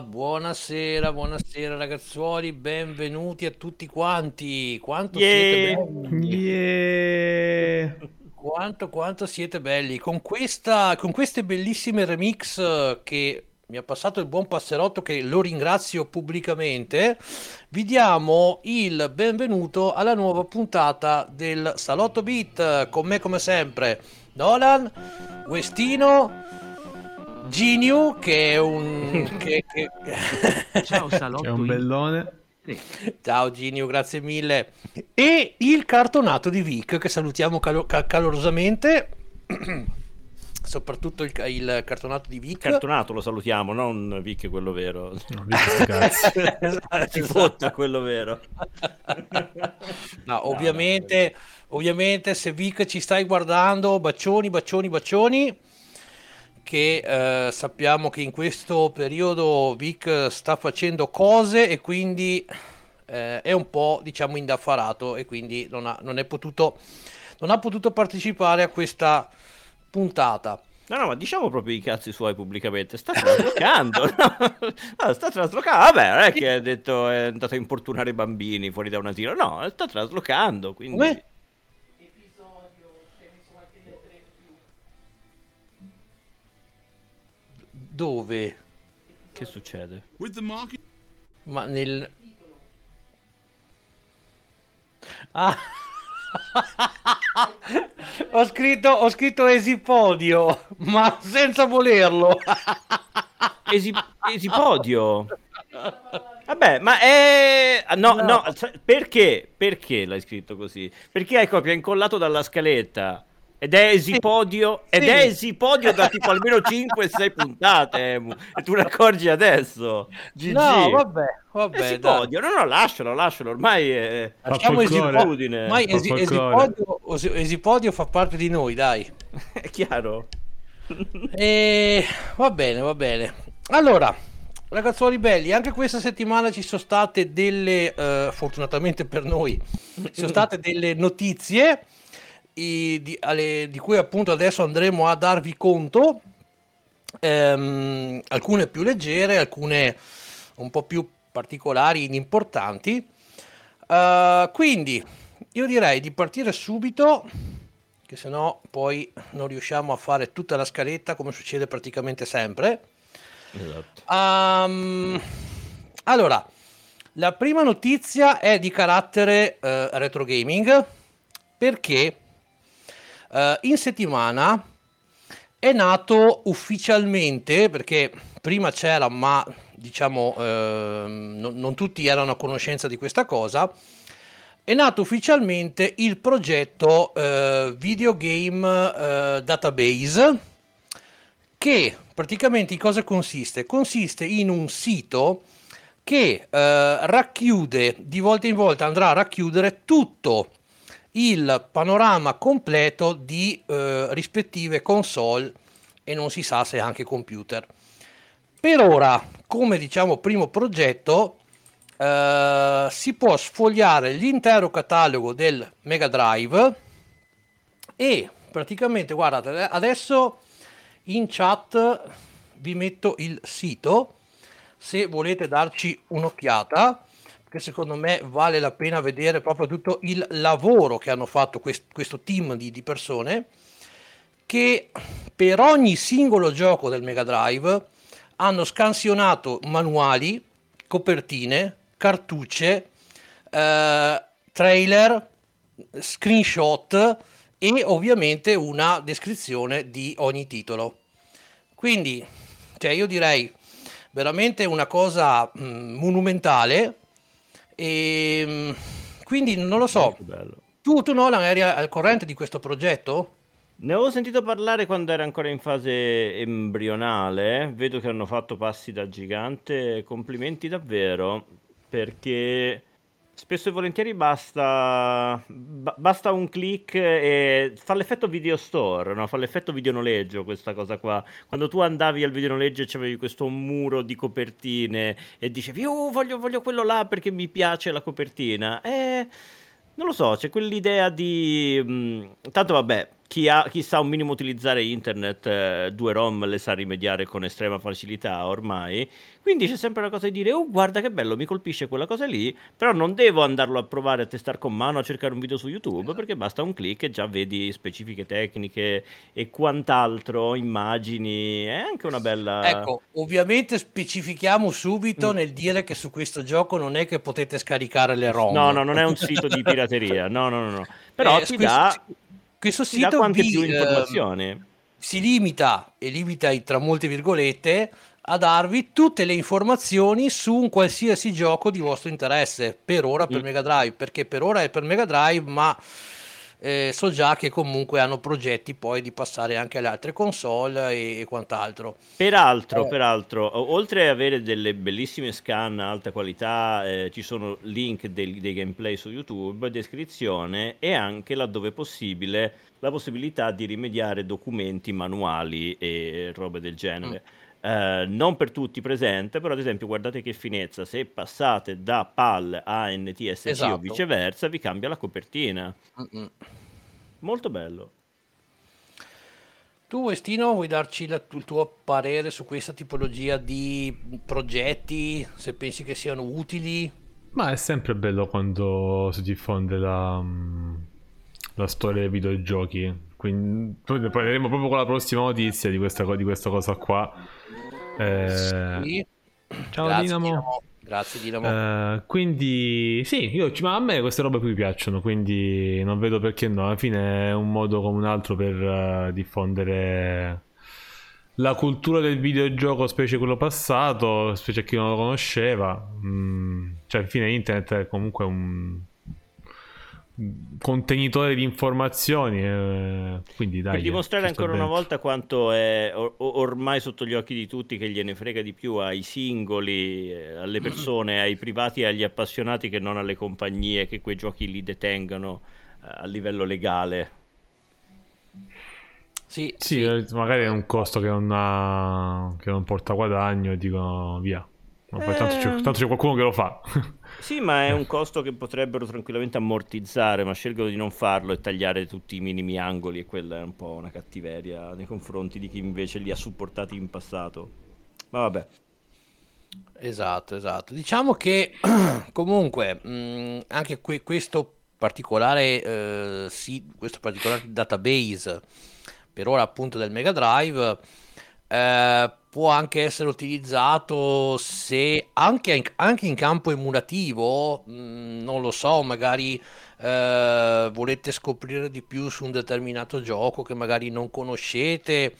Buonasera, buonasera, buonasera ragazzuoli, benvenuti a tutti quanti. Quanto siete Yeah. belli? Yeah. Quanto, quanto siete belli. Con questa, con queste bellissime remix che mi ha passato il buon passerotto, che lo ringrazio pubblicamente, vi diamo il benvenuto alla nuova puntata del Salotto Beat. Con me, come sempre, Nolan, Westino, Geniu, che è un... che- che- Ciao Salotto. C'è un bellone. Sì. Ciao Ginio, grazie mille. E il cartonato di Vic, che salutiamo calo- ca- calorosamente. Soprattutto il, il cartonato di Vic. Cartonato lo salutiamo, non Vic quello vero. No, lì sti cazzi. Esatto, fotta quello vero. No, ovviamente, ovviamente se Vic ci stai guardando, bacioni, bacioni, bacioni. Che eh, sappiamo che in questo periodo Vic sta facendo cose e quindi eh, è un po', diciamo, indaffarato e quindi non ha, non è potuto, non ha potuto partecipare a questa puntata. No, no, ma diciamo proprio i cazzi suoi pubblicamente. Sta traslocando. no? No, sta traslocando. Vabbè, non è che ha detto è andato a importunare i bambini fuori da un asilo. No, sta traslocando. Quindi... Come? Dove? Che succede? With the market Ma nel... Ah. ho scritto, ho scritto esipodio, ma senza volerlo. Esi- Esipodio. Vabbè, ma è... No, No. no, sa- perché? Perché l'hai scritto così? Perché hai copia incollato dalla scaletta. Ed è esipodio, ed Sì. è esipodio da tipo almeno 5-6 puntate, Emu, e tu ne accorgi adesso. GG. No, vabbè, vabbè. dai. Esipodio, no, no, lascialo, lascialo, ormai è... Lasciamo folklore. esipodio. Ormai Fa esi- esipodio, esipodio fa parte di noi, dai. è chiaro. E va bene, va bene. Allora, ragazzuoli belli, anche questa settimana ci sono state delle, eh, fortunatamente per noi, ci sono state delle notizie di, alle- di cui appunto adesso andremo a darvi conto, Ehm, alcune più leggere, alcune un po' più particolari, importanti. Eh, quindi io direi di partire subito che se no poi non riusciamo a fare tutta la scaletta come succede praticamente sempre. Esatto. Ehm, allora, la prima notizia è di carattere eh, retro gaming perché eh, in settimana è nato ufficialmente perché prima c'era ma diciamo ehm, non, non tutti erano a conoscenza di questa cosa è nato ufficialmente il progetto eh, Videogame eh, Database che praticamente in cosa consiste? Consiste in un sito che eh, racchiude di volta in volta andrà a racchiudere tutto il panorama completo di eh, rispettive console e non si sa se anche computer. Per ora, come diciamo primo progetto, eh, si può sfogliare l'intero catalogo del Mega Drive e praticamente guardate adesso in chat vi metto il sito se volete darci un'occhiata perché secondo me vale la pena vedere proprio tutto il lavoro che hanno fatto quest- questo team di, di persone che per ogni singolo gioco del Mega Drive hanno scansionato manuali, copertine, cartucce, eh, trailer, screenshot e ovviamente una descrizione di ogni titolo. Quindi, cioè io direi veramente una cosa mm, monumentale e mm, quindi non lo so, tu, tu Nolan eri al corrente di questo progetto? Ne avevo sentito parlare quando era ancora in fase embrionale. Vedo che hanno fatto passi da gigante. Complimenti davvero. Perché spesso e volentieri basta, ba- basta un click e fa l'effetto video store, no? Fa l'effetto video noleggio questa cosa qua. Quando tu andavi al video noleggio e c'avevi questo muro di copertine e dicevi, oh, voglio, voglio quello là perché mi piace la copertina. E non lo so, c'è quell'idea di... mh, tanto vabbè, chi, ha, chi sa un minimo utilizzare internet, eh, due ROM le sa rimediare con estrema facilità ormai. Quindi c'è sempre la cosa di dire, oh guarda che bello, mi colpisce quella cosa lì, però non devo andarlo a provare a testare con mano, a cercare un video su YouTube, perché basta un clic e già vedi specifiche tecniche e quant'altro, immagini, è anche una bella... Ecco, ovviamente specifichiamo subito mm. nel dire che su questo gioco non è che potete scaricare le ROM. No, no, non è un sito di pirateria, no, no, no. no. Però eh, ti questo, dà... Questo sito vi, più ehm, informazioni. Eh, si limita, e limita tra molte virgolette, a darvi tutte le informazioni su un qualsiasi gioco di vostro interesse, per ora per mm. Mega Drive, perché per ora è per Mega Drive, ma eh, so già che comunque hanno progetti poi di passare anche alle altre console e, e quant'altro. Peraltro, eh. peraltro, oltre ad avere delle bellissime scan alta qualità, eh, ci sono link dei, dei gameplay su YouTube, descrizione e anche laddove possibile la possibilità di rimediare documenti manuali e robe del genere. Mm. Eh, non per tutti presente, però ad esempio guardate che finezza, se passate da PAL a NTSC esatto. o viceversa vi cambia la copertina. Mm-mm. Molto bello. Tu Westino vuoi darci la, il tuo parere su questa tipologia di progetti, se pensi che siano utili? Ma è sempre bello quando si diffonde la, la storia dei videogiochi. Quindi poi parleremo proprio con la prossima notizia di questa, di questa cosa qua eh, sì. Ciao Grazie, Dinamo. Dinamo. Grazie Dinamo. Eh, quindi sì, io, ma a me queste robe qui piacciono, quindi non vedo perché no. Alla fine è un modo come un altro per uh, diffondere la cultura del videogioco, specie quello passato, specie a chi non lo conosceva. Mm, cioè, alla fine internet è comunque un contenitore di informazioni. Eh, quindi dai, per dimostrare ancora bene. una volta quanto è or- ormai sotto gli occhi di tutti che gliene frega di più ai singoli, eh, alle persone, ai privati e agli appassionati che non alle compagnie che quei giochi li detengano eh, a livello legale. Sì, sì, sì, eh, magari è un costo che non, ha, che non porta guadagno e dicono via. Ma poi tanto, c'è, tanto c'è qualcuno che lo fa. Sì, ma è un costo che potrebbero tranquillamente ammortizzare, ma scelgono di non farlo e tagliare tutti i minimi angoli e quella è un po' una cattiveria nei confronti di chi invece li ha supportati in passato. Ma vabbè. Esatto, esatto. Diciamo che comunque mh, anche que- questo particolare eh, sì, questo particolare database per ora appunto del Mega Drive eh, può anche essere utilizzato se anche in, anche in campo emulativo, mm, non lo so, magari eh, volete scoprire di più su un determinato gioco che magari non conoscete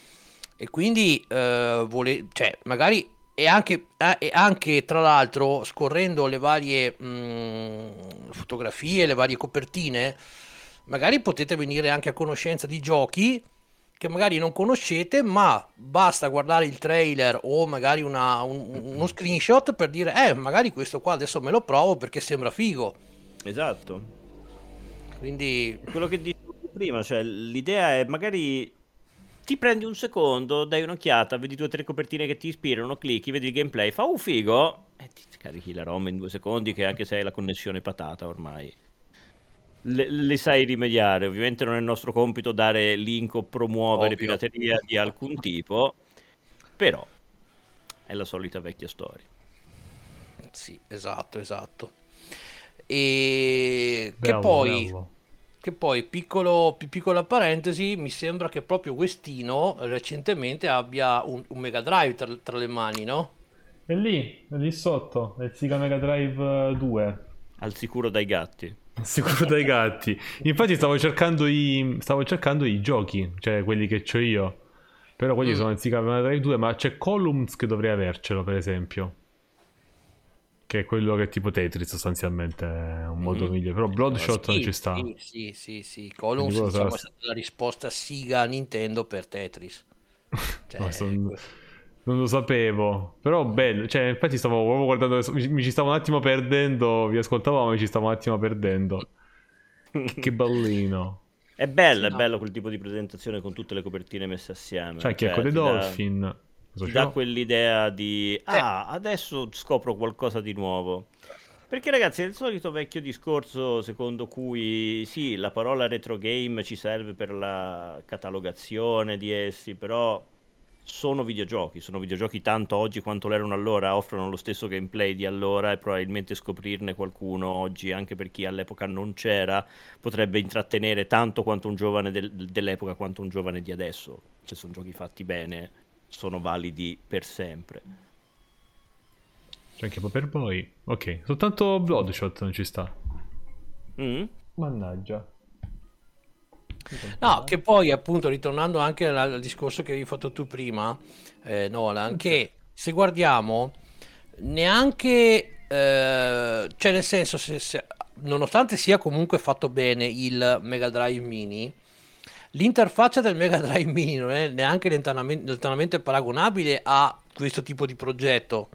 e quindi eh, vole, cioè, magari e anche, eh, e anche tra l'altro scorrendo le varie mh, mm, fotografie, le varie copertine, magari potete venire anche a conoscenza di giochi che magari non conoscete, ma basta guardare il trailer o magari una, un, uno screenshot per dire, eh, magari questo qua adesso me lo provo perché sembra figo. Esatto. Quindi... Quello che dicevo prima, cioè l'idea è magari ti prendi un secondo, dai un'occhiata, vedi due o tre copertine che ti ispirano, clicchi, vedi il gameplay, fa un figo e ti carichi la ROM in due secondi che anche se hai la connessione patata ormai le, le, sai rimediare. Ovviamente non è il nostro compito dare link o promuovere Ovvio. pirateria di alcun tipo, però è la solita vecchia storia. Sì, esatto, esatto. E bravo, che poi... Bravo. Che poi, piccolo, piccola parentesi, mi sembra che proprio Westino recentemente abbia un, un Mega Drive tra, tra, le mani, no? È lì, è lì sotto, è il Sega Mega Drive 2. Al sicuro dai gatti. Sicuro dai gatti. Infatti stavo cercando i, stavo cercando i giochi, cioè quelli che ho io. Però quelli mm. sono Sega Mega Drive 2, ma c'è Columns che dovrei avercelo, per esempio. Che è quello che è tipo Tetris sostanzialmente, è un modo mm. migliore. Però Bloodshot sì, non ci sta. Sì, sì, sì, sì. Columns diciamo, è stata la risposta Siga a Nintendo per Tetris. Cioè, no, son non lo sapevo, però bello, cioè infatti stavo proprio guardando, mi, mi ci stavo un attimo perdendo, vi ascoltavo ma mi ci stavo un attimo perdendo. che bellino. È bello, sì, è no. bello quel tipo di presentazione con tutte le copertine messe assieme. Cioè, che cioè, con le Dolphin. Da, dà quell'idea di, ah, adesso scopro qualcosa di nuovo. Perché ragazzi è il solito vecchio discorso secondo cui sì, la parola retro game ci serve per la catalogazione di essi, però sono videogiochi, sono videogiochi tanto oggi quanto l'erano allora, offrono lo stesso gameplay di allora e probabilmente scoprirne qualcuno oggi, anche per chi all'epoca non c'era, potrebbe intrattenere tanto quanto un giovane del- dell'epoca quanto un giovane di adesso. Se sono giochi fatti bene, sono validi per sempre. C'è anche Paperboy. Ok, soltanto Bloodshot non ci sta. Mm? Mannaggia. No, che poi appunto ritornando anche al, discorso che avevi fatto tu prima, eh, Nolan, che se guardiamo neanche, eh, cioè nel senso, se- se- nonostante sia comunque fatto bene il Mega Drive Mini, l'interfaccia del Mega Drive Mini non è neanche lontanamente, lontanamente paragonabile a questo tipo di progetto.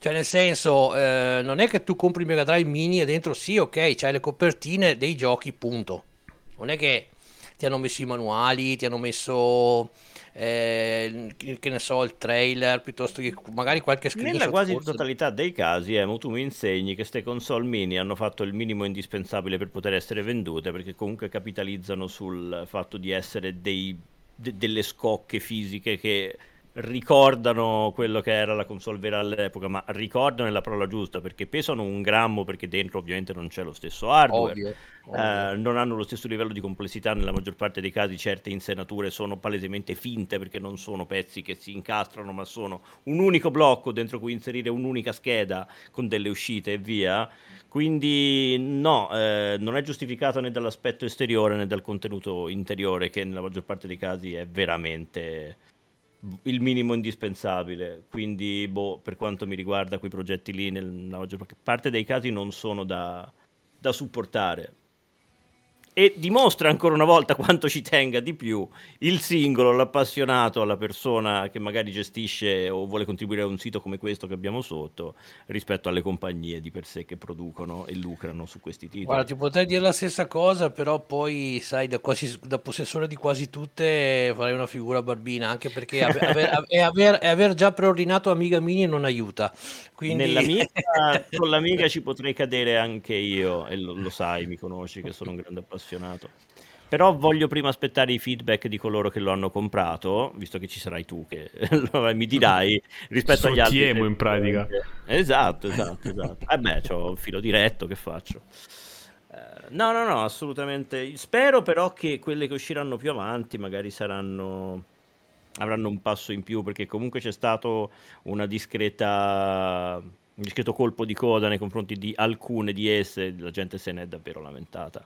Cioè, nel senso, eh, non è che tu compri il Mega Drive Mini e dentro sì, ok, c'hai le copertine dei giochi, punto. Non è che ti hanno messo i manuali, ti hanno messo, eh, che ne so, il trailer, piuttosto che magari qualche Nella screenshot quasi forse. totalità dei casi, Emo, tu mi insegni che queste console mini hanno fatto il minimo indispensabile per poter essere vendute, perché comunque capitalizzano sul fatto di essere dei- de- delle scocche fisiche che ricordano quello che era la console vera all'epoca, ma ricordano è la parola giusta, perché pesano un grammo, perché dentro ovviamente non c'è lo stesso hardware. Ovvio, ovvio. Eh, non hanno lo stesso livello di complessità nella maggior parte dei casi, certe insenature sono palesemente finte perché non sono pezzi che si incastrano, ma sono un unico blocco dentro cui inserire un'unica scheda con delle uscite e via. Quindi no, eh, non è giustificato né dall'aspetto esteriore né dal contenuto interiore, che nella maggior parte dei casi è veramente il minimo indispensabile. Quindi, boh, per quanto mi riguarda, quei progetti lì, nella maggior parte dei casi non sono da, da supportare. E dimostra ancora una volta quanto ci tenga di più il singolo, l'appassionato, la persona che magari gestisce o vuole contribuire a un sito come questo che abbiamo sotto, rispetto alle compagnie di per sé che producono e lucrano su questi titoli. Guarda, ti potrei dire la stessa cosa, però poi, sai, da, quasi- da possessore di quasi tutte farei una figura barbina, anche perché ave- aver, aver, e aver già preordinato Amiga Mini non aiuta. Quindi... Nell'amiga, con l'amiga ci potrei cadere anche io, e lo, lo sai, mi conosci che sono un grande appassionato. Però voglio prima aspettare i feedback di coloro che lo hanno comprato, visto che ci sarai tu che mi dirai rispetto agli altri. Sottiemo in pratica. Esatto, esatto, esatto. Eh beh, c'ho un filo diretto, che faccio? Eh, no, no, no, assolutamente. Spero però che quelle che usciranno più avanti magari saranno avranno un passo in più perché comunque c'è stato una discreta un discreto colpo di coda nei confronti di alcune di esse, la gente se ne è davvero lamentata.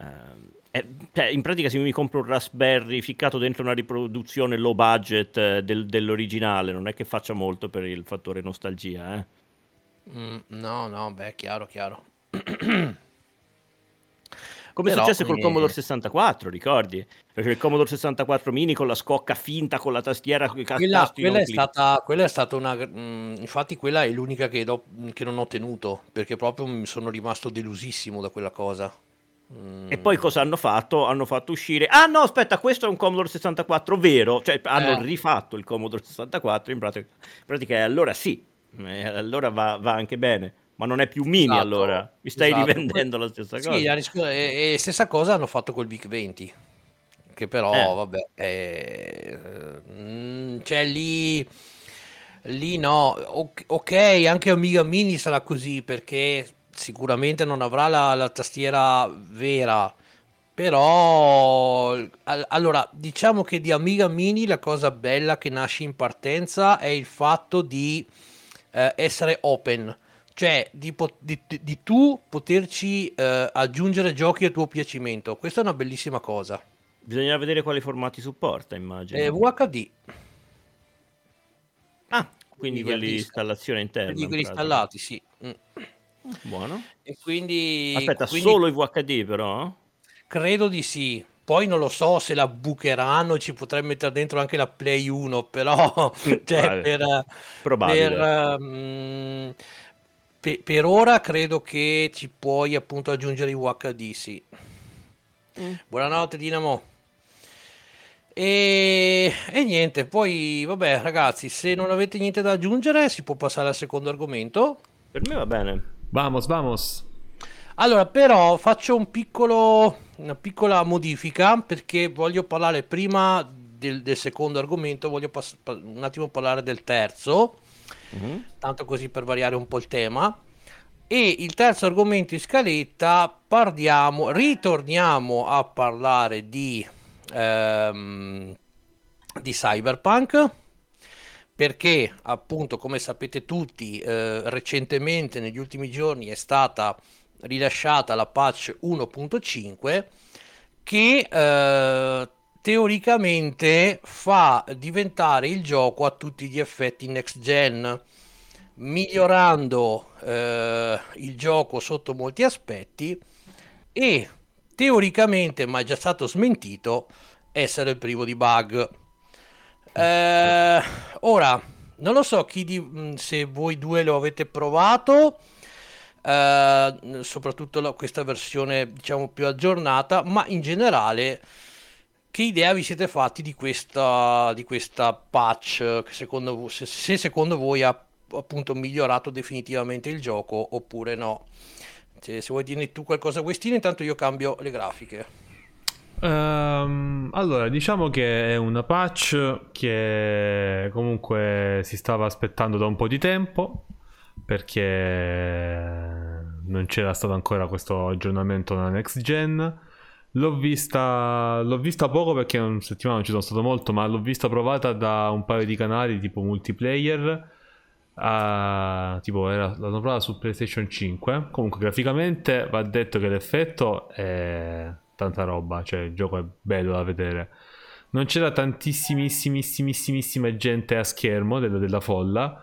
Ehm, eh, cioè, in pratica se mi compro un Raspberry ficcato dentro una riproduzione low budget eh, del- dell'originale, non è che faccia molto per il fattore nostalgia, eh. Mm, no, no, beh, chiaro, chiaro. Come è Però, successo col eh, Commodore 64, ricordi? Perché il Commodore 64 mini con la scocca finta con la tastiera con i Quella, quella è stata, quella è stata una... mm, infatti quella è l'unica che, do- che non ho tenuto, perché proprio mi sono rimasto delusissimo da quella cosa. Mm, E poi cosa hanno fatto? Hanno fatto uscire. Ah no, aspetta, questo è un Commodore 64 vero. Cioè, hanno Eh. rifatto il Commodore 64. In pratica, in pratica allora sì, eh, allora va, va anche bene. Ma non è più mini Esatto, allora. Mi stai esatto. rivendendo la stessa cosa. Sì, e, e stessa cosa hanno fatto col Vic 20, che però, Eh. vabbè, eh, cioè lì, lì no, ok, anche Amiga Mini sarà così perché sicuramente non avrà la, la tastiera vera, però, al- allora, diciamo che di Amiga Mini la cosa bella che nasce in partenza è il fatto di eh, essere open, cioè di, po- di- di- tu poterci eh, aggiungere giochi a tuo piacimento. Questa è una bellissima cosa. Bisogna vedere quali formati supporta, immagino. Eh, VHD, Ah, quindi Quindi quelli di installazione interna. quelli in quelli installati, sì. Mm. Buono. E quindi, Aspetta, quindi solo i VHD però? credo di sì. Poi non lo so se la bucheranno, ci potrei mettere dentro anche la Play 1, però cioè, Vabbè, per, Probabile. per, ehm, pe- per ora credo che ci puoi appunto aggiungere i VHD, sì. Mm. Buonanotte Dinamo. E, e niente, poi vabbè ragazzi, se non avete niente da aggiungere si può passare al secondo argomento. Per me va bene. Vamos, vamos. Allora, però faccio un piccolo, una piccola modifica perché voglio parlare prima del, del secondo argomento, voglio pass- un attimo parlare del terzo, mm-hmm. tanto così per variare un po' il tema. E il terzo argomento in scaletta, parliamo, ritorniamo a parlare di, ehm, di Cyberpunk perché appunto come sapete tutti eh, recentemente negli ultimi giorni è stata rilasciata la patch 1.5 che eh, teoricamente fa diventare il gioco a tutti gli effetti next gen migliorando eh, il gioco sotto molti aspetti e teoricamente ma è già stato smentito essere privo di bug eh, ora non lo so chi di, se voi due lo avete provato Uh, soprattutto la, questa versione diciamo più aggiornata, ma in generale che idea vi siete fatti di questa, di questa patch secondo, se, se secondo voi ha appunto migliorato definitivamente il gioco oppure no? Se, se vuoi dirne tu qualcosa Westino, intanto io cambio le grafiche. Um, allora, diciamo che è una patch che comunque si stava aspettando da un po' di tempo perché non c'era stato ancora questo aggiornamento nella next gen. L'ho vista, l'ho vista poco perché una settimana non ci sono stato molto, ma l'ho vista provata da un paio di canali tipo multiplayer. Uh, tipo era, l'hanno provata su PlayStation 5. Comunque, graficamente va detto che l'effetto è tanta roba, cioè il gioco è bello da vedere. Non c'era tantissimissimissima gente a schermo della, della folla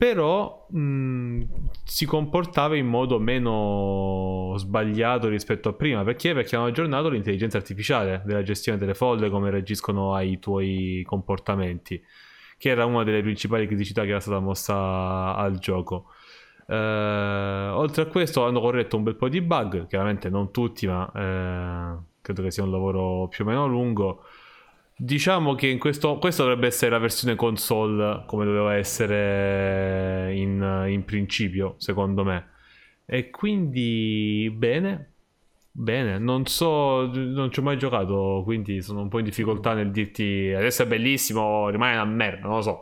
però mh, si comportava in modo meno sbagliato rispetto a prima perché? Perché hanno aggiornato l'intelligenza artificiale della gestione delle folle, come reagiscono ai tuoi comportamenti, che era una delle principali criticità che era stata mossa al gioco. Eh, oltre a questo hanno corretto un bel po' di bug, chiaramente non tutti, ma eh, credo che sia un lavoro più o meno lungo. Diciamo che in questo, questa dovrebbe essere la versione console come doveva essere in, in principio, secondo me. E quindi bene, bene, non so, non ci ho mai giocato, quindi sono un po' in difficoltà nel dirti adesso è bellissimo, rimane una merda, non lo so.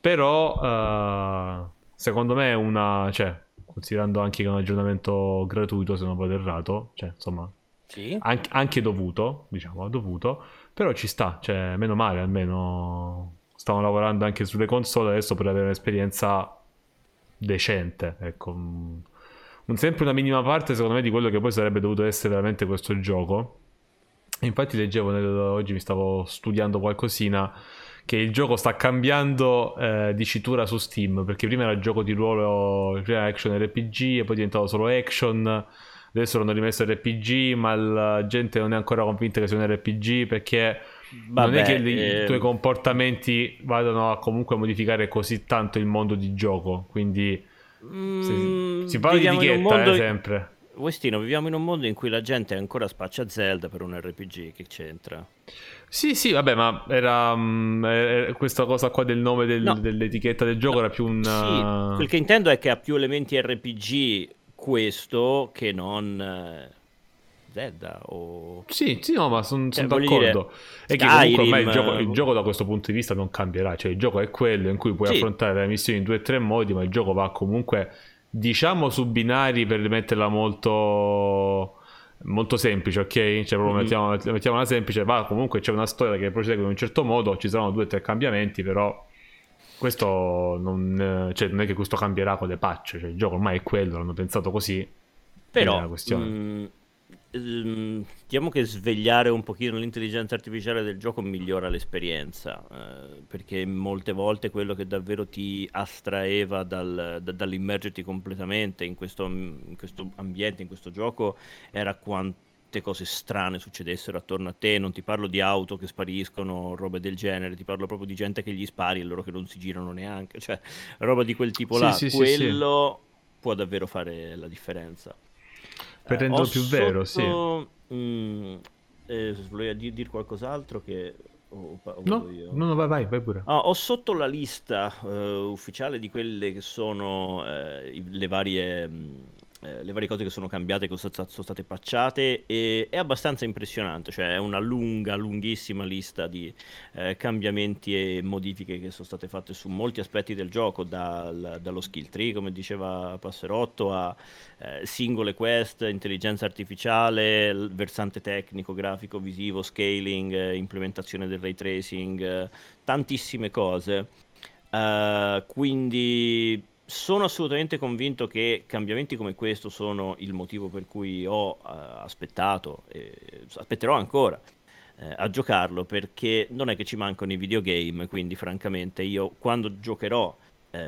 Però uh, secondo me è una, cioè, considerando anche che è un aggiornamento gratuito se non vado errato, cioè, insomma, sì. anche, anche dovuto, diciamo, dovuto però ci sta, cioè, meno male, almeno stavano lavorando anche sulle console adesso per avere un'esperienza decente, ecco. Un, sempre una minima parte, secondo me, di quello che poi sarebbe dovuto essere veramente questo gioco. Infatti leggevo, nel, oggi mi stavo studiando qualcosina, che il gioco sta cambiando eh, dicitura su Steam, perché prima era gioco di ruolo, prima action RPG e poi è diventato solo action adesso l'hanno rimesso RPG, ma la gente non è ancora convinta che sia un RPG perché Vabbè, non è che eh... i tuoi comportamenti vadano a comunque modificare così tanto il mondo di gioco, quindi mm, si, si, parla di etichetta mondo... eh, sempre. Westino, viviamo in un mondo in cui la gente ancora spaccia Zelda per un RPG, che c'entra? Sì, sì, vabbè, ma era, um, questa cosa qua del nome del, no. dell'etichetta del gioco no. era più un... Sì, quel che intendo è che ha più elementi RPG questo che non eh, Zelda o... Sì, sì, no, ma sono son cioè, d'accordo. Dire, è che comunque ormai il gioco, il gioco, da questo punto di vista non cambierà, cioè il gioco è quello in cui puoi sì. affrontare le missioni in due o tre modi, ma il gioco va comunque, diciamo, su binari per metterla molto molto semplice, ok? Cioè, proprio mm-hmm. mettiamo, mettiamola semplice, va comunque c'è una storia che prosegue in un certo modo, ci saranno due o tre cambiamenti, però questo non, cioè, non, è che questo cambierà con le patch, cioè, il gioco ormai è quello, l'hanno pensato così. Però, mh, mm, diciamo che svegliare un pochino l'intelligenza artificiale del gioco migliora l'esperienza, eh, perché molte volte quello che davvero ti astraeva dal, da, dall'immergerti completamente in questo, in questo ambiente, in questo gioco, era quanto quante cose strane succedessero attorno a te, non ti parlo di auto che spariscono, robe del genere, ti parlo proprio di gente che gli spari e loro che non si girano neanche, cioè roba di quel tipo là, sì, quello sì, può davvero fare la differenza. Per renderlo più sotto... vero, sì. Mm, eh, volevo dire qualcos'altro che O, o no, no, vai, vai, vai pure. Ah, ho sotto la lista uh, ufficiale di quelle che sono uh, le varie... Mh, eh, le varie cose che sono cambiate, che sono, state patchate, e è abbastanza impressionante, cioè è una lunga, lunghissima lista di eh, cambiamenti e modifiche che sono state fatte su molti aspetti del gioco, dal, dallo skill tree, come diceva Passerotto, a eh, singole quest, intelligenza artificiale, versante tecnico, grafico, visivo, scaling, eh, implementazione del ray tracing, eh, tantissime cose. Uh, quindi sono assolutamente convinto che cambiamenti come questo sono il motivo per cui ho uh, aspettato e aspetterò ancora uh, a giocarlo perché non è che ci mancano i videogame, quindi francamente io quando giocherò uh,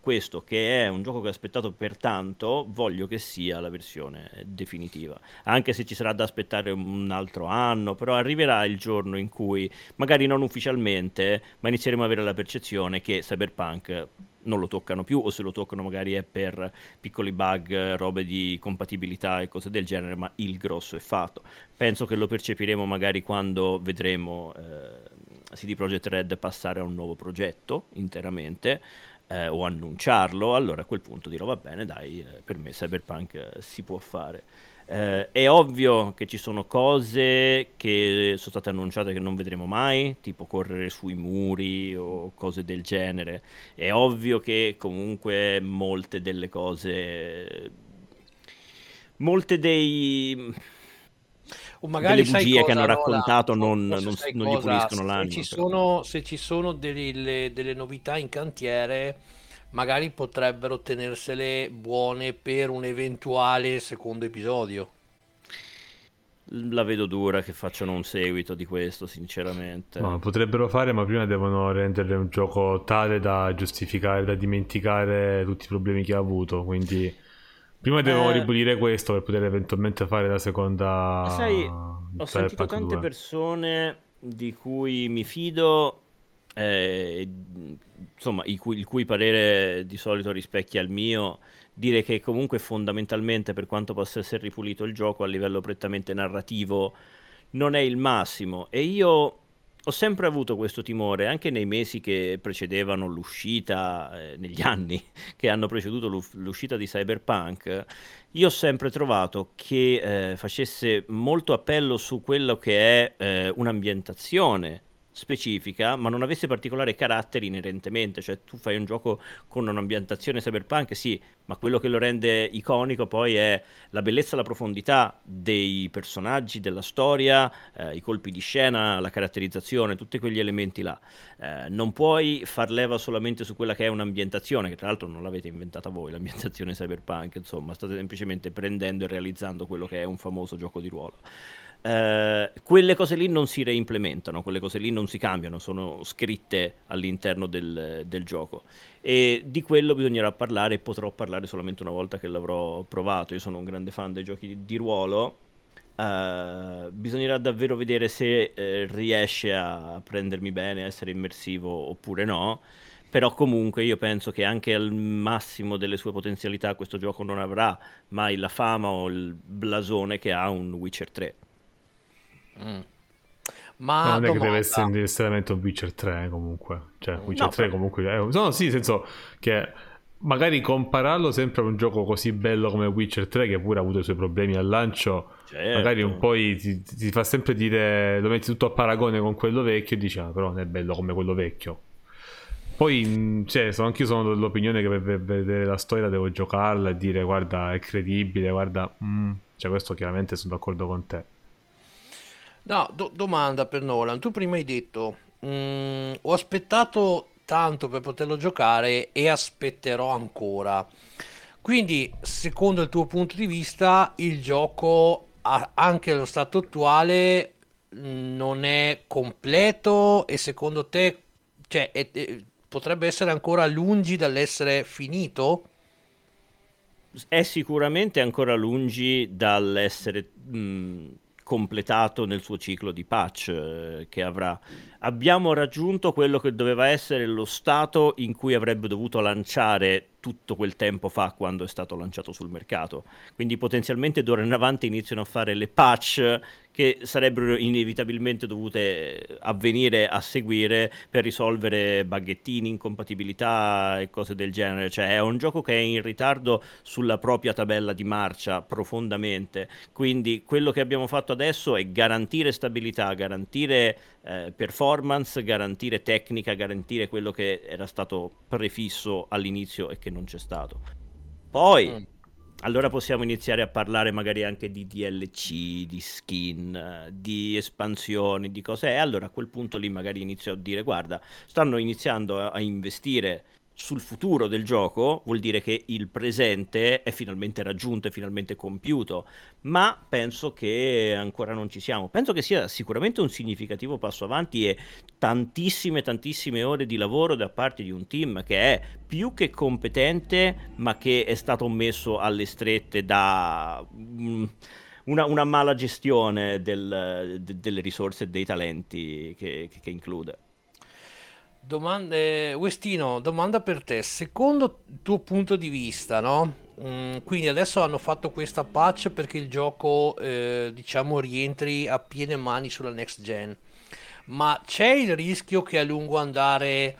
questo che è un gioco che ho aspettato per tanto, voglio che sia la versione definitiva, anche se ci sarà da aspettare un altro anno, però arriverà il giorno in cui magari non ufficialmente, ma inizieremo ad avere la percezione che Cyberpunk non lo toccano più o se lo toccano magari è per piccoli bug, robe di compatibilità e cose del genere, ma il grosso è fatto. Penso che lo percepiremo magari quando vedremo eh, CD Projekt Red passare a un nuovo progetto interamente. Eh, o annunciarlo, allora a quel punto dirò va bene, dai, eh, per me Cyberpunk eh, si può fare. Eh, è ovvio che ci sono cose che sono state annunciate che non vedremo mai, tipo correre sui muri o cose del genere. È ovvio che comunque molte delle cose, molte dei o magari delle bugie che hanno raccontato no, non, non, non gli puliscono l'anima. Se ci sono, se ci sono delle, delle novità in cantiere magari potrebbero tenersele buone per un eventuale secondo episodio. La vedo dura che facciano un seguito di questo, sinceramente. No, potrebbero fare, ma prima devono rendere un gioco tale da giustificare, da dimenticare tutti i problemi che ha avuto. Quindi prima devono eh... ripulire questo per poter eventualmente fare la seconda. Sai, ho sentito tante 2. persone di cui mi fido eh, insomma, il cui, il cui, parere di solito rispecchia il mio, dire che comunque fondamentalmente, per quanto possa essere ripulito il gioco a livello prettamente narrativo, non è il massimo. E io ho sempre avuto questo timore, anche nei mesi che precedevano l'uscita, eh, negli anni che hanno preceduto l'uscita di Cyberpunk, io ho sempre trovato che eh, facesse molto appello su quello che è eh, un'ambientazione specifica, ma non avesse particolare carattere inerentemente, cioè tu fai un gioco con un'ambientazione cyberpunk, sì, ma quello che lo rende iconico poi è la bellezza la profondità dei personaggi, della storia, eh, i colpi di scena, la caratterizzazione, tutti quegli elementi là. Eh, non puoi far leva solamente su quella che è un'ambientazione, che tra l'altro non l'avete inventata voi, l'ambientazione cyberpunk, insomma, state semplicemente prendendo e realizzando quello che è un famoso gioco di ruolo. Eh, quelle cose lì non si reimplementano, quelle cose lì non si cambiano, sono scritte all'interno del, del gioco e di quello bisognerà parlare e potrò parlare solamente una volta che l'avrò provato. Io sono un grande fan dei giochi di, di ruolo. Uh, bisognerà davvero vedere se eh, riesce a prendermi bene, a essere immersivo oppure no. Però comunque io penso che anche al massimo delle sue potenzialità questo gioco non avrà mai la fama o il blasone che ha un Witcher 3. Mm. Ma non domanda... è che deve essere necessariamente un Witcher 3 comunque. Cioè, Witcher no, 3 per... comunque è... No, sì, nel senso che magari compararlo sempre a un gioco così bello come Witcher 3 che pure ha avuto i suoi problemi al lancio certo. magari un po' ti, ti, fa sempre dire lo metti tutto a paragone con quello vecchio e dici ah però non è bello come quello vecchio poi mm, cioè, sono, anche io sono dell'opinione che per vedere la storia devo giocarla e dire guarda è credibile guarda mm. cioè questo chiaramente sono d'accordo con te No, do- domanda per Nolan. Tu prima hai detto, mm, ho aspettato tanto per poterlo giocare e aspetterò ancora. Quindi, secondo il tuo punto di vista, il gioco, anche allo stato attuale, non è completo e secondo te, cioè, è, è, potrebbe essere ancora lungi dall'essere finito? È sicuramente ancora lungi dall'essere... Mh completato nel suo ciclo di patch eh, che avrà. Abbiamo raggiunto quello che doveva essere lo stato in cui avrebbe dovuto lanciare tutto quel tempo fa quando è stato lanciato sul mercato. Quindi potenzialmente d'ora in avanti iniziano a fare le patch che sarebbero inevitabilmente dovute avvenire a seguire per risolvere baghettini, incompatibilità e cose del genere. Cioè è un gioco che è in ritardo sulla propria tabella di marcia profondamente. Quindi quello che abbiamo fatto adesso è garantire stabilità, garantire eh, performance, garantire tecnica, garantire quello che era stato prefisso all'inizio e che non c'è stato. Poi mm allora possiamo iniziare a parlare magari anche di DLC, di skin, di espansioni, di cose. E allora a quel punto lì magari inizio a dire, guarda, stanno iniziando a investire sul futuro del gioco vuol dire che il presente è finalmente raggiunto, è finalmente compiuto, ma penso che ancora non ci siamo. Penso che sia sicuramente un significativo passo avanti e tantissime, tantissime ore di lavoro da parte di un team che è più che competente, ma che è stato messo alle strette da... Mm, una, una, mala gestione del, de, delle risorse e dei talenti che, che, che include. Domande, Westino, domanda per te. Secondo il tuo punto di vista, no? Mm, quindi adesso hanno fatto questa patch perché il gioco, eh, diciamo, rientri a piene mani sulla next gen. Ma c'è il rischio che a lungo andare,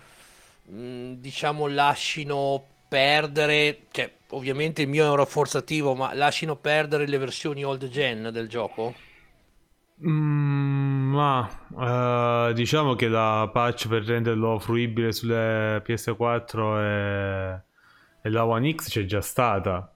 mm, diciamo, lasciano perdere, cioè, ovviamente il mio è un rafforzativo, ma lasciano perdere le versioni old gen del gioco? Mm, ma uh, diciamo che la patch per renderlo fruibile sulle PS4 e, e la One X c'è già stata.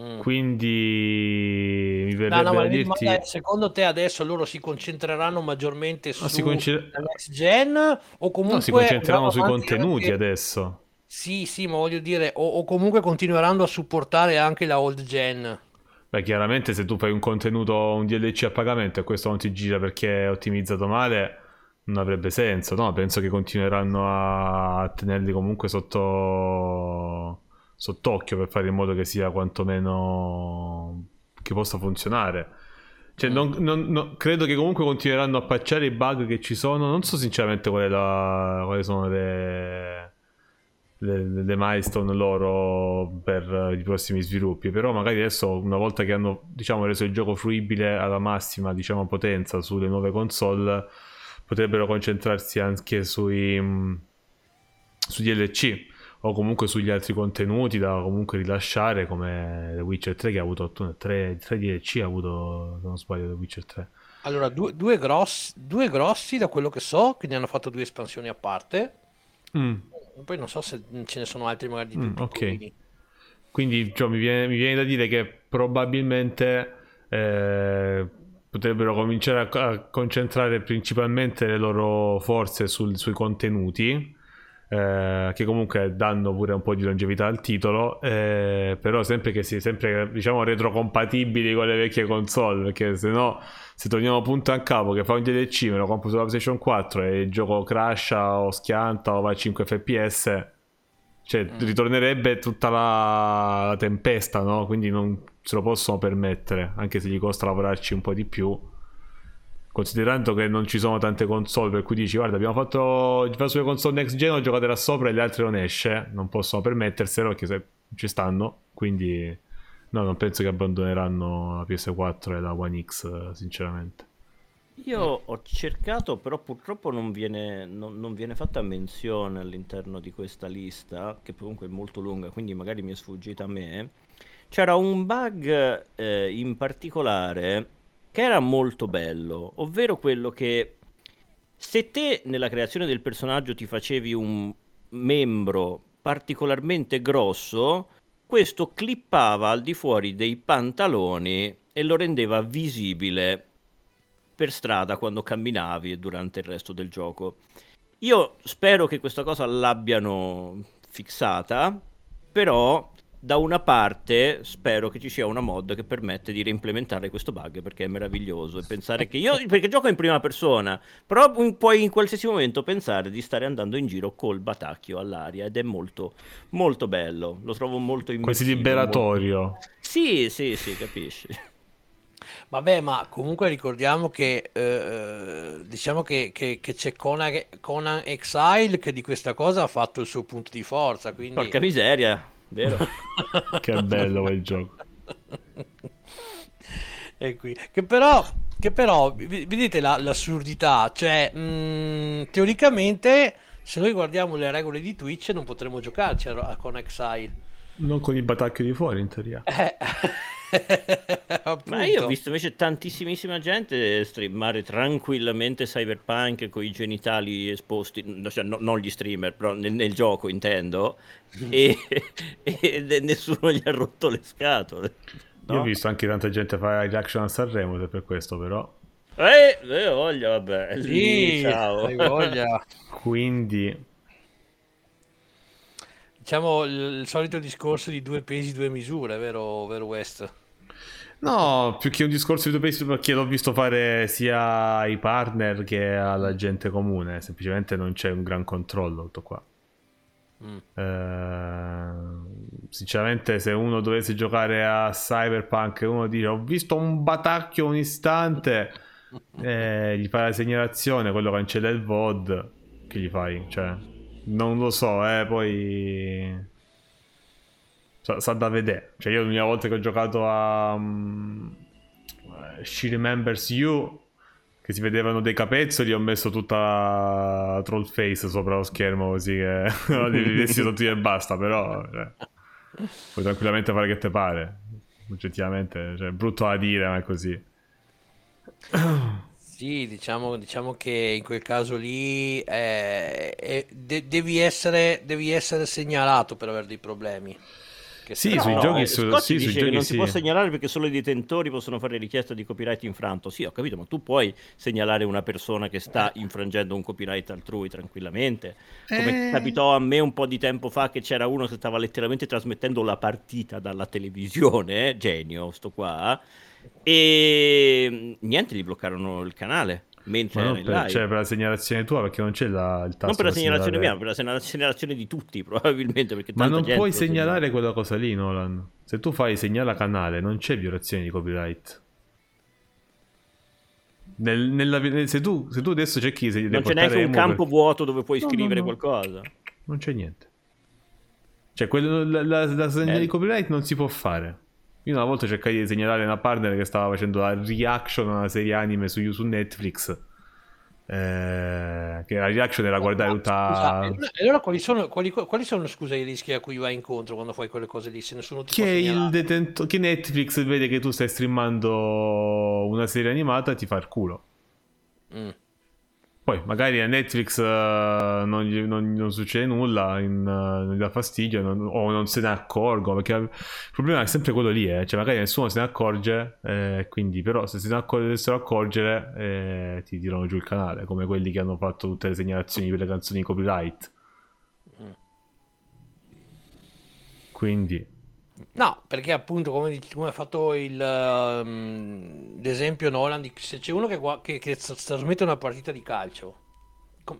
Mm. Quindi mi verrebbe no, no, a dirti... ma secondo te adesso loro si concentreranno maggiormente su no, conce... next gen o comunque no, si concentreranno sui contenuti anche... adesso? Sì, sì, ma voglio dire, o, o comunque continueranno a supportare anche la old gen. Beh, chiaramente se tu fai un contenuto, un DLC a pagamento e questo non ti gira perché è ottimizzato male, non avrebbe senso, no? Penso che continueranno a tenerli comunque sotto sott'occhio per fare in modo che sia quantomeno che possa funzionare. Cioè, non, non, non, credo che comunque continueranno a pacciare i bug che ci sono. Non so sinceramente qual la, quali sono le, le, le, milestone loro per i prossimi sviluppi. Però magari adesso una volta che hanno diciamo reso il gioco fruibile alla massima diciamo potenza sulle nuove console potrebbero concentrarsi anche sui mm, su DLC o comunque sugli altri contenuti da comunque rilasciare come The Witcher 3 che ha avuto 3, 3 DLC ha avuto se non sbaglio The Witcher 3 allora due, due, grossi, due grossi da quello che so che ne hanno fatto due espansioni a parte. Mm poi non so se ce ne sono altri magari di più mm, Ok. Quindi cioè, mi, viene, mi, viene, da dire che probabilmente eh, potrebbero cominciare a, a, concentrare principalmente le loro forze sul, sui contenuti. Eh, che comunque danno pure un po' di longevità al titolo, eh, però sempre che sia sempre diciamo retrocompatibili con le vecchie console, perché se no se torniamo punto a capo che fa un DLC, me lo compro sulla PlayStation 4 e il gioco crasha o schianta o va a 5 fps, cioè mm. ritornerebbe tutta la, la tempesta, no? Quindi non se lo possono permettere, anche se gli costa lavorarci un po' di più considerando che non ci sono tante console per cui dici guarda abbiamo fatto sulle console next gen ho giocato là sopra e le altre non esce non possono permetterselo perché se ci stanno quindi No, non penso che abbandoneranno la PS4 e la One X, sinceramente. Io ho cercato, però purtroppo non viene, non, non viene, fatta menzione all'interno di questa lista, che comunque è molto lunga, quindi magari mi è sfuggita a me. C'era un bug eh, in particolare che era molto bello, ovvero quello che se te nella creazione del personaggio ti facevi un membro particolarmente grosso, questo clippava al di fuori dei pantaloni e lo rendeva visibile per strada quando camminavi e durante il resto del gioco. Io spero che questa cosa l'abbiano fissata, però da una parte spero che ci sia una mod che permette di reimplementare questo bug perché è meraviglioso e pensare che io perché gioco in prima persona però puoi in qualsiasi momento pensare di stare andando in giro col batacchio all'aria ed è molto molto bello lo trovo molto quasi liberatorio molto... sì sì sì capisci Vabbè, ma comunque ricordiamo che eh, diciamo che, che, che c'è Conan, Conan, Exile che di questa cosa ha fatto il suo punto di forza. Quindi... Porca miseria, vero? che bello quel gioco. E qui. Che però, che però vedete la, l'assurdità, cioè mh, teoricamente se noi guardiamo le regole di Twitch non potremmo giocarci a, a, con Exile. Non con il batacchio di fuori in teoria. Eh. Ma io ho visto invece tantissimissima gente streamare tranquillamente Cyberpunk con i genitali esposti, cioè, no, non gli streamer, però nel, nel gioco intendo, e, e, nessuno gli ha rotto le scatole. No? Io ho visto anche tanta gente fare reaction a Sanremo per questo, però. Eh, eh voglia, vabbè. Sì, Lì, ciao. voglia. Quindi diciamo il, solito discorso di due pesi, due misure, vero, vero West? No, più che un discorso di due pesi, perché l'ho visto fare sia ai partner che alla gente comune, semplicemente non c'è un gran controllo tutto qua. Mm. Eh, sinceramente, se uno dovesse giocare a Cyberpunk e uno dice ho visto un batacchio un istante, eh, gli fai la segnalazione, quello cancella il VOD, che gli fai? Cioè, non lo so, eh, poi... Sa, sa da vedere. Cioè io l'unica volta che ho giocato a... Um, She Remembers You, che si vedevano dei capezzoli, ho messo tutta la troll face sopra lo schermo così che li vedessi tutti e basta, però... Cioè, puoi tranquillamente fare che te pare. Oggettivamente, cioè, brutto da dire, ma è così. Sì, diciamo, diciamo che in quel caso lì eh, eh, de- devi, essere, devi essere segnalato per avere dei problemi. Che sì, sui no, giochi, su, sì, sui giochi non sì. si può segnalare perché solo i detentori possono fare richiesta di copyright infranto. Sì, ho capito, ma tu puoi segnalare una persona che sta infrangendo un copyright altrui tranquillamente. Come eh... capitò a me un po' di tempo fa che c'era uno che stava letteralmente trasmettendo la partita dalla televisione, eh? genio, sto qua e mm, niente, gli bloccarono il canale. Mentre ma non per, cioè, per la segnalazione tua, perché non c'è la, il tasto. Non per la segnalazione segnalare... mia, per la segnalazione di tutti, probabilmente. ma non puoi segnalare segnala. quella cosa lì, Nolan. Se tu fai segnala canale, non c'è violazione di copyright. Nel, nella, se, tu, se, tu, adesso cerchi se non c'è neanche un campo per... vuoto dove puoi no, scrivere no, no. qualcosa. Non c'è niente. Cioè, quello, la, la, la segnale eh. di copyright non si può fare. Io una volta cercai di segnalare una partner che stava facendo la reaction a una serie anime su, su Netflix. Eh, che la reaction era guardare tutta. Scusa, allora quali sono, quali, quali sono scusa, i rischi a cui vai incontro quando fai quelle cose lì? Se nessuno ti che, il detento- che Netflix vede che tu stai streamando una serie animata e ti fa il culo. Mm. Poi magari a Netflix uh, non, gli, non, non, succede nulla, in, uh, non gli dà fastidio non, o non se ne accorgono, perché il problema è sempre quello lì, eh. cioè magari nessuno se ne accorge, eh, quindi però se se ne dovessero accorgere eh, ti tirano giù il canale, come quelli che hanno fatto tutte le segnalazioni per le canzoni copyright. Mm. Quindi... No, perché appunto come, come ha fatto il, um, l'esempio Nolan, se c'è uno che, che, che trasmette una partita di calcio,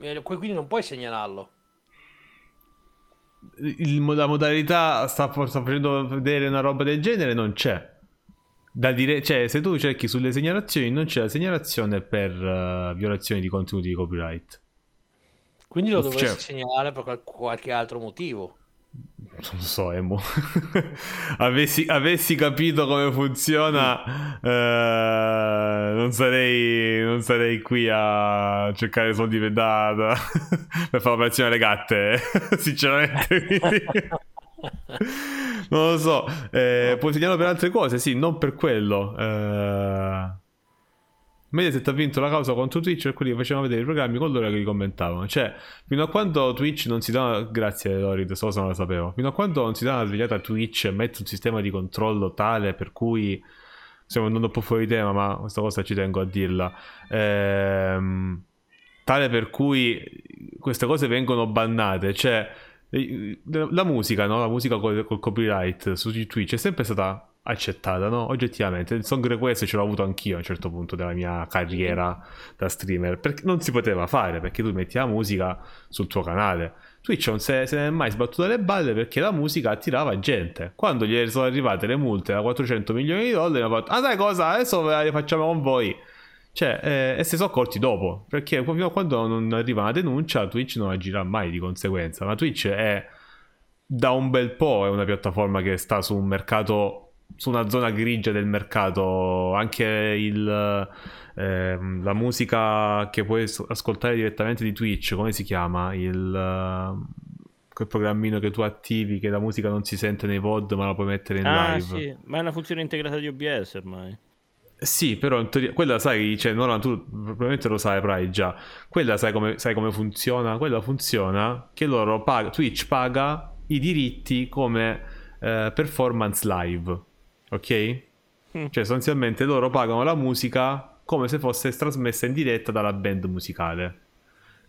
eh, quindi non puoi segnalarlo. Il, la modalità sta, sta, facendo vedere una roba del genere non c'è. Da dire, cioè, se tu cerchi sulle segnalazioni, non c'è la segnalazione per uh, violazione di contenuti di copyright. Quindi lo dovresti cioè, segnalare per qualche altro motivo non so, Emo. avessi, avessi, capito come funziona, eh, non, sarei, non, sarei, qui a cercare soldi per, da, da, per fare operazione alle gatte. sinceramente, non lo so. Eh, puoi segnarlo per altre cose, sì, non per quello. Eh, Mediaset ha vinto la causa contro Twitch per quelli che facevano vedere i programmi con loro che li commentavano. Cioè, fino a quando Twitch non si dà. Grazie, Lorid, questa cosa non la sapevo. Fino a quando non si dà una svegliata a Twitch e mette un sistema di controllo tale per cui. Stiamo andando un po' fuori tema, ma questa cosa ci tengo a dirla. Ehm, tale per cui queste cose vengono bannate. Cioè, la musica, no? La musica col copyright su Twitch è sempre stata accettata, no? Oggettivamente, il song request ce l'ho avuto anch'io a un certo punto della mia carriera da streamer, perché non si poteva fare, perché tu metti la musica sul tuo canale. Twitch non se, se ne è mai sbattuto le balle perché la musica attirava gente. Quando gli sono arrivate le multe da 400 milioni di dollari, hanno fatto, ah sai cosa, adesso le facciamo con voi. Cioè, eh, e si sono accorti dopo, perché fino a quando non arriva una denuncia, Twitch non agirà mai di conseguenza. Ma Twitch è da un bel po' è una piattaforma che sta su un mercato su una zona grigia del mercato. Anche il, ehm, la musica che puoi ascoltare direttamente di Twitch, come si chiama? Il, quel programmino che tu attivi che la musica non si sente nei VOD ma la puoi mettere in ah, live. Sì, ma è una funzione integrata di OBS ormai. Sì, però in teoria, quella sai, cioè, no, tu probabilmente lo sai, Prai già. Quella sai come, sai come funziona? Quella funziona che loro paga, Twitch paga i diritti come eh, performance live, ok? Mm. Cioè, sostanzialmente loro pagano la musica come se fosse trasmessa in diretta dalla band musicale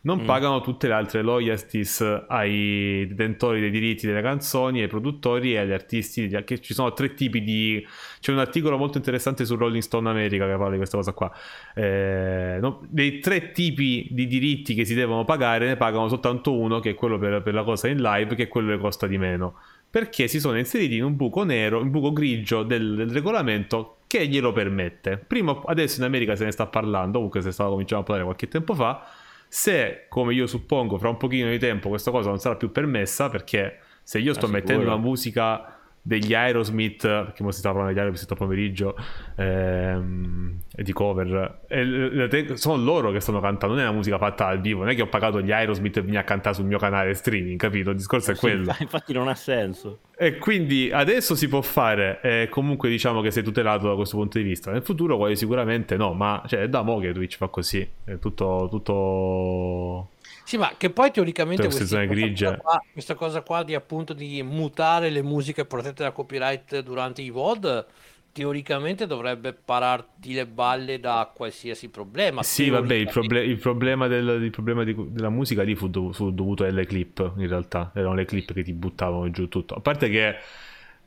non mm. pagano tutte le altre loyalties ai detentori dei diritti delle canzoni, ai produttori e agli artisti. Che ci sono tre tipi di. C'è un articolo molto interessante su Rolling Stone America che parla di questa cosa qua. Eh, no, dei tre tipi di diritti che si devono pagare, ne pagano soltanto uno, che è quello per, per la cosa in live, che è quello che costa di meno. Perché si sono inseriti in un buco nero, un buco grigio del, del regolamento che glielo permette. Prima, adesso in America se ne sta parlando, comunque se stava cominciando a parlare qualche tempo fa se, come io suppongo, fra un pochino di tempo questa cosa non sarà più permessa, perché se io sto ah, mettendo una musica degli Aerosmith, perché mo si sta parlando degli Aerosmith pomeriggio, ehm, di cover, e, sono loro che stanno cantando, non è una musica fatta al vivo, non è che ho pagato gli Aerosmith e venire a cantare sul mio canale streaming, capito? Il discorso è quello. Infatti non ha senso. E quindi adesso si può fare, e comunque diciamo che sei tutelato da questo punto di vista. Nel futuro quasi sicuramente no, ma cioè, è da mo' che Twitch fa così, è tutto... tutto sì, ma che poi teoricamente questi, questa, cosa qua, questa, cosa qua, di appunto di mutare le musiche protette da copyright durante i VOD teoricamente dovrebbe pararti le balle da qualsiasi problema. Sì, vabbè, il, proble- il problema, del, il problema di, della musica lì fu, dov- fu, dovuto alle clip, in realtà. Erano le clip che ti buttavano giù tutto. A parte che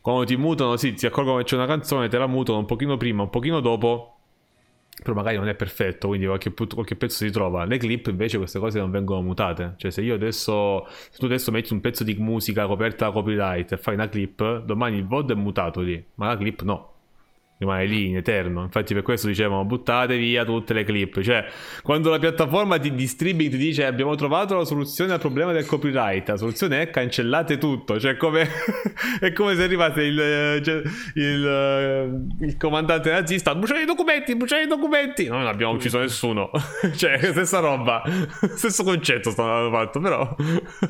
quando ti mutano, sì, ti accorgono che c'è una canzone, te la mutano un pochino prima, un pochino dopo però magari non è perfetto, quindi qualche, qualche, pezzo si trova. Le clip invece queste cose non vengono mutate. Cioè se io adesso, se tu adesso metti un pezzo di musica coperta da copyright e fai una clip, domani il VOD è mutato lì, ma la clip no rimane lì in eterno. Infatti, per questo dicevano buttate via tutte le clip. Cioè, quando la piattaforma di, di streaming ti dice abbiamo trovato la soluzione al problema del copyright, la soluzione è cancellate tutto. Cioè, come... è come se arrivasse il, cioè, il, eh, il, comandante nazista: bruciare i documenti, bruciare i documenti. No, non abbiamo ucciso nessuno. cioè, stessa roba, stesso concetto stanno fatto, però.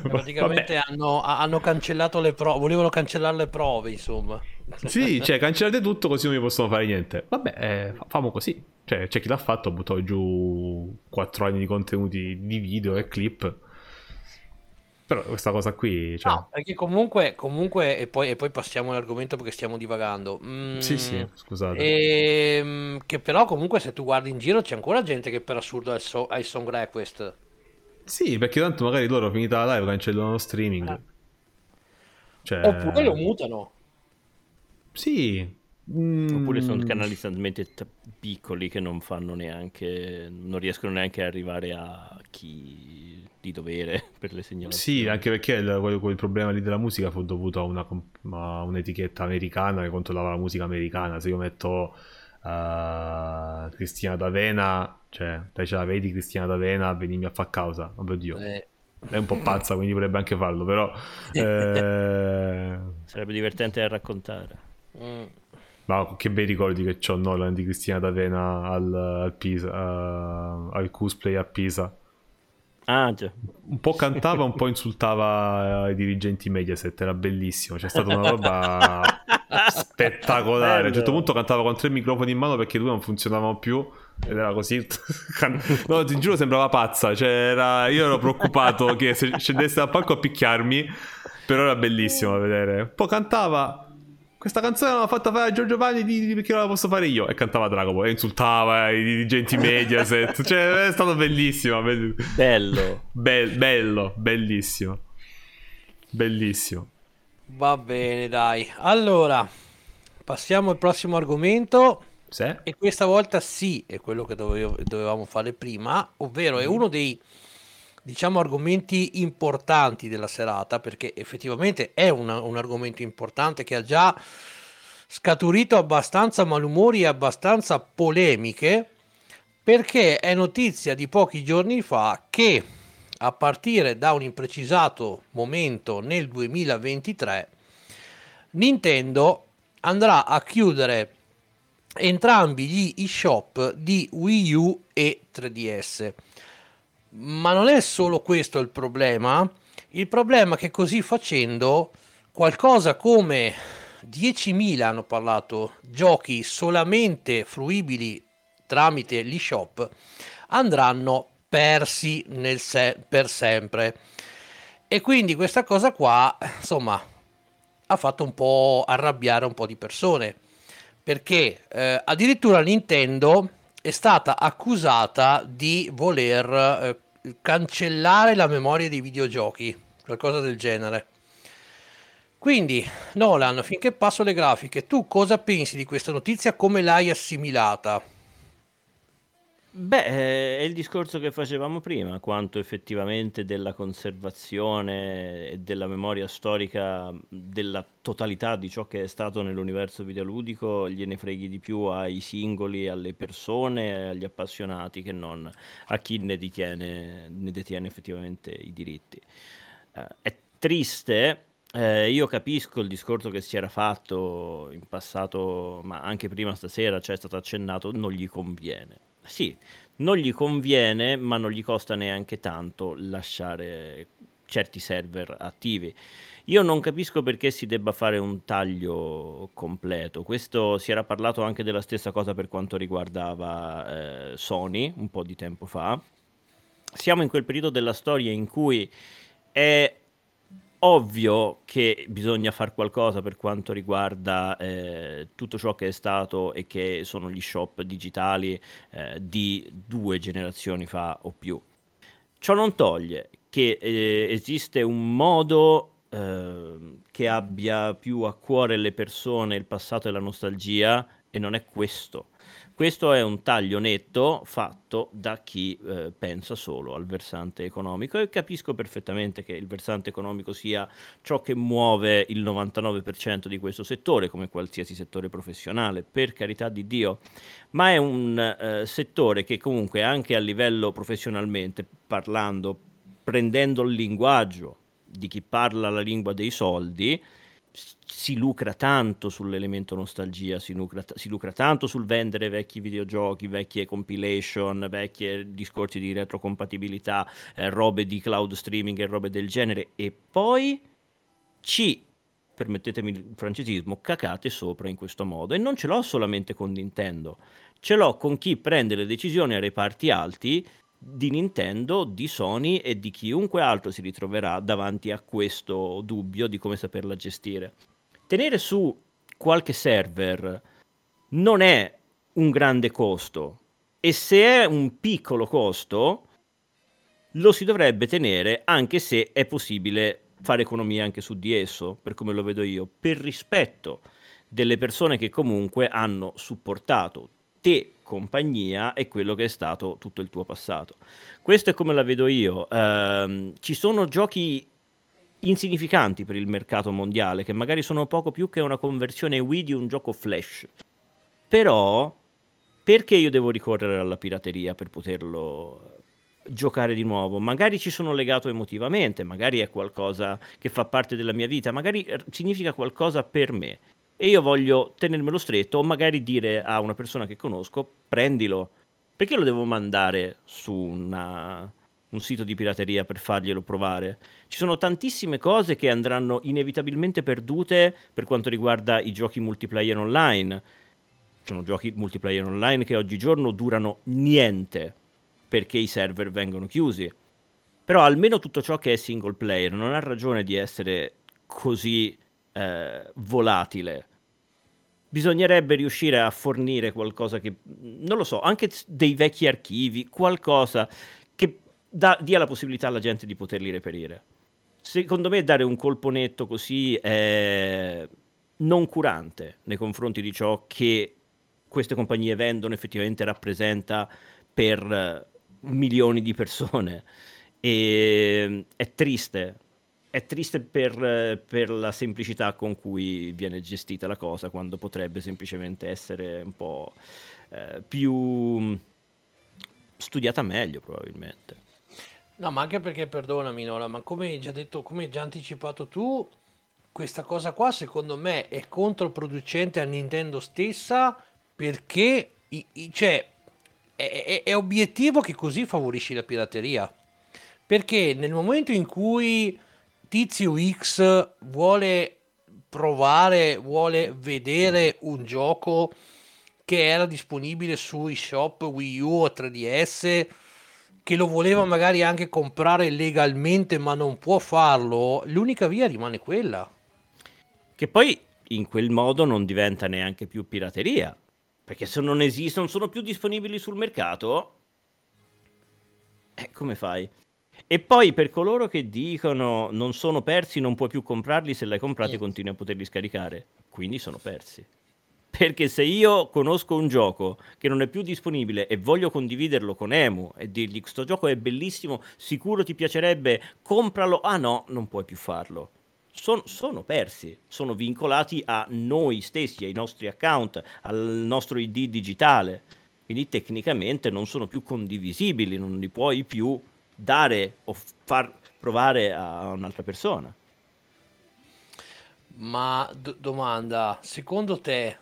Praticamente hanno, hanno cancellato le prove, volevano cancellare le prove, insomma. Sì, cioè cancellate tutto così non mi possono fare niente. Vabbè, eh, famo così. Cioè, c'è chi l'ha fatto, buttato giù 4 anni di contenuti di video e clip. Però questa cosa qui... Cioè... No, perché comunque, comunque e, poi, e poi passiamo all'argomento perché stiamo divagando. Mm, sì, sì, scusate. E, ehm, che però comunque se tu guardi in giro c'è ancora gente che per assurdo ha il, so, ha il song request. Sì, perché tanto magari loro finita la live cancellano lo streaming. Eh. Cioè... Oppure lo mutano. Sì. Mm. Oppure sono canali talmente t- piccoli che non fanno neanche, non riescono neanche ad arrivare a chi di dovere per le segnalazioni. Sì, anche perché il, quel, quel, problema lì della musica fu dovuto a, una, a un'etichetta americana che controllava la musica americana. Se io metto uh, Cristina D'Avena, cioè, te ce la vedi Cristina D'Avena, venimi a far causa. Oddio. Eh. È un po' pazza, quindi potrebbe anche farlo, però... Eh... Sarebbe divertente da raccontare. Mm. Ma che bei ricordi che ho Nolan di Cristina D'Avena al, al, Pisa, uh, al cosplay a Pisa. Ah, già. Un po' cantava, un po' insultava i dirigenti Mediaset, era bellissimo. C'è stata una roba spettacolare. Bello. A un certo punto cantava con tre microfoni in mano perché due non funzionavano più. Ed era così. no, ti giuro, sembrava pazza. Cioè, era... Io ero preoccupato che se scendesse dal palco a picchiarmi. Però era bellissimo da vedere. Poi cantava questa canzone l'ho fatta fare a Giorgio Vanni di, di, perché non la posso fare io? E cantava Dragon Ball e insultava i dirigenti Mediaset cioè è stato bellissimo bello. Be- bello bellissimo. Bellissimo. Va bene dai. Allora passiamo al prossimo argomento. Sì. e questa volta sì è quello che dovevo, dovevamo fare prima ovvero è mm. uno dei diciamo argomenti importanti della serata perché effettivamente è una, un argomento importante che ha già scaturito abbastanza malumori e abbastanza polemiche perché è notizia di pochi giorni fa che a partire da un imprecisato momento nel 2023 Nintendo andrà a chiudere entrambi gli eShop di Wii U e 3DS. Ma non è solo questo il problema. Il problema è che così facendo qualcosa come 10.000 hanno parlato giochi solamente fruibili tramite l'eShop andranno persi se- per sempre. E quindi questa cosa qua, insomma, ha fatto un po' arrabbiare un po' di persone perché eh, addirittura Nintendo è stata accusata di voler eh, cancellare la memoria dei videogiochi, qualcosa del genere. Quindi, Nolan, finché passo le grafiche, tu cosa pensi di questa notizia? Come l'hai assimilata? Beh, eh, è il discorso che facevamo prima, quanto effettivamente della conservazione e della memoria storica della totalità di ciò che è stato nell'universo videoludico gliene freghi di più ai singoli, alle persone, agli appassionati che non a chi ne detiene, ne detiene effettivamente i diritti. Eh, è triste eh, io capisco il discorso che si era fatto in passato, ma anche prima stasera c'è stato accennato, non gli conviene. Sì, non gli conviene, ma non gli costa neanche tanto lasciare certi server attivi. Io non capisco perché si debba fare un taglio completo. Questo si era parlato anche della stessa cosa per quanto riguardava eh, Sony un po' di tempo fa. Siamo in quel periodo della storia in cui è ovvio che bisogna fare qualcosa per quanto riguarda eh, tutto ciò che è stato e che sono gli shop digitali eh, di due generazioni fa o più. Ciò non toglie che eh, esiste un modo ehm, che abbia più a cuore le persone, il passato e la nostalgia e non è questo. Questo è un taglio netto fatto da chi eh, pensa solo al versante economico e capisco perfettamente che il versante economico sia ciò che muove il 99% di questo settore, come qualsiasi settore professionale, per carità di Dio, ma è un eh, settore che comunque anche a livello professionalmente parlando, prendendo il linguaggio di chi parla la lingua dei soldi, si lucra tanto sull'elemento nostalgia, si lucra, si lucra, tanto sul vendere vecchi videogiochi, vecchie compilation, vecchi discorsi di retrocompatibilità, eh, robe di cloud streaming e robe del genere, e poi ci, permettetemi il francesismo, cacate sopra in questo modo. E non ce l'ho solamente con Nintendo, ce l'ho con chi prende le decisioni a reparti alti di Nintendo, di Sony e di chiunque altro si ritroverà davanti a questo dubbio di come saperla gestire. Tenere su qualche server non è un grande costo e se è un piccolo costo lo si dovrebbe tenere anche se è possibile fare economia anche su di esso, per come lo vedo io, per rispetto delle persone che comunque hanno supportato te compagnia e quello che è stato tutto il tuo passato. Questo è come la vedo io. Uh, ci sono giochi insignificanti per il mercato mondiale, che magari sono poco più che una conversione Wii di un gioco flash. Però, perché io devo ricorrere alla pirateria per poterlo giocare di nuovo? Magari ci sono legato emotivamente, magari è qualcosa che fa parte della mia vita, magari significa qualcosa per me e io voglio tenermelo stretto o magari dire a una persona che conosco prendilo. Perché lo devo mandare su una, un sito di pirateria per farglielo provare? Ci sono tantissime cose che andranno inevitabilmente perdute per quanto riguarda i giochi multiplayer online. Sono giochi multiplayer online che oggigiorno durano niente perché i server vengono chiusi. Però almeno tutto ciò che è single player non ha ragione di essere così eh, volatile bisognerebbe riuscire a fornire qualcosa che, non lo so, anche dei vecchi archivi, qualcosa che da, dia la possibilità alla gente di poterli reperire. Secondo me dare un colpo netto così è non curante nei confronti di ciò che queste compagnie vendono effettivamente rappresenta per milioni di persone. E è triste è triste per, per, la semplicità con cui viene gestita la cosa, quando potrebbe semplicemente essere un po' eh, più studiata meglio, probabilmente. No, ma anche perché, perdonami, Nola, ma come hai già detto, come hai già anticipato tu, questa cosa qua secondo me è controproducente a Nintendo stessa perché cioè, è, è, è obiettivo che così favorisci la pirateria. Perché nel momento in cui Tizio X vuole provare, vuole vedere un gioco che era disponibile sui shop Wii U o 3DS, che lo voleva magari anche comprare legalmente ma non può farlo, l'unica via rimane quella. Che poi in quel modo non diventa neanche più pirateria, perché se non esistono, non sono più disponibili sul mercato, eh, come fai? E poi per coloro che dicono non sono persi, non puoi più comprarli, se l'hai comprati continui a poterli scaricare. Quindi sono persi. Perché se io conosco un gioco che non è più disponibile e voglio condividerlo con Emu e dirgli questo gioco è bellissimo, sicuro ti piacerebbe, compralo. Ah no, non puoi più farlo. Son, sono persi, sono vincolati a noi stessi, ai nostri account, al nostro ID digitale. Quindi tecnicamente non sono più condivisibili, non li puoi più dare o far provare a un'altra persona. Ma d- domanda, secondo te,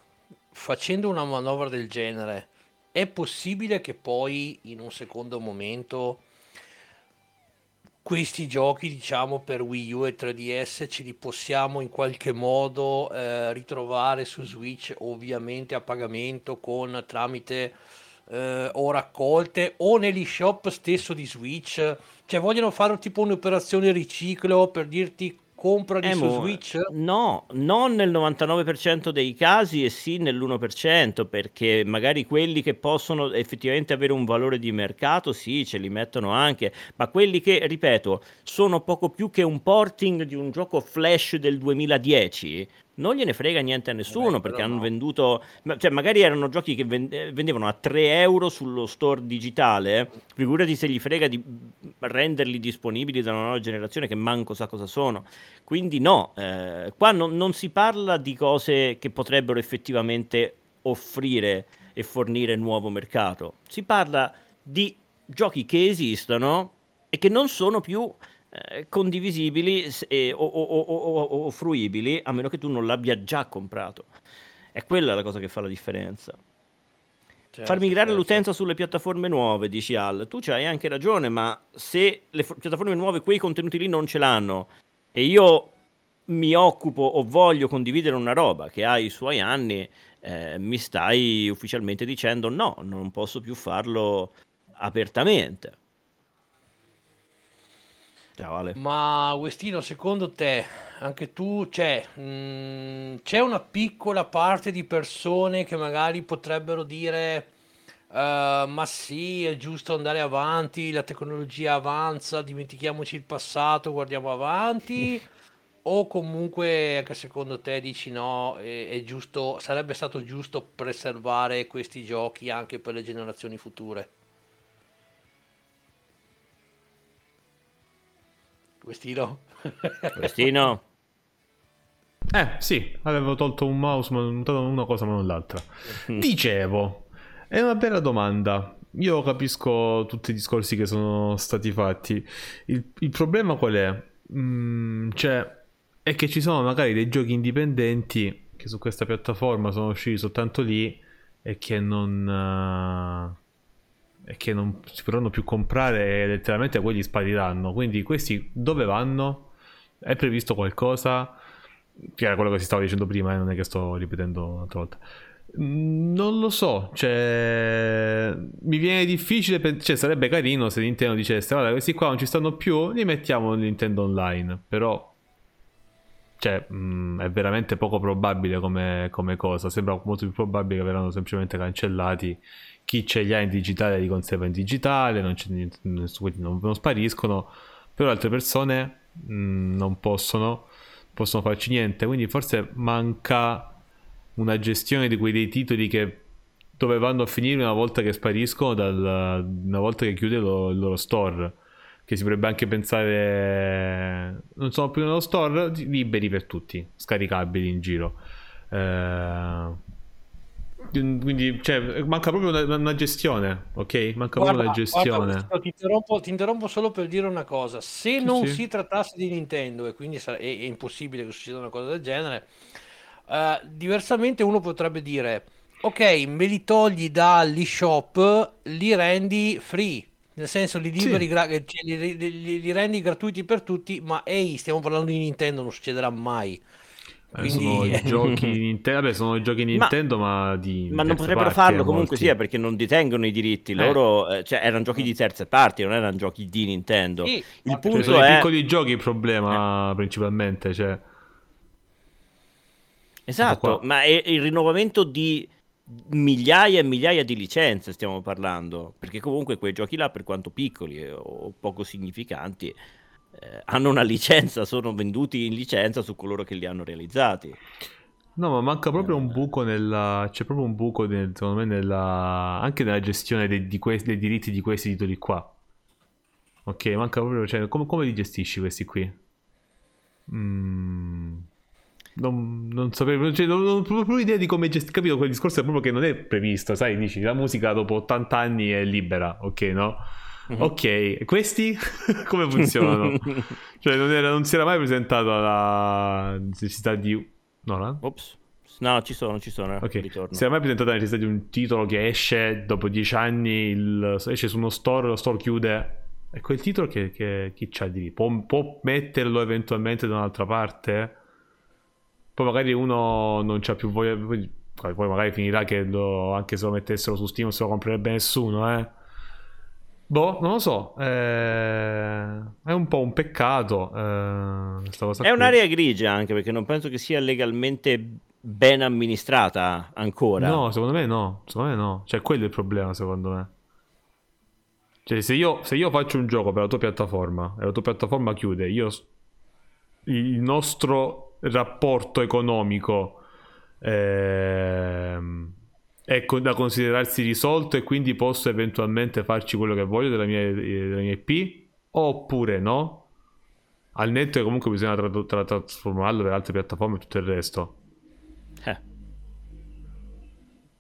facendo una manovra del genere, è possibile che poi in un secondo momento questi giochi, diciamo, per Wii U e 3DS ce li possiamo in qualche modo eh, ritrovare su Switch, ovviamente a pagamento con tramite eh, o raccolte o negli shop stesso di Switch. Cioè vogliono fare tipo un'operazione riciclo per dirti compra di su Switch? No, non nel 99% dei casi e sì nell'1%, perché magari quelli che possono effettivamente avere un valore di mercato, sì, ce li mettono anche, ma quelli che, ripeto, sono poco più che un porting di un gioco flash del 2010, non gliene frega niente a nessuno Vabbè, perché hanno no. venduto, cioè magari erano giochi che vendevano a 3 euro sullo store digitale, figurati se gli frega di renderli disponibili da una nuova generazione che manco sa cosa sono. Quindi no, eh, qua non, non si parla di cose che potrebbero effettivamente offrire e fornire nuovo mercato, si parla di giochi che esistono e che non sono più eh, condivisibili e, o, o, o, o, fruibili a meno che tu non l'abbia già comprato. È quella la cosa che fa la differenza. Certo, Far migrare certo. l'utenza sulle piattaforme nuove, dici Al. Tu hai anche ragione, ma se le f- piattaforme nuove quei contenuti lì non ce l'hanno e io mi occupo o voglio condividere una roba che ha i suoi anni, eh, mi stai ufficialmente dicendo no, non posso più farlo apertamente. Ciao Ale. Ma Westino, secondo te, anche tu, c'è, mh, mm, c'è una piccola parte di persone che magari potrebbero dire... Uh, ma sì, è giusto andare avanti, la tecnologia avanza, dimentichiamoci il passato, guardiamo avanti. o comunque anche secondo te dici no, è, è, giusto, sarebbe stato giusto preservare questi giochi anche per le generazioni future? Questino. Questino. Eh sì, avevo tolto un mouse, ma non una cosa ma non l'altra. Mm. Dicevo, è una bella domanda. Io capisco tutti i discorsi che sono stati fatti. Il, il problema qual è? Mm, cioè, è che ci sono magari dei giochi indipendenti che su questa piattaforma sono usciti soltanto lì e che non... Uh che non si potranno più comprare e letteralmente quelli spariranno. Quindi questi dove vanno? È previsto qualcosa? Che era quello che si stava dicendo prima, eh? non è che sto ripetendo un'altra volta. Mm, non lo so, cioè mi viene difficile, cioè sarebbe carino se Nintendo dicesse guarda questi qua non ci stanno più, li mettiamo in Nintendo Online, però cioè mh, mm, è veramente poco probabile come, come cosa, sembra molto più probabile che verranno semplicemente cancellati chi ce li ha in digitale li conserva in digitale, non, non, non spariscono, però altre persone mh, mm, non possono, possono farci niente, quindi forse manca una gestione di quei dei titoli che dove vanno a finire una volta che spariscono, dal, una volta che chiude lo, il loro store. Che si potrebbe anche pensare, non sono più nello store, liberi per tutti, scaricabili in giro. Eh, Quindi cioè, manca proprio una, una, gestione, ok? Manca guarda, proprio una gestione. Guarda, ti, interrompo, ti, interrompo, solo per dire una cosa: se non sì. si trattasse di Nintendo, e quindi è, è impossibile che succeda una cosa del genere, uh, diversamente uno potrebbe dire: Ok, me li togli dall'eShop, li rendi free. Nel senso, li, liberi, sì. gra- cioè, li, li, li rendi gratuiti per tutti, ma ehi, stiamo parlando di Nintendo, non succederà mai. Eh, Quindi... Sono i giochi Nintendo, vabbè, sono i giochi Nintendo, ma, ma di. Ma non potrebbero farlo comunque sia perché non detengono i diritti. Eh. Loro, eh. cioè, erano giochi di terze parti, non erano giochi di Nintendo. Sì, il punto cioè, è. i piccoli giochi il problema, eh. principalmente. Cioè... Esatto, ma è il rinnovamento di migliaia e migliaia di licenze stiamo parlando, perché comunque quei giochi là, per quanto piccoli o poco significanti, eh, hanno una licenza, sono venduti in licenza su coloro che li hanno realizzati. No, ma manca proprio un buco nella. C'è proprio un buco, nel, secondo me, nella, anche nella gestione dei, di que... dei, diritti di questi titoli qua. Ok, manca proprio. Cioè, come, come li gestisci questi qui? Mm. Non, non sapevo, cioè, non, non ho proprio idea di come gestire. Capito? Quel discorso è proprio che non è previsto, sai? Dici la musica dopo 80 anni è libera, ok, no? Mm-hmm. Ok, questi come funzionano? cioè, non, era, non, si era mai presentato la necessità di. No, no? Ops. No, ci sono, ci sono. Ok, ritorno. si era mai presentata la necessità di un titolo che esce dopo 10 anni, il, esce su uno store, lo store chiude. E quel titolo che, che chi c'ha di lì? Può, può metterlo eventualmente da un'altra parte? Poi magari uno non c'ha più voglia. Poi magari finirà che lo, anche se lo mettessero su Steam se lo comprerebbe nessuno, eh. Boh, non lo so. Eh, è un po' un peccato. Eh, è un'area grigia anche perché non penso che sia legalmente ben amministrata ancora. No, secondo me no. Secondo me no. Cioè, quello è il problema, secondo me. Cioè, se io, se io faccio un gioco per la tua piattaforma e la tua piattaforma chiude, io il nostro rapporto economico ehm, è da considerarsi risolto e quindi posso eventualmente farci quello che voglio della mia, della mia IP oppure no? Al netto che comunque bisogna tra- tra- trasformarlo per altre piattaforme e tutto il resto. Eh.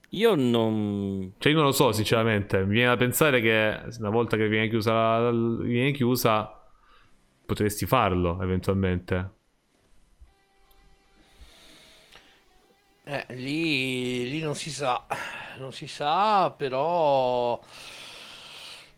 io non cioè io non lo so sinceramente. Mi viene da pensare che una volta che viene chiusa viene chiusa potresti farlo eventualmente Eh, lì, lì non si sa, non si sa, però...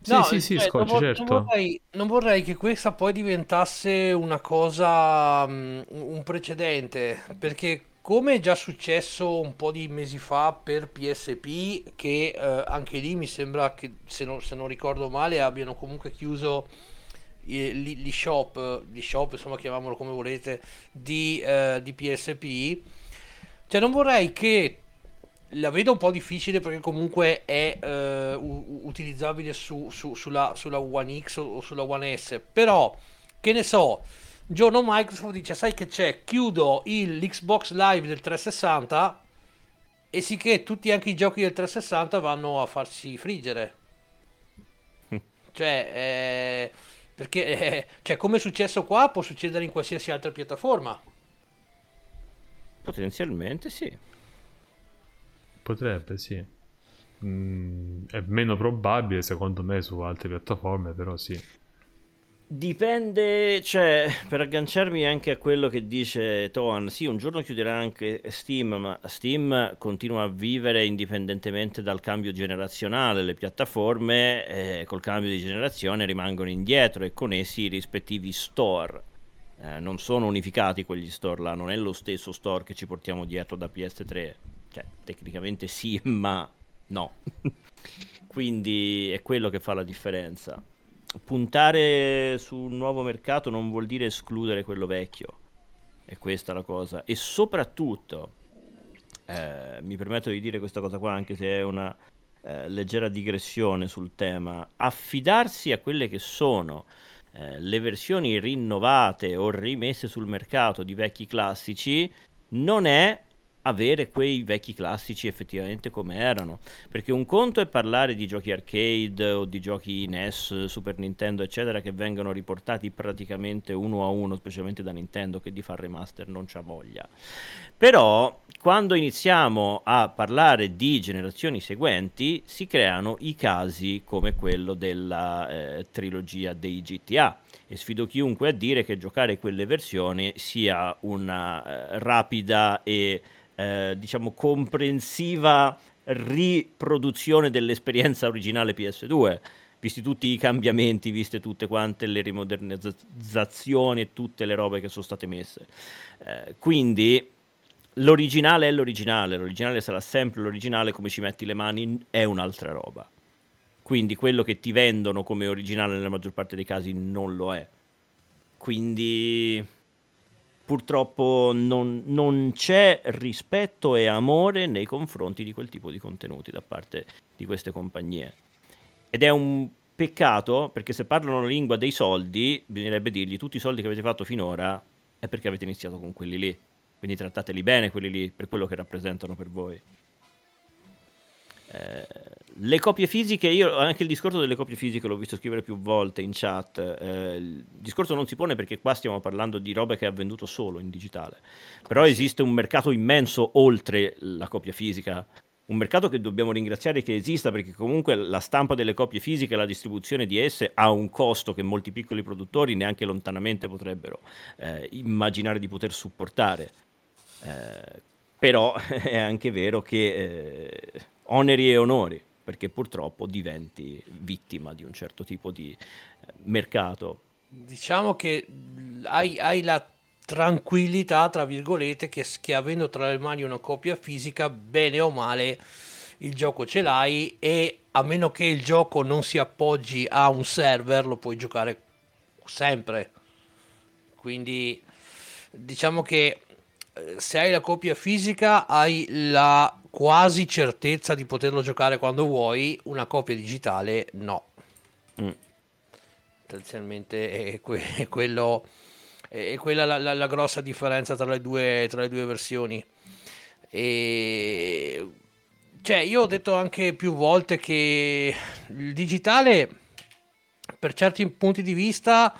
Sì, no, sì, sì, cioè, scotch, non, certo. non, vorrei, non, vorrei, che questa poi diventasse una cosa, um, un precedente, perché come è già successo un po' di mesi fa per PSP, che uh, anche lì mi sembra che, se non, se non ricordo male, abbiano comunque chiuso gli shop, gli shop, insomma chiamiamolo come volete, di, uh, di PSP cioè, non vorrei che la vedo un po' difficile perché comunque è eh, utilizzabile su, su, sulla, sulla One X o sulla One S. Però, che ne so, un giorno Microsoft dice: Sai che c'è? Chiudo il, l'Xbox Live del 360 e sì che tutti anche i giochi del 360 vanno a farsi friggere. cioè, eh, perché eh, cioè, come è successo qua, può succedere in qualsiasi altra piattaforma. Potenzialmente sì. Potrebbe, sì. Mm, è meno probabile secondo me su altre piattaforme, però sì. Dipende, cioè, per agganciarmi anche a quello che dice Toan, sì, un giorno chiuderà anche Steam, ma Steam continua a vivere indipendentemente dal cambio generazionale. Le piattaforme eh, col cambio di generazione rimangono indietro e con essi i rispettivi store eh, non sono unificati quegli store là, non è lo stesso store che ci portiamo dietro da PS3, cioè tecnicamente sì, ma no. Quindi è quello che fa la differenza. Puntare su un nuovo mercato non vuol dire escludere quello vecchio, è questa la cosa. E soprattutto, eh, mi permetto di dire questa cosa qua anche se è una eh, leggera digressione sul tema, affidarsi a quelle che sono eh, le versioni rinnovate o rimesse sul mercato di vecchi classici non è avere quei vecchi classici effettivamente come erano. Perché un conto è parlare di giochi arcade o di giochi NES, Super Nintendo, eccetera, che vengono riportati praticamente uno a uno, specialmente da Nintendo, che di far remaster non c'ha voglia. Però quando iniziamo a parlare di generazioni seguenti, si creano i casi come quello della eh, trilogia dei GTA e sfido chiunque a dire che giocare quelle versioni sia una eh, rapida e eh, diciamo comprensiva riproduzione dell'esperienza originale PS2 visti tutti i cambiamenti, viste tutte quante le rimodernizzazioni e tutte le robe che sono state messe. Eh, quindi l'originale è l'originale, l'originale sarà sempre l'originale, come ci metti le mani è un'altra roba. Quindi quello che ti vendono come originale nella maggior parte dei casi non lo è. Quindi purtroppo non, non, c'è rispetto e amore nei confronti di quel tipo di contenuti da parte di queste compagnie. Ed è un peccato perché se parlano la lingua dei soldi, bisognerebbe dirgli tutti i soldi che avete fatto finora è perché avete iniziato con quelli lì. Quindi trattateli bene quelli lì per quello che rappresentano per voi. Eh, le copie fisiche, io anche il discorso delle copie fisiche l'ho visto scrivere più volte in chat. Eh, il discorso non si pone perché qua stiamo parlando di robe che ha venduto solo in digitale. Però esiste un mercato immenso oltre la copia fisica. Un mercato che dobbiamo ringraziare che esista perché comunque la stampa delle copie fisiche e la distribuzione di esse ha un costo che molti piccoli produttori neanche lontanamente potrebbero eh, immaginare di poter supportare. Eh, però è anche vero che eh, oneri e onori perché purtroppo diventi vittima di un certo tipo di eh, mercato. Diciamo che hai, hai la tranquillità, tra virgolette, che, che avendo tra le mani una copia fisica, bene o male, il gioco ce l'hai e a meno che il gioco non si appoggi a un server, lo puoi giocare sempre. Quindi diciamo che eh, se hai la copia fisica hai la quasi certezza di poterlo giocare quando vuoi, una copia digitale no. Mm. Tendenzialmente è, que- è, quello, è quella la, la, la, grossa differenza tra le due, tra le due versioni. E cioè, io ho detto anche più volte che il digitale, per certi punti di vista,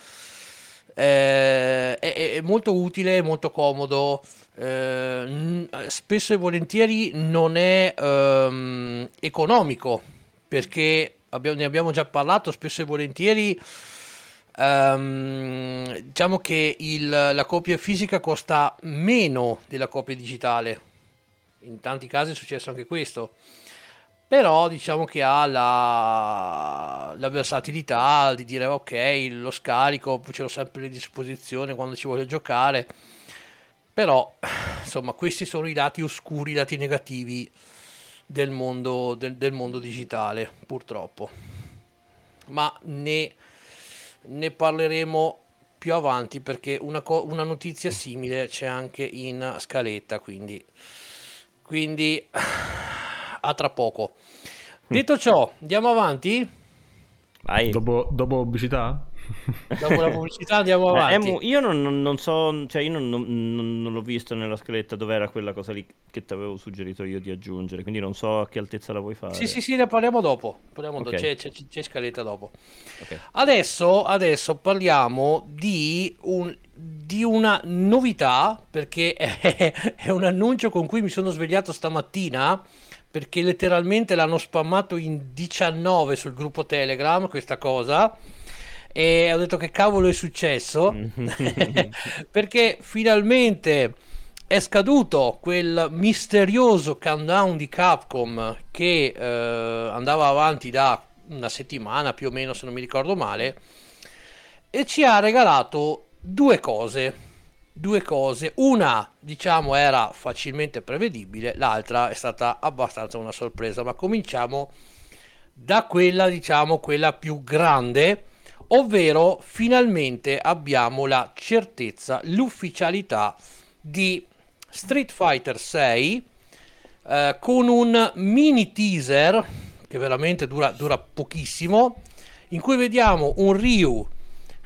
eh, è, è, molto utile, molto comodo eh, spesso e volentieri non è ehm, economico perché abbiamo, ne abbiamo già parlato spesso e volentieri ehm, diciamo che il, la copia fisica costa meno della copia digitale. In tanti casi è successo anche questo. Però diciamo che ha la, la, versatilità di dire ok lo scarico ce l'ho sempre a disposizione quando ci voglio giocare però, insomma, questi sono i lati oscuri, i lati negativi del mondo, del, del mondo digitale, purtroppo. Ma ne, ne parleremo più avanti perché una, co- una, notizia simile c'è anche in scaletta, quindi, quindi a tra poco. Detto ciò, andiamo avanti? Vai. Dopo, dopo pubblicità? Dopo la pubblicità andiamo avanti. Emu, io non, non, non, so, cioè io non, non, l'ho visto nella scaletta dove era quella cosa lì che ti avevo suggerito io di aggiungere, quindi non so a che altezza la vuoi fare. Sì, sì, sì, ne parliamo dopo. Parliamo okay. do- c'è, c'è, c'è, scaletta dopo. Okay. Adesso, adesso parliamo di, un, di una novità, perché è, è un annuncio con cui mi sono svegliato stamattina perché letteralmente l'hanno spammato in 19 sul gruppo Telegram questa cosa e ho detto che cavolo è successo? Perché finalmente è scaduto quel misterioso countdown di Capcom che eh, andava avanti da una settimana più o meno se non mi ricordo male e ci ha regalato due cose. Due cose. Una diciamo era facilmente prevedibile l'altra è stata abbastanza una sorpresa ma cominciamo da quella diciamo quella più grande ovvero finalmente abbiamo la certezza, l'ufficialità di Street Fighter 6 eh, con un mini teaser che veramente dura, dura pochissimo in cui vediamo un Ryu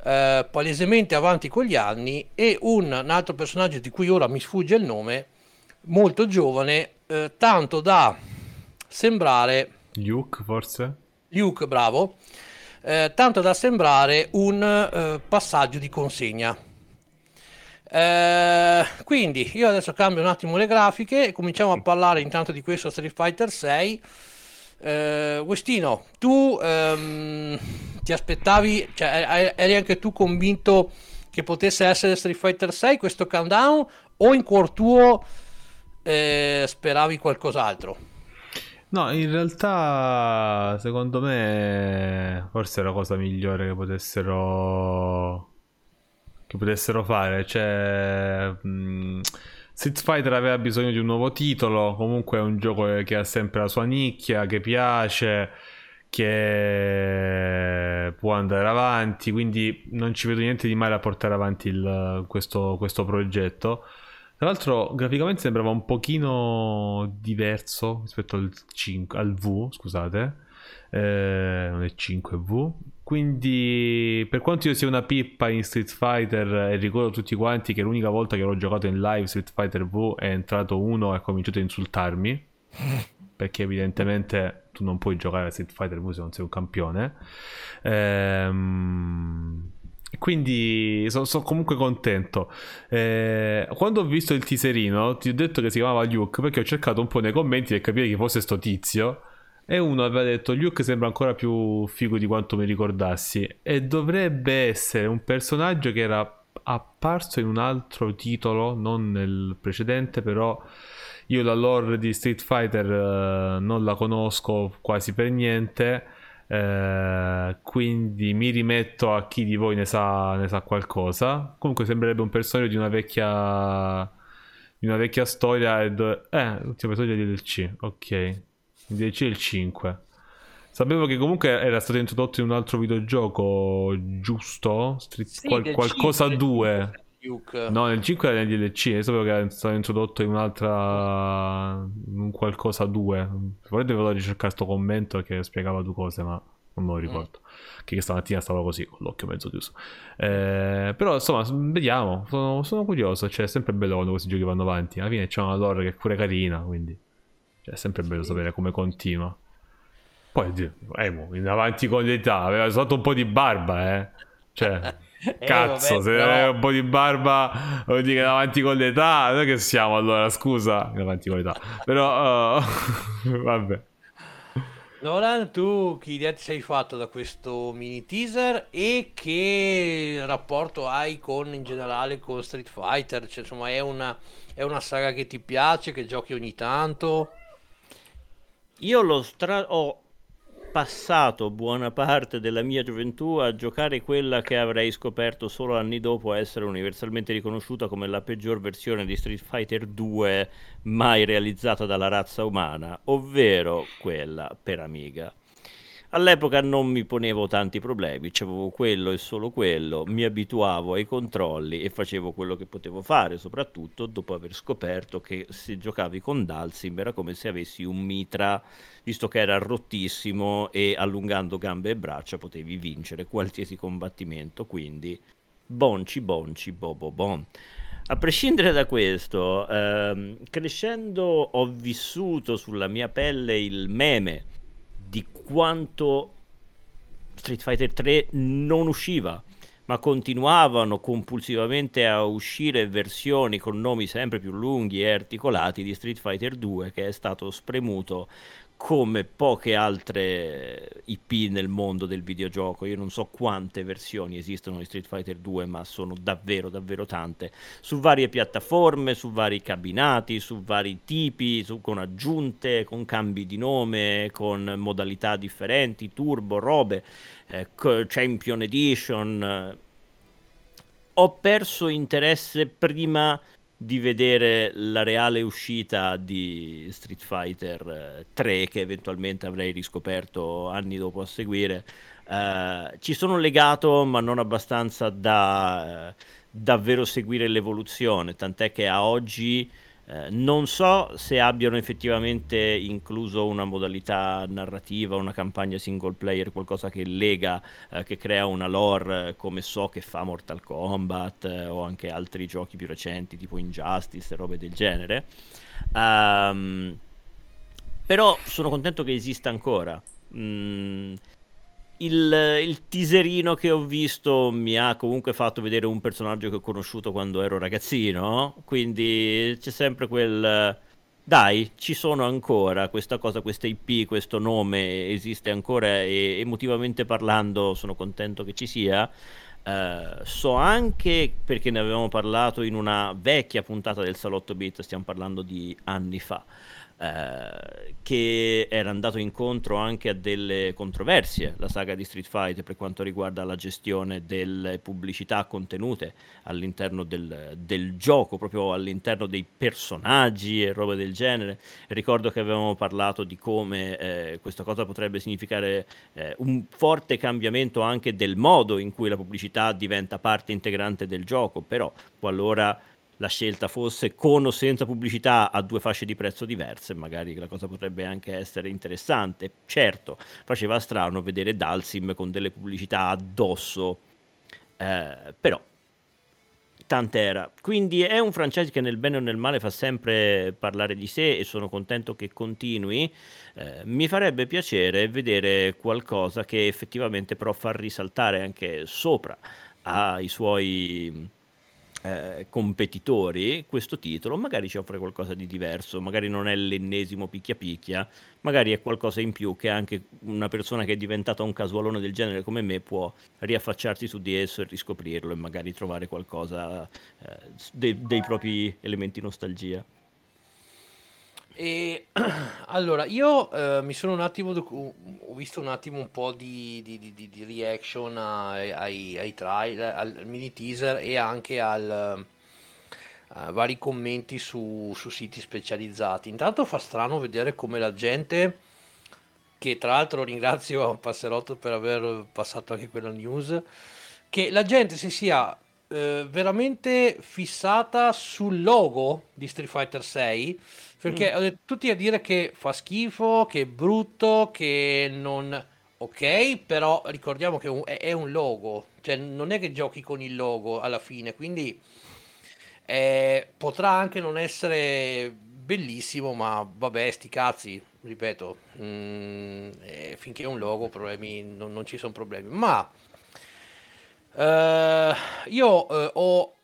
eh, palesemente avanti con gli anni e un, un altro personaggio di cui ora mi sfugge il nome molto giovane, eh, tanto da sembrare... Luke forse? Luke, bravo. Eh, tanto da sembrare un eh, passaggio di consegna. Eh, quindi io adesso cambio un attimo le grafiche e cominciamo a parlare intanto di questo Street Fighter 6. Eh, Westino, tu ehm, ti aspettavi, cioè eri anche tu convinto che potesse essere Street Fighter 6 questo countdown o in cuor tuo eh, speravi qualcos'altro? No, in realtà secondo me forse è la cosa migliore che potessero che potessero fare, cioè mh, Street Fighter aveva bisogno di un nuovo titolo, comunque è un gioco che ha sempre la sua nicchia, che piace, che può andare avanti, quindi non ci vedo niente di male a portare avanti il, questo, questo progetto. Tra l'altro, graficamente sembrava un pochino diverso rispetto al, 5, al V, scusate. Eh, non è 5V. Quindi, per quanto io sia una pippa in Street Fighter, e ricordo tutti quanti che l'unica volta che l'ho giocato in live Street Fighter V è entrato uno e ha cominciato a insultarmi. perché evidentemente tu non puoi giocare a Street Fighter V se non sei un campione. Ehm quindi sono, sono, comunque contento. Eh, quando ho visto il teaserino, ti ho detto che si chiamava Luke perché ho cercato un po' nei commenti per capire chi fosse sto tizio. E uno aveva detto: Luke sembra ancora più figo di quanto mi ricordassi. E dovrebbe essere un personaggio che era apparso in un altro titolo, non nel precedente, però. Io la lore di Street Fighter uh, non la conosco quasi per niente. Eh, quindi mi rimetto a chi di voi ne sa, ne sa qualcosa. Comunque sembrerebbe un personaggio di una vecchia di una vecchia storia ed... eh, l'ultimo episodio di DLC, ok. Il DLC è il 5. Sapevo che comunque era stato introdotto in un altro videogioco, giusto? Street... Sì, Qual- qualcosa 2. Duke. No, nel 5 era nel DLC, io sapevo che era stato introdotto in un'altra... un qualcosa 2. Volete ve lo ricercare questo commento che spiegava due cose, ma non me lo ricordo. Mm. Che stamattina stavo così, con l'occhio mezzo chiuso. Eh, però insomma, vediamo, sono, sono, curioso, cioè è sempre bello quando questi giochi vanno avanti. Alla fine c'è una lore che è pure carina, quindi cioè, è sempre bello sì. sapere come continua. Poi, Emo, in avanti con l'età, aveva soltanto un po' di barba, eh. Cioè... Eh, Cazzo, vabbè, se però... hai un po' di barba vuol dire che davanti con l'età. Noi che siamo allora, scusa, davanti con l'età. Però, uh, vabbè. Nolan, tu che idea ti sei fatto da questo mini teaser e che rapporto hai con in generale con Street Fighter? Cioè, insomma, è una, è una saga che ti piace, che giochi ogni tanto? Io lo stra- ho passato buona parte della mia gioventù a giocare quella che avrei scoperto solo anni dopo essere universalmente riconosciuta come la peggior versione di Street Fighter 2 mai realizzata dalla razza umana, ovvero quella per Amiga. All'epoca non mi ponevo tanti problemi, avevo quello e solo quello, mi abituavo ai controlli e facevo quello che potevo fare, soprattutto dopo aver scoperto che se giocavi con Dalsim era come se avessi un mitra, visto che era rottissimo e allungando gambe e braccia potevi vincere qualsiasi combattimento, quindi bonci bonci bobo bon. A prescindere da questo, ehm, crescendo ho vissuto sulla mia pelle il meme di quanto Street Fighter 3 non usciva, ma continuavano compulsivamente a uscire versioni con nomi sempre più lunghi e articolati di Street Fighter 2 che è stato spremuto come poche altre IP nel mondo del videogioco. Io non so quante versioni esistono di Street Fighter 2, ma sono davvero, davvero tante. Su varie piattaforme, su vari cabinati, su vari tipi, su, con aggiunte, con cambi di nome, con modalità differenti, turbo, robe, eh, Champion Edition. Ho perso interesse prima di vedere la reale uscita di Street Fighter 3 eh, che eventualmente avrei riscoperto anni dopo a seguire. Uh, ci sono legato ma non abbastanza da uh, davvero seguire l'evoluzione, tant'è che a oggi Eh, non so se abbiano effettivamente incluso una modalità narrativa, una campagna single player, qualcosa che lega, eh, che crea una lore come so che fa Mortal Kombat eh, o anche altri giochi più recenti tipo Injustice e robe del genere. Um, però sono contento che esista ancora. Mm, il, il, teaserino che ho visto mi ha comunque fatto vedere un personaggio che ho conosciuto quando ero ragazzino, quindi c'è sempre quel... Dai, ci sono ancora questa cosa, questa IP, questo nome esiste ancora e emotivamente parlando sono contento che ci sia. Uh, so anche perché ne avevamo parlato in una vecchia puntata del Salotto Beat, stiamo parlando di anni fa. Eh, che era andato incontro anche a delle controversie, la saga di Street Fighter per quanto riguarda la gestione delle pubblicità contenute all'interno del, del gioco, proprio all'interno dei personaggi e robe del genere. Ricordo che avevamo parlato di come eh, questa cosa potrebbe significare eh, un forte cambiamento anche del modo in cui la pubblicità diventa parte integrante del gioco, però qualora la scelta fosse con o senza pubblicità a due fasce di prezzo diverse, magari la cosa potrebbe anche essere interessante. Certo, faceva strano vedere Dalsim con delle pubblicità addosso, eh, però tant'era. Quindi è un franchise che nel bene o nel male fa sempre parlare di sé e sono contento che continui. Eh, mi farebbe piacere vedere qualcosa che effettivamente però fa risaltare anche sopra ai suoi eh, competitori questo titolo magari ci offre qualcosa di diverso, magari non è l'ennesimo picchia picchia, magari è qualcosa in più che anche una persona che è diventata un casualone del genere come me può riaffacciarsi su di esso e riscoprirlo e magari trovare qualcosa eh, dei, dei propri elementi nostalgia. E allora, io eh, mi sono un attimo, doc- ho visto un attimo un po' di, di- di- di- reaction ai, ai, ai trailer, al mini teaser e anche al, a vari commenti su, su siti specializzati. Intanto fa strano vedere come la gente, che tra l'altro ringrazio Passerotto per aver passato anche quella news, che la gente si sia eh, veramente fissata sul logo di Street Fighter 6 perché mm. tutti a dire che fa schifo, che è brutto, che non... Ok, però ricordiamo che è un logo, cioè non è che giochi con il logo alla fine, quindi eh, potrà anche non essere bellissimo, ma vabbè, sti cazzi, ripeto, mm, eh, finché è un logo problemi, non, non ci sono problemi. Ma eh, io eh, ho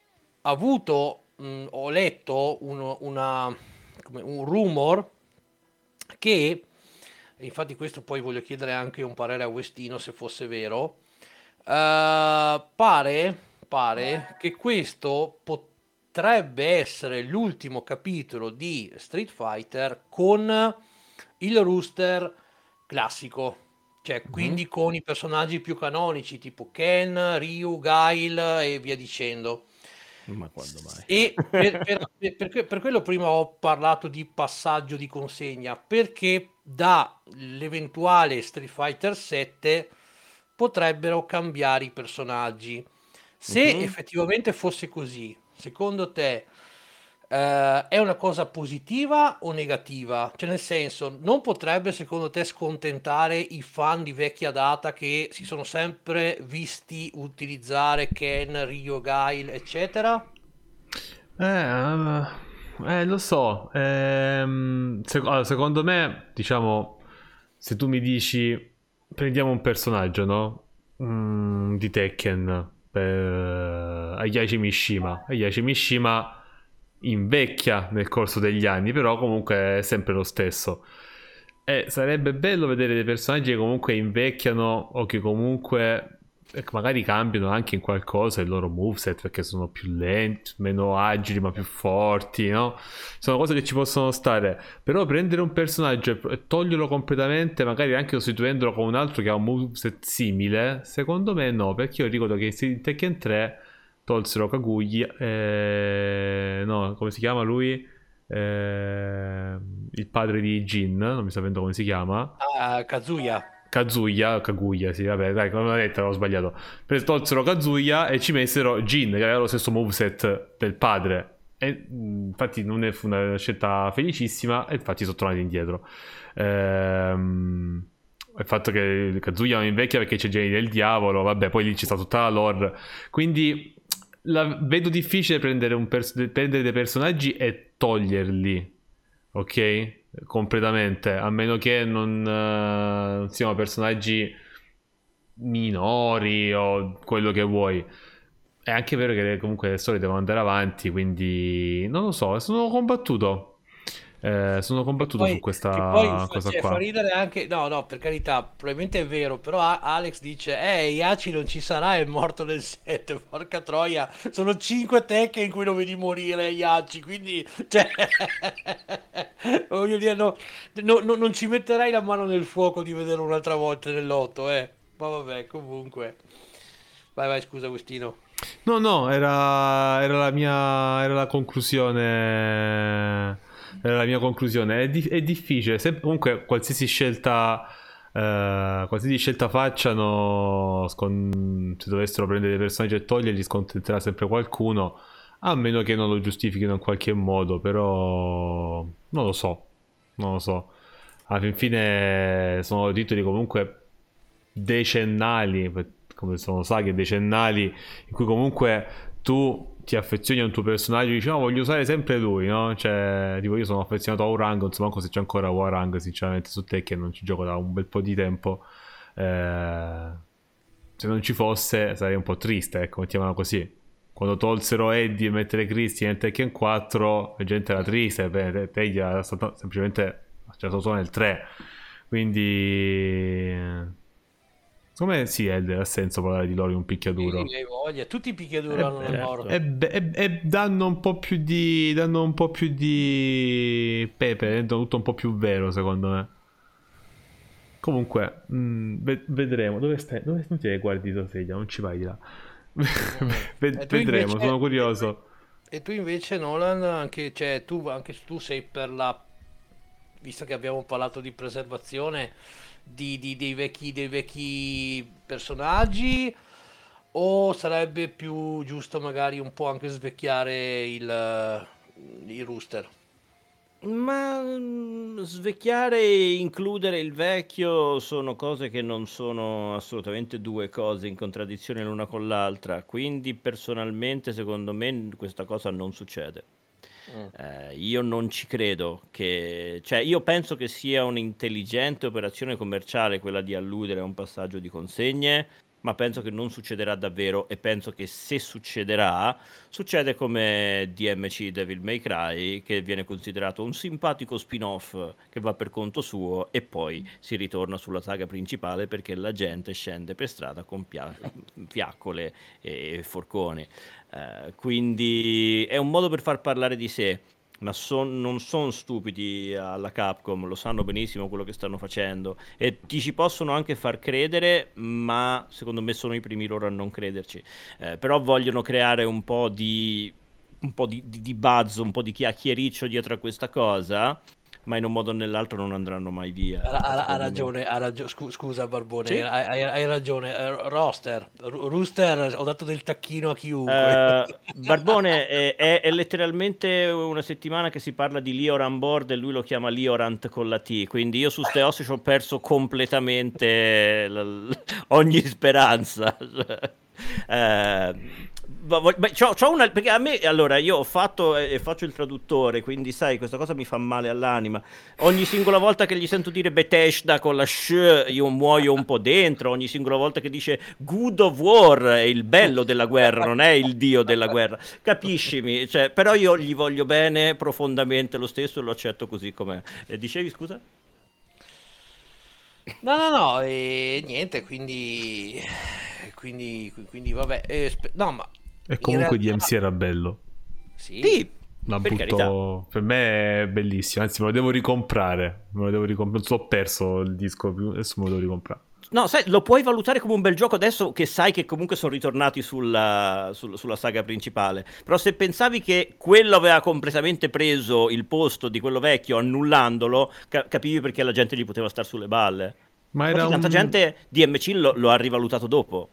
avuto, mh, mm, ho letto un, una come un rumor che, infatti questo poi voglio chiedere anche un parere a Westino se fosse vero, uh, pare, pare che questo potrebbe essere l'ultimo capitolo di Street Fighter con il rooster classico. Cioè, mm-hmm. quindi con i personaggi più canonici tipo Ken, Ryu, Gail e via dicendo. Ma quando mai? E per, per, per, per, quello prima ho parlato di passaggio di consegna, perché dall'eventuale Street Fighter 7 potrebbero cambiare i personaggi. Se uh-huh. effettivamente fosse così, secondo te Uh, è una cosa positiva o negativa? Cioè, nel senso, non potrebbe secondo te scontentare i fan di vecchia data che si sono sempre visti utilizzare Ken, Ryo, Gail, eccetera? Eh, eh lo so. Ehm, sec- allora, secondo me, diciamo, se tu mi dici prendiamo un personaggio, no? Mm, di Tekken per Ayashi Mishima. Ayashi Mishima invecchia nel corso degli anni, però comunque è sempre lo stesso. E sarebbe bello vedere dei personaggi che comunque invecchiano o che comunque magari cambiano anche in qualcosa il loro moveset perché sono più lenti, meno agili ma più forti, no? Sono cose che ci possono stare. Però prendere un personaggio e toglierlo completamente, magari anche sostituendolo con un altro che ha un moveset simile, secondo me no, perché io ricordo che in Tekken 3 tolsero Kaguya, eh, no, come si chiama lui? Eh, il padre di Jin, non mi sta vedendo come si chiama. Uh, Kazuya. Kazuya, Kaguya, sì, vabbè, dai, come ho detto, avevo sbagliato. Tolsero Kazuya e ci messero Jin, che aveva lo stesso moveset del padre. e, infatti non è una scelta felicissima e infatti sono tornati indietro. Ehm, il fatto che Kazuya non invecchia perché c'è Geni del diavolo, vabbè, poi lì c'è sta tutta la lore. Quindi la, vedo difficile prendere, pers- prendere dei personaggi e toglierli, ok? Completamente, a meno che non uh, siano personaggi minori o quello che vuoi. È anche vero che comunque le storie devono andare avanti, quindi non lo so, sono combattuto. Eh, sono combattuto poi, su questa poi, cosa cioè, qua. Fa ridere anche, no, no, per carità, probabilmente è vero, però Alex dice, eh, Iaci non ci sarà, è morto nel 7, porca troia, sono 5 tecche in cui lo vedi morire Iaci, quindi, cioè, voglio dire, no, no, no, non ci metterai la mano nel fuoco di vederlo un'altra volta nell'otto, eh, ma vabbè, comunque. Vai, vai, scusa Agostino. No, no, era, era la mia era la conclusione. La mia conclusione. È, di, è difficile. Se, comunque, qualsiasi scelta. Uh, qualsiasi scelta facciano, scon- se dovessero prendere dei personaggi e toglierli, scontenterà sempre qualcuno. A meno che non lo giustifichino in qualche modo, però non lo so. Non lo so. Alla fine sono titoli comunque decennali come sono saghe decennali in cui comunque tu ti affezioni a un tuo personaggio dici no voglio usare sempre lui no? Cioè tipo io sono affezionato a Warang insomma se c'è ancora Warang sinceramente su te che non ci gioco da un bel po' di tempo eh, se non ci fosse sarei un po' triste ecco mettiamola così. Quando tolsero Eddie e mettere Christy nel Tekken 4 la gente era triste beh, te gli era stato semplicemente c'era stato nel 3 quindi Secondo me sì, ha senso parlare di loro in un picchiaduro. Sì, voglia. Tutti i picchiaduro eh, hanno eh, loro. E, e, e, danno un po' più di. danno un po' più di. pepe, rendono tutto un po' più vero, secondo me. Comunque, mh, mm, vedremo. Dove stai? Dove non ti guardi tua sedia? Non ci vai di là. Ved- vedremo, invece, sono curioso. E tu invece, Nolan, anche, cioè, tu, anche tu sei per la. Visto che abbiamo parlato di preservazione di, di, dei, vecchi, dei vecchi personaggi o sarebbe più giusto magari un po' anche svecchiare il, il rooster? Ma mm, svecchiare e includere il vecchio sono cose che non sono assolutamente due cose in contraddizione l'una con l'altra, quindi personalmente secondo me questa cosa non succede. Mm. Eh, io non ci credo che, cioè, io penso che sia un'intelligente operazione commerciale quella di alludere a un passaggio di consegne, ma penso che non succederà davvero e penso che se succederà, succede come DMC Devil May Cry, che viene considerato un simpatico spin-off che va per conto suo e poi si ritorna sulla saga principale perché la gente scende per strada con pia- fiaccole e forconi. Eh, quindi è un modo per far parlare di sé, ma son, non sono stupidi alla Capcom, lo sanno benissimo quello che stanno facendo e ti ci possono anche far credere, ma secondo me sono i primi loro a non crederci. Eh, però vogliono creare un po' di un po' di, di, di buzz, un po' di chiacchiericcio dietro a questa cosa ma in un modo o nell'altro non andranno mai via. Ha, ha, ragione, ha ragione, scusa Barbone, sì? hai, hai, ragione. Uh, roster, Rooster, ho dato del tacchino a chiunque. Uh, Barbone è, è, è, letteralmente una settimana che si parla di Liorant Board e lui lo chiama Liorant con la T, quindi io su ste osse ci ho perso completamente l- l- ogni speranza. uh, c'ho, c'ho una, perché a me, allora, io ho fatto e faccio il traduttore, quindi sai, questa cosa mi fa male all'anima. Ogni singola volta che gli sento dire Bethesda con la sh, io muoio un po' dentro. Ogni singola volta che dice Good of War è il bello della guerra, non è il dio della guerra. Capiscimi? Cioè, però io gli voglio bene profondamente lo stesso e lo accetto così com'è. E dicevi, scusa? No, no, no, e niente, quindi, quindi, quindi vabbè, eh, spe- no, ma e comunque realtà... DMC era bello. Sì. sì per, butto... per me è bellissimo, anzi me lo devo ricomprare. Me lo devo ricomprare. Non so, ho perso il disco, adesso me lo devo ricomprare. No, sai, lo puoi valutare come un bel gioco adesso che sai che comunque sono ritornati sulla, sul, sulla saga principale. Però se pensavi che quello aveva completamente preso il posto di quello vecchio annullandolo, ca- capivi perché la gente gli poteva stare sulle balle. Ma era tanta un... gente DMC lo, lo ha rivalutato dopo.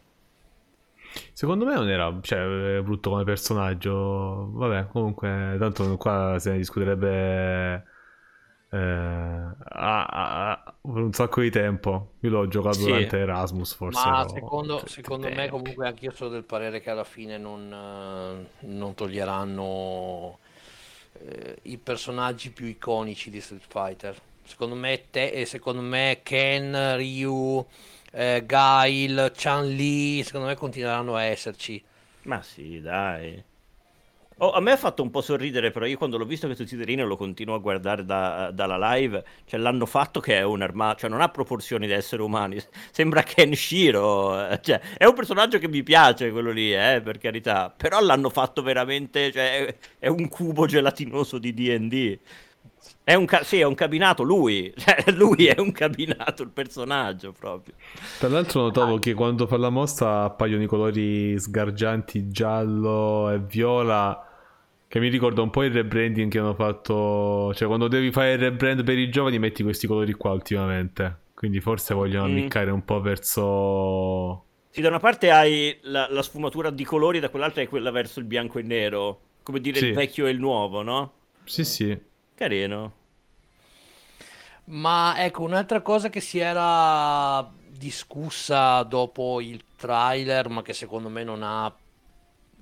Secondo me non era cioè, brutto come personaggio. Vabbè, comunque, tanto qua se ne discuterebbe eh, a, a, per un sacco di tempo. Io l'ho giocato sì. durante Erasmus, forse. Ma secondo, secondo me, comunque, anche io sono del parere che alla fine non, eh, non toglieranno eh, i personaggi più iconici di Street Fighter. Secondo me, te, secondo me Ken, Ryu eh, Gail, Chan Li, secondo me continueranno a esserci. Ma sì, dai. Oh, a me ha fatto un po' sorridere, però io quando l'ho visto questo titolino lo continuo a guardare da, dalla live, cioè l'hanno fatto che è un armato, cioè non ha proporzioni da essere umani, sembra Kenshiro, eh, cioè è un personaggio che mi piace quello lì, eh, per carità, però l'hanno fatto veramente, cioè è un cubo gelatinoso di D&D. È un, ca- sì, è un cabinato lui, cioè, lui è un cabinato il personaggio proprio. Tra l'altro notavo che quando fa la mossa appaiono i colori sgargianti giallo e viola che mi ricorda un po' il rebranding che hanno fatto, cioè quando devi fare il rebrand per i giovani metti questi colori qua ultimamente. Quindi forse vogliono mm. ammiccare un po' verso Sì, da una parte hai la, la sfumatura di colori, da quell'altra è quella verso il bianco e nero, come dire sì. il vecchio e il nuovo, no? Sì, sì. Carino. Ma ecco, un'altra cosa che si era discussa dopo il trailer, ma che secondo me non ha,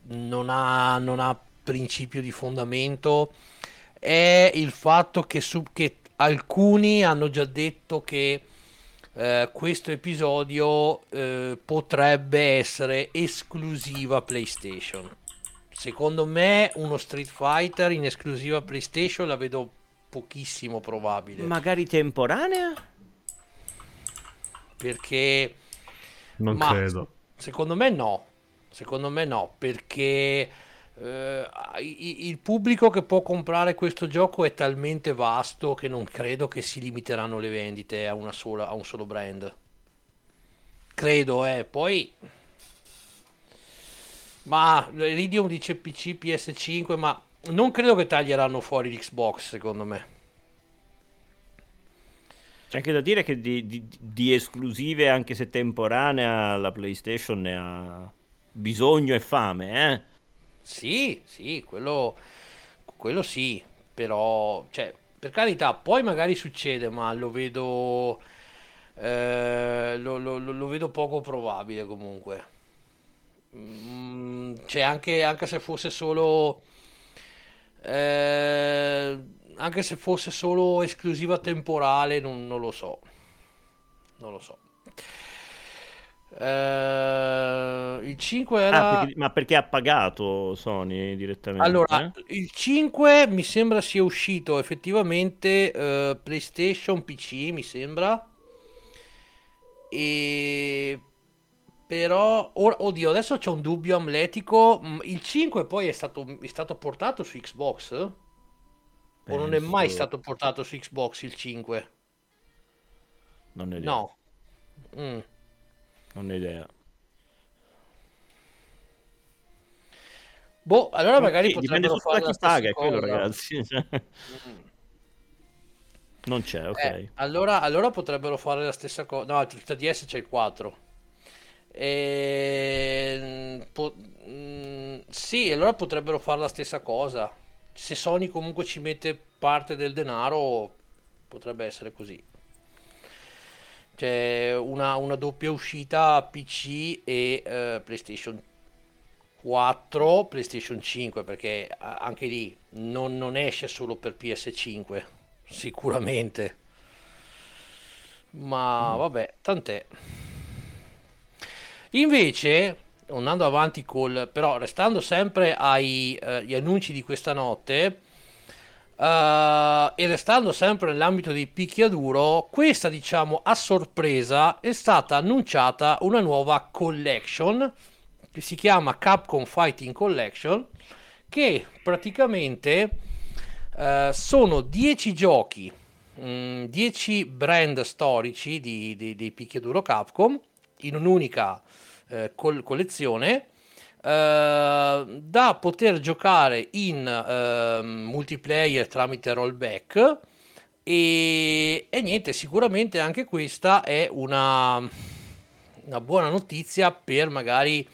non ha, non ha principio di fondamento, è il fatto che, su, che alcuni hanno già detto che eh, questo episodio eh, potrebbe essere esclusiva PlayStation. Secondo me uno Street Fighter in esclusiva PlayStation la vedo pochissimo probabile. Magari temporanea? Perché... Non credo. Secondo me no. Secondo me no, perché eh, il pubblico che può comprare questo gioco è talmente vasto che non credo che si limiteranno le vendite a, sola, a un solo brand. Credo, eh. Poi ma Iridium dice PC, PS5, ma non credo che taglieranno fuori l'Xbox, secondo me. C'è anche da dire che di, di, di, esclusive, anche se temporanea, la PlayStation ne ha bisogno e fame, eh? Sì, sì, quello, quello sì, però, cioè, per carità, poi magari succede, ma lo vedo, eh, lo, lo, lo vedo poco probabile comunque. Mm, cioè anche, anche, se fosse solo eh, anche se fosse solo esclusiva temporale non, non lo so. Non lo so. Eh, il 5 era ah, perché, ma perché ha pagato Sony direttamente allora eh? il 5 mi sembra sia uscito effettivamente eh, PlayStation PC mi sembra. E però, or, oddio, adesso c'è un dubbio amletico. Mm, il 5 poi è stato, è stato portato su Xbox? Penso. O non è mai stato portato su Xbox il 5? Non ne idea. No. Mm. Non ne idea. Boh, allora magari sì, dipende solo da chi paga, è quello ragazzi. mm. Non c'è, ok. Eh, allora, allora potrebbero fare la stessa cosa. No, il 3DS c'è il 4. E... Ehm, po- mm, sì, allora potrebbero fare la stessa cosa. Se Sony comunque ci mette parte del denaro, potrebbe essere così. C'è una, una doppia uscita PC e uh, PlayStation 4, PlayStation 5, perché anche lì non, non esce solo per PS5, sicuramente. Ma mm. vabbè, tant'è. Invece, andando avanti col... però restando sempre agli eh, annunci di questa notte, Uh, e restando sempre nell'ambito dei picchiaduro, questa diciamo a sorpresa è stata annunciata una nuova collection che si chiama Capcom Fighting Collection che praticamente uh, sono 10 giochi, 10 mm, brand storici di, di, di picchiaduro Capcom in un'unica eh, col- collezione eh, da poter giocare in eh, multiplayer tramite rollback e, e, niente sicuramente anche questa è una, una buona notizia per magari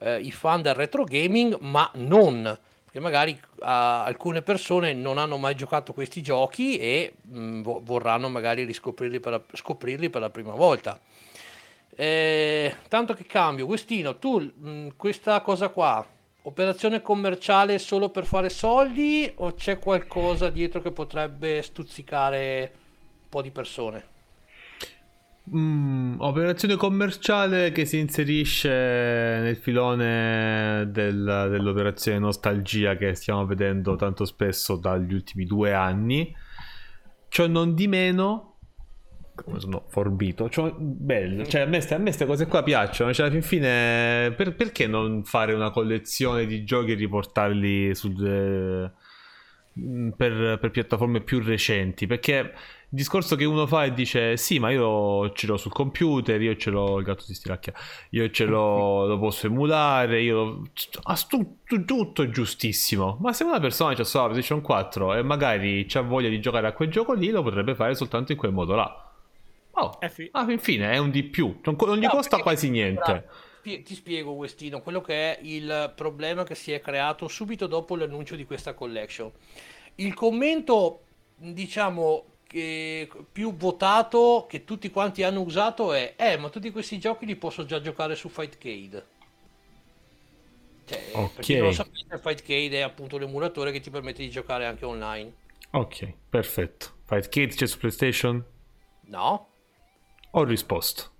eh, i fan del retro gaming, ma non perché magari uh, alcune persone non hanno mai giocato questi giochi e mh, mm, vorranno magari riscoprirli per la, scoprirli per la prima volta. Eh, tanto che cambio, Guestino, tu mh, mm, questa cosa qua, operazione commerciale solo per fare soldi o c'è qualcosa dietro che potrebbe stuzzicare un po' di persone? Mm, operazione commerciale che si inserisce nel filone del, dell'operazione nostalgia che stiamo vedendo tanto spesso dagli ultimi due anni. Ciò non di meno, come sono forbito, cioè, bello, cioè a me queste cose qua piacciono, cioè alla fin fine per, perché non fare una collezione di giochi e riportarli sul, eh, per, per piattaforme più recenti? Perché il discorso che uno fa e dice sì ma io ce l'ho sul computer io ce l'ho il gatto si stiracchia io ce l'ho lo posso emulare io lo... tutto, tutto giustissimo. Ma se una persona c'ha solo la PlayStation 4 e magari ha voglia di giocare a quel gioco lì lo potrebbe fare soltanto in quel modo là oh eh sì. ah, infine è un di più. Non, non gli no, costa quasi niente. ti spiego Westino quello che è il problema che si è creato subito dopo l'annuncio di questa collection. Il commento diciamo che più votato che tutti quanti hanno usato è eh ma tutti questi giochi li posso già giocare su Fightcade cioè, ok. perché non lo sapete Fightcade è appunto l'emulatore che ti permette di giocare anche online. Ok perfetto. Fightcade c'è su PlayStation? no ho risposto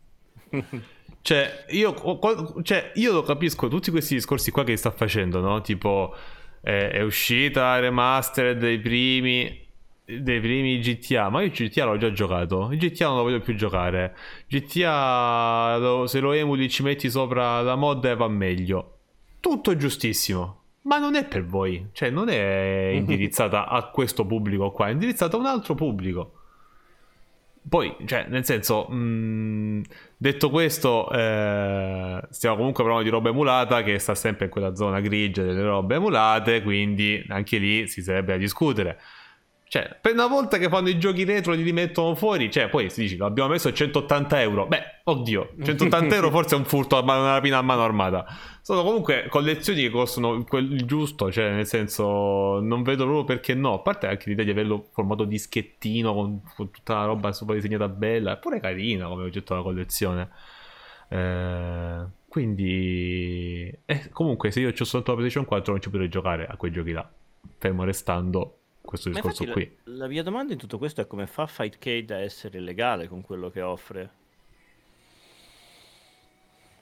cioè io, cioè io lo capisco tutti questi discorsi qua che sta facendo no tipo eh, è uscita remastered dei primi dei primi GTA, ma io GTA l'ho già giocato. Il GTA non lo voglio più giocare. GTA, lo, se lo emuli, ci metti sopra la mod e va meglio. Tutto giustissimo. Ma non è per voi, cioè non è indirizzata a questo pubblico qua, è indirizzata a un altro pubblico. Poi, cioè, nel senso, mh, mm, detto questo, eh, stiamo comunque parlando di roba emulata che sta sempre in quella zona grigia delle robe emulate, quindi anche lì si sarebbe a discutere. Cioè, per una volta che fanno i giochi retro li rimettono fuori, cioè, poi si dice, l'abbiamo messo a 180 euro. Beh, oddio, 180 euro forse è un furto, una rapina a mano armata. Sono comunque collezioni che costano il giusto, cioè, nel senso, non vedo proprio perché no. A parte anche l'idea di averlo formato dischettino con, con tutta la roba sopra disegnata bella, è pure carina come oggetto della collezione. Eh, quindi, eh, comunque, se io ho soltanto la PlayStation 4 non ci potrei giocare a quei giochi là. Fermo restando questo discorso qui. La, la, mia domanda in tutto questo è come fa Fightcade a essere legale con quello che offre?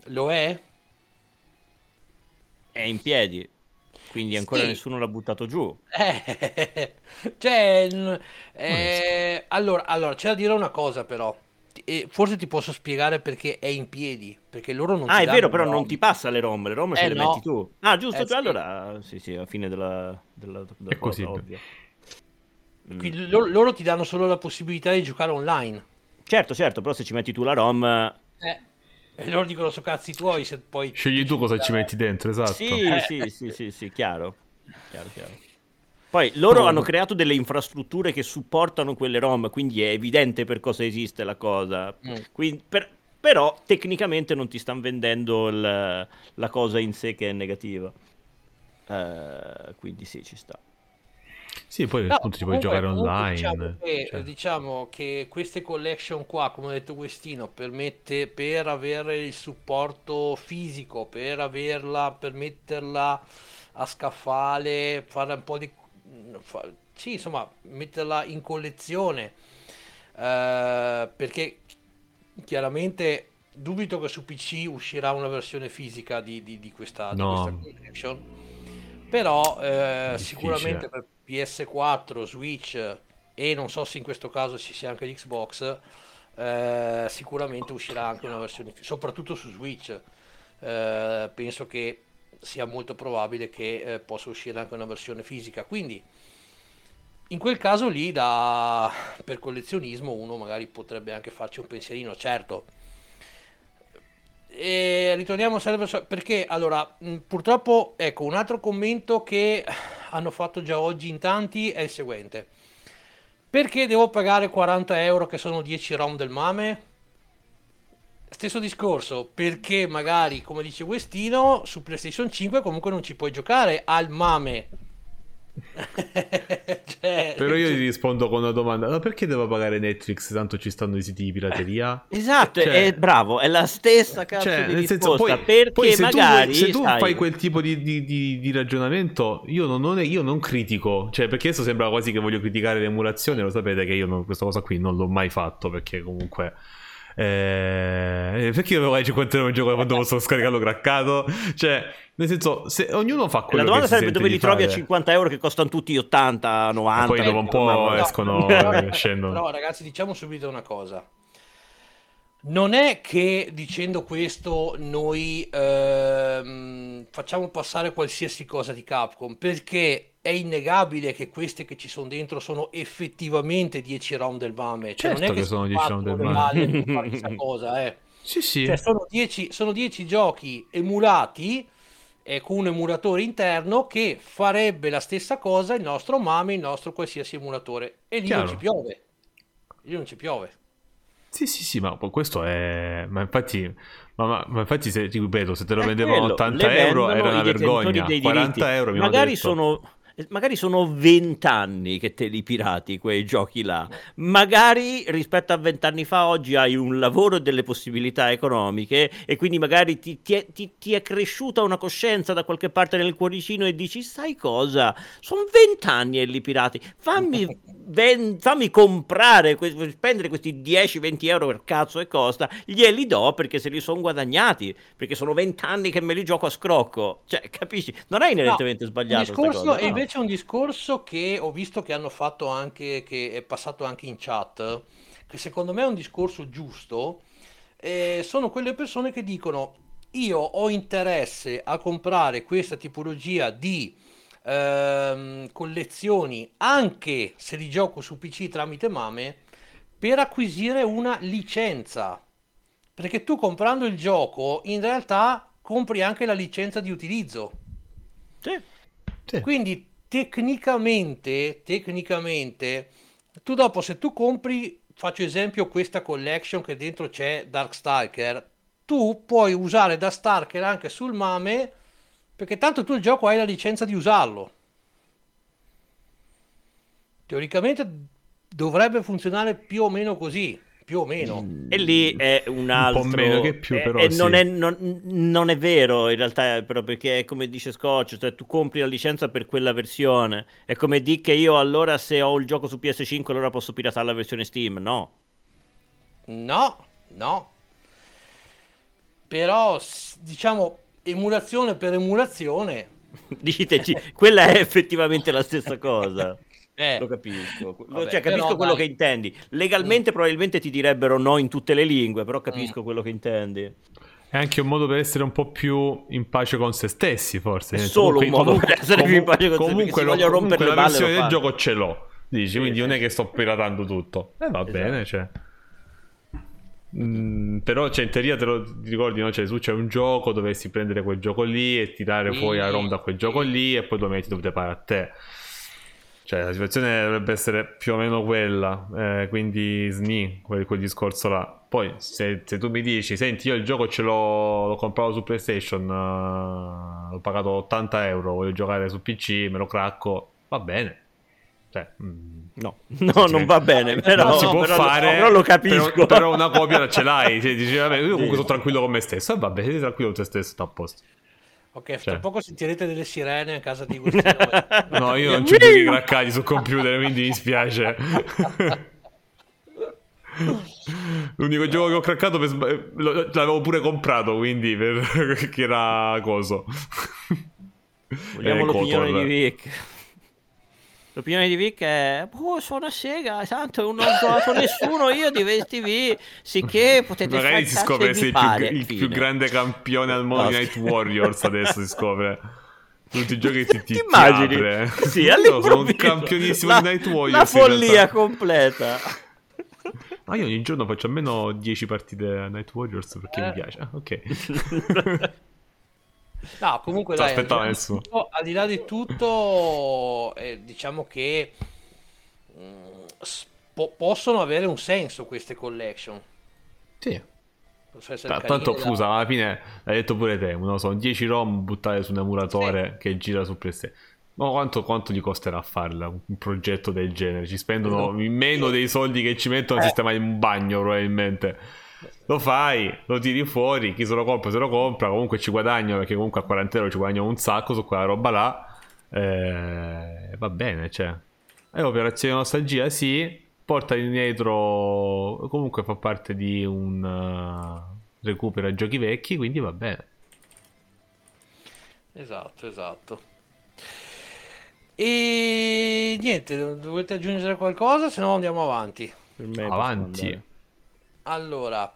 Lo è? È in piedi, quindi ancora sì. nessuno l'ha buttato giù. Eh, cioè, eh, allora, allora, c'è da dire una cosa però. Forse ti posso spiegare perché è in piedi. Perché loro non Ah, è vero, però rom. non ti passa le ROM, le ROM eh, se le no. metti tu. Ah, giusto, eh, cioè, sì. allora sì, sì, a fine della, della, della è cosa, così. ovvio. Quindi loro, loro, ti danno solo la possibilità di giocare online. Certo, certo, però se ci metti tu la ROM... Eh. E loro dicono so cazzi tuoi se poi... Scegli tu cosa ci metti dentro, esatto. Sì, eh. sì, sì, sì, sì, chiaro. Chiaro, chiaro. Poi loro hanno creato delle infrastrutture che supportano quelle ROM, quindi è evidente per cosa esiste la cosa. Mm. Quindi, per, però tecnicamente non ti stanno vendendo il, la cosa in sé che è negativa. Uh, quindi sì, ci sta. Sì, poi no, appunto ci puoi giocare online. Diciamo che, cioè. diciamo che, queste collection qua, come ha detto Questino, permette per avere il supporto fisico, per averla, per metterla a scaffale, fare un po' di... Fa, sì, insomma, metterla in collezione. Eh, perché chiaramente dubito che su PC uscirà una versione fisica di, di, di questa, no. di questa collection. Però eh, sicuramente per PS4, Switch e non so se in questo caso ci sia anche l'Xbox, eh, sicuramente uscirà anche una versione, soprattutto su Switch. Eh, penso che sia molto probabile che eh, possa uscire anche una versione fisica. Quindi in quel caso lì, da, per collezionismo, uno magari potrebbe anche farci un pensierino, certo. E ritorniamo sempre perché allora purtroppo ecco un altro commento che hanno fatto già oggi in tanti è il seguente. Perché devo pagare 40 euro che sono 10 ROM del MAME? stesso discorso, perché magari, come dice Westino, su PlayStation 5 comunque non ci puoi giocare al mame. cioè, Però io gli rispondo con una domanda: ma perché devo pagare Netflix? Tanto ci stanno i siti di pirateria. Esatto, cioè, è bravo, è la stessa cazzo cioè, di risposta. Senso, poi, perché poi se magari tu, se tu sai... fai quel tipo di, di, di, di ragionamento, io non, non, è, io non, critico, cioè, perché adesso sembra quasi che voglio criticare l'emulazione. Lo sapete che io non, questa cosa qui non l'ho mai fatto perché comunque. Eh, perché io avevo 50 euro in gioco quando posso scaricarlo craccato? Cioè, nel senso, se ognuno fa quello La domanda sarebbe dove li trovi a 50 euro che costano tutti 80, 90. poi dopo un po' no, escono e scendono. No, ragazzi, diciamo subito una cosa. Non è che dicendo questo noi ehm, facciamo passare qualsiasi cosa di Capcom, perché è innegabile che queste che ci sono dentro sono effettivamente 10 round del Mame. Cioè, certo non è che, che sono 10 round del Mame. fare questa cosa, eh. Sì, sì. Cioè, sono 10, sono 10 giochi emulati eh, con un emulatore interno che farebbe la stessa cosa il nostro Mame, il nostro qualsiasi emulatore. E lì Chiaro. non ci piove. Lì non ci piove. Sì, sì, sì, ma questo è... Ma infatti, ma, ma, ma infatti se, ti ripeto, se te lo vendevano 80 euro era una vergogna. 40 euro mi Magari detto... sono magari sono vent'anni che te li pirati quei giochi là. Magari rispetto a vent'anni fa oggi hai un lavoro e delle possibilità economiche e quindi magari ti, ti, è, ti, ti, è, cresciuta una coscienza da qualche parte nel cuoricino e dici sai cosa? Sono vent'anni e li pirati. Fammi, ven, fammi comprare, spendere questi 10-20 euro per cazzo e costa, glieli do perché se li sono guadagnati, perché sono vent'anni che me li gioco a scrocco. Cioè, capisci? Non è inerentemente no, sbagliato. Il discorso no? invece c'è un discorso che ho visto che hanno fatto anche, che è passato anche in chat, che secondo me è un discorso giusto. Eh, sono quelle persone che dicono: Io ho interesse a comprare questa tipologia di ehm, collezioni, anche se li gioco su PC tramite Mame, per acquisire una licenza. Perché tu comprando il gioco, in realtà compri anche la licenza di utilizzo. Sì. Sì. Quindi tecnicamente, tecnicamente, tu dopo se tu compri, faccio esempio questa collection che dentro c'è Darkstalker, tu puoi usare Darkstalker anche sul MAME perché tanto tu il gioco hai la licenza di usarlo. Teoricamente dovrebbe funzionare più o meno così più o meno. E lì è un altro... Un po' meno che più, però e sì. non, è, non, non, è, vero in realtà, però perché è come dice Scotch, cioè tu compri la licenza per quella versione. È come di che io allora se ho il gioco su PS5 allora posso piratare la versione Steam, no. No, no. Però, diciamo, emulazione per emulazione... Diteci, quella è effettivamente la stessa cosa. Eh, lo capisco, Vabbè, cioè, capisco quello dai. che intendi. Legalmente mm. probabilmente ti direbbero no in tutte le lingue, però capisco mm. quello che intendi. È anche un modo per essere un po' più in pace con se stessi, forse. È solo un modo per essere più in pace con se stessi. Comunque, lo, comunque la versione del gioco ce l'ho. Dici, sì, quindi sì. non è che sto piratando tutto. E eh, va esatto. bene, cioè. Mm, però cioè, in teoria te lo ricordi no? cioè, su c'è un gioco dovresti prendere quel gioco lì e tirare sì. fuori la ROM da quel gioco lì e poi lo metti dove te pare a te cioè, la situazione dovrebbe essere più o meno quella, eh, quindi SNI, quel, quel, discorso là. Poi, se, se, tu mi dici, senti, io il gioco ce l'ho, l'ho comprato su PlayStation, uh, l'ho pagato 80 euro, voglio giocare su PC, me lo cracco, va bene. Cioè, mm, no, no non va bene, però, non si può però, fare, però lo capisco. Però, però una copia ce l'hai, cioè, dici, vabbè, io comunque sono tranquillo con me stesso, e vabbè, sei tranquillo con te stesso, sta a posto. Ok, cioè. tra poco sentirete delle sirene a casa di Gustavo. no, io non ho giochi craccati sul computer, quindi mi spiace. L'unico gioco che ho craccato per... l'avevo pure comprato, quindi per... che era coso. Vogliamo eh, l'opinione Kotor. di Vic. L'opinione di Vic è, oh, sono sega, tanto non ho giocato nessuno io di VSTV, sicché potete Magari si scopre sei il, più, il più, grande campione al mondo no. di Night Warriors adesso si scopre. Tutti i giochi ti, ti, ti immagini? Apre. Sì, no, sono un campionissimo la, di Night Warriors. La follia completa. Ma io ogni giorno faccio almeno 10 partite a Night Warriors perché eh. mi piace. Ok. No, comunque dai, al, di là tutto, al di là di tutto, eh, diciamo che mh, mm, po- possono avere un senso queste collection. Sì. tanto scusa, alla fine l'hai detto pure te, no? sono 10 ROM buttate su un emulatore sì. che gira su PlayStation. Ma quanto, quanto, gli costerà farla un progetto del genere? Ci spendono meno dei soldi che ci mettono a eh. sistemare un bagno, probabilmente. Lo fai, lo tiri fuori, chi se lo compra se lo compra, comunque ci guadagno perché comunque a 40 euro ci guadagno un sacco su quella roba là. Eh, va bene, cioè. È operazione nostalgia, sì. Porta indietro, comunque fa parte di un uh, recupero a giochi vecchi, quindi va bene. Esatto, esatto. E niente, dovete aggiungere qualcosa? Se no andiamo avanti. avanti. Allora,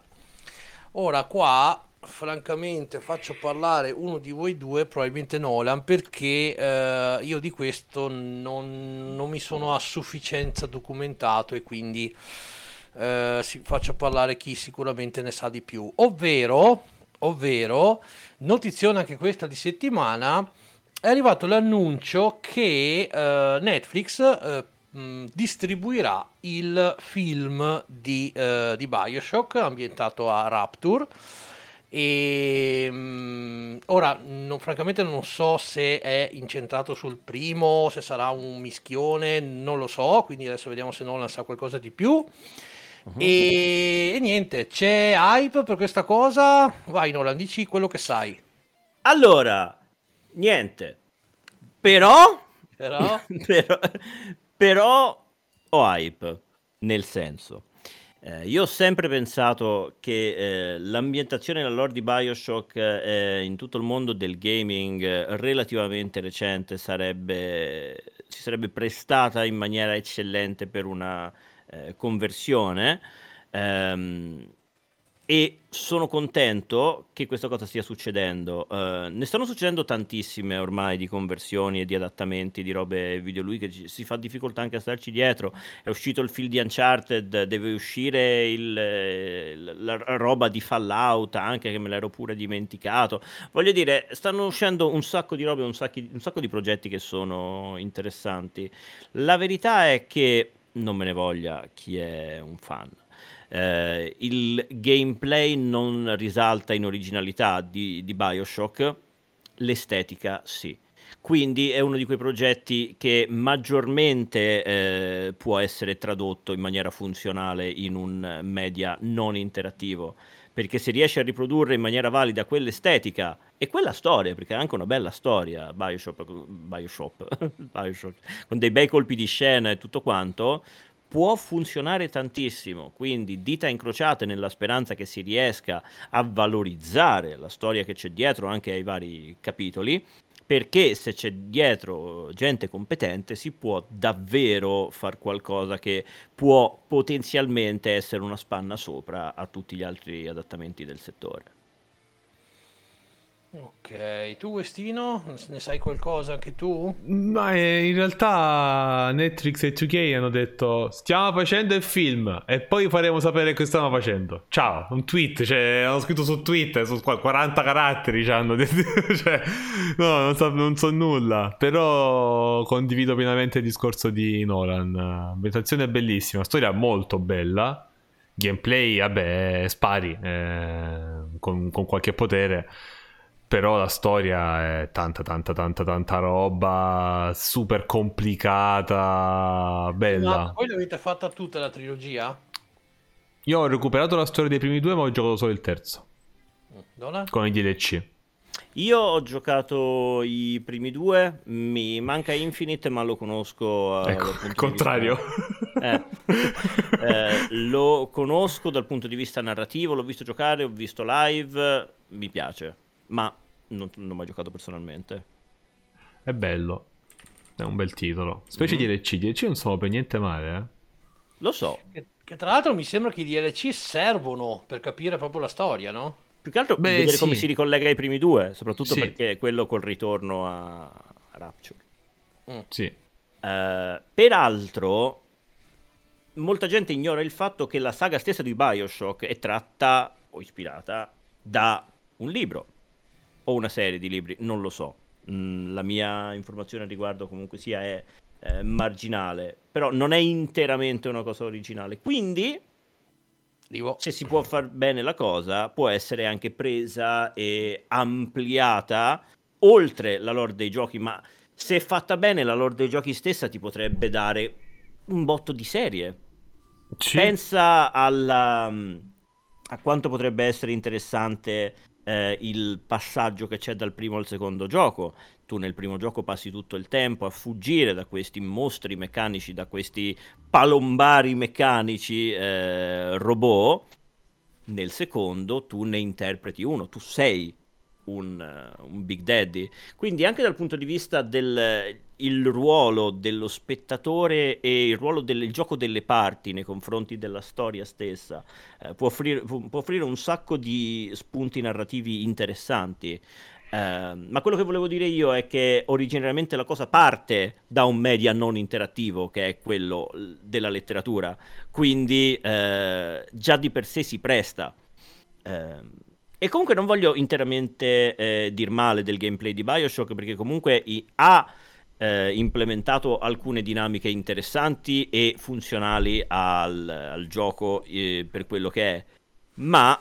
ora qua francamente faccio parlare uno di voi due, probabilmente Nolan, perché eh, io di questo non, non, mi sono a sufficienza documentato e quindi eh, si, faccio parlare chi sicuramente ne sa di più. Ovvero, ovvero, notizione anche questa di settimana è arrivato l'annuncio che uh, Netflix uh, mh, distribuirà il film di, uh, di, Bioshock ambientato a Rapture. E mh, ora, non, francamente, non so se è incentrato sul primo, se sarà un mischione, non lo so. Quindi adesso vediamo se Nolan sa qualcosa di più. Uh-huh. E, e niente, c'è hype per questa cosa. Vai, Nolan, dici quello che sai. Allora, Niente. Però... Però... però, però ho hype, nel senso. Eh, io ho sempre pensato che eh, l'ambientazione e la lore di Bioshock eh, in tutto il mondo del gaming eh, relativamente recente sarebbe, si sarebbe prestata in maniera eccellente per una eh, conversione. Um, e sono contento che questa cosa stia succedendo. Uh, ne stanno succedendo tantissime ormai di conversioni e di adattamenti di robe video lui che si fa difficoltà anche a starci dietro. È uscito il film di Uncharted, deve uscire il, la roba di Fallout anche che me l'ero pure dimenticato. Voglio dire, stanno uscendo un sacco di robe, un, sacchi, un sacco di progetti che sono interessanti. La verità è che non me ne voglia chi è un fan eh, il gameplay non risalta in originalità di, di Bioshock, l'estetica sì. Quindi è uno di quei progetti che maggiormente eh, può essere tradotto in maniera funzionale in un media non interattivo perché se riesce a riprodurre in maniera valida quell'estetica e quella storia, perché è anche una bella storia, Bioshock, Bioshock, Bioshock con dei bei colpi di scena e tutto quanto, può funzionare tantissimo, quindi dita incrociate nella speranza che si riesca a valorizzare la storia che c'è dietro anche ai vari capitoli, perché se c'è dietro gente competente si può davvero fare qualcosa che può potenzialmente essere una spanna sopra a tutti gli altri adattamenti del settore. Ok, tu Westino, ne sai qualcosa anche tu? Ma eh, in realtà Netflix e 2K hanno detto stiamo facendo il film e poi faremo sapere che stiamo facendo. Ciao, un tweet, cioè hanno scritto su Twitter, su 40 caratteri hanno detto, cioè, no, non so, non so nulla, però condivido pienamente il discorso di Nolan. Ambientazione bellissima, storia molto bella, gameplay, vabbè, spari eh, con, con qualche potere però la storia è tanta tanta tanta tanta roba super complicata bella ma voi l'avete fatta tutta la trilogia? io ho recuperato la storia dei primi due ma ho giocato solo il terzo Dona? con i DLC io ho giocato i primi due, mi manca Infinite ma lo conosco. Ecco, al contrario. Eh, eh, lo conosco dal punto di vista narrativo, l'ho visto giocare, ho visto live, mi piace, ma non, non ho mai giocato personalmente. È bello. È un bel titolo. Specie mm-hmm. DLC. DLC non sono per niente male, eh. Lo so. Che, che, tra l'altro mi sembra che i DLC servono per capire proprio la storia, no? Più che altro Beh, vedere sì. come si ricollega ai primi due, soprattutto sì. perché è quello col ritorno a Rapture. Mm. Sì. Uh, peraltro, molta gente ignora il fatto che la saga stessa di Bioshock è tratta o ispirata da un libro o una serie di libri, non lo so. Mm, la mia informazione al riguardo comunque sia è eh, marginale, però non è interamente una cosa originale. Quindi Arrivo. se si può far bene la cosa, può essere anche presa e ampliata oltre la lore dei giochi, ma se fatta bene la lore dei giochi stessa ti potrebbe dare un botto di serie. Sì. Pensa alla, a quanto potrebbe essere interessante eh, il passaggio che c'è dal primo al secondo gioco. Tu nel primo gioco passi tutto il tempo a fuggire da questi mostri meccanici, da questi palombari meccanici eh, robot. Nel secondo tu ne interpreti uno, tu sei un, uh, un, Big Daddy. Quindi anche dal punto di vista del il ruolo dello spettatore e il ruolo del il gioco delle parti nei confronti della storia stessa eh, può, offrire, può, offrire, un sacco di spunti narrativi interessanti. Uh, ma quello che volevo dire io è che originariamente la cosa parte da un media non interattivo, che è quello della letteratura, quindi uh, già di per sé si presta. Uh, e comunque non voglio interamente eh, dir male del gameplay di Bioshock, perché comunque i- ha implementato alcune dinamiche interessanti e funzionali al, al gioco eh, per quello che è, ma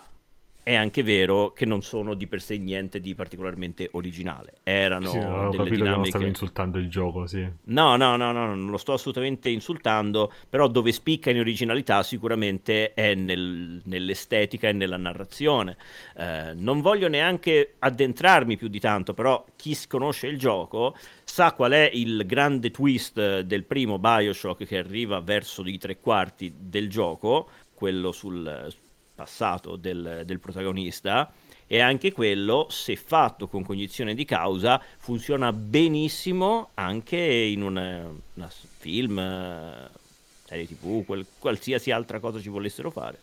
è anche vero che non sono di per sé niente di particolarmente originale. Erano sì, ho delle capito dinamiche... che non stavi insultando il gioco, sì. No, no, no, no, non lo sto assolutamente insultando, però dove spicca in originalità sicuramente è nel, nell'estetica e nella narrazione. Eh, non voglio neanche addentrarmi più di tanto, però chi conosce il gioco sa qual è il grande twist del primo Bioshock che arriva verso i tre quarti del gioco, quello sul passato del, del protagonista e anche quello, se fatto con cognizione di causa, funziona benissimo anche in una film, serie tv, quel, qualsiasi altra cosa ci volessero fare.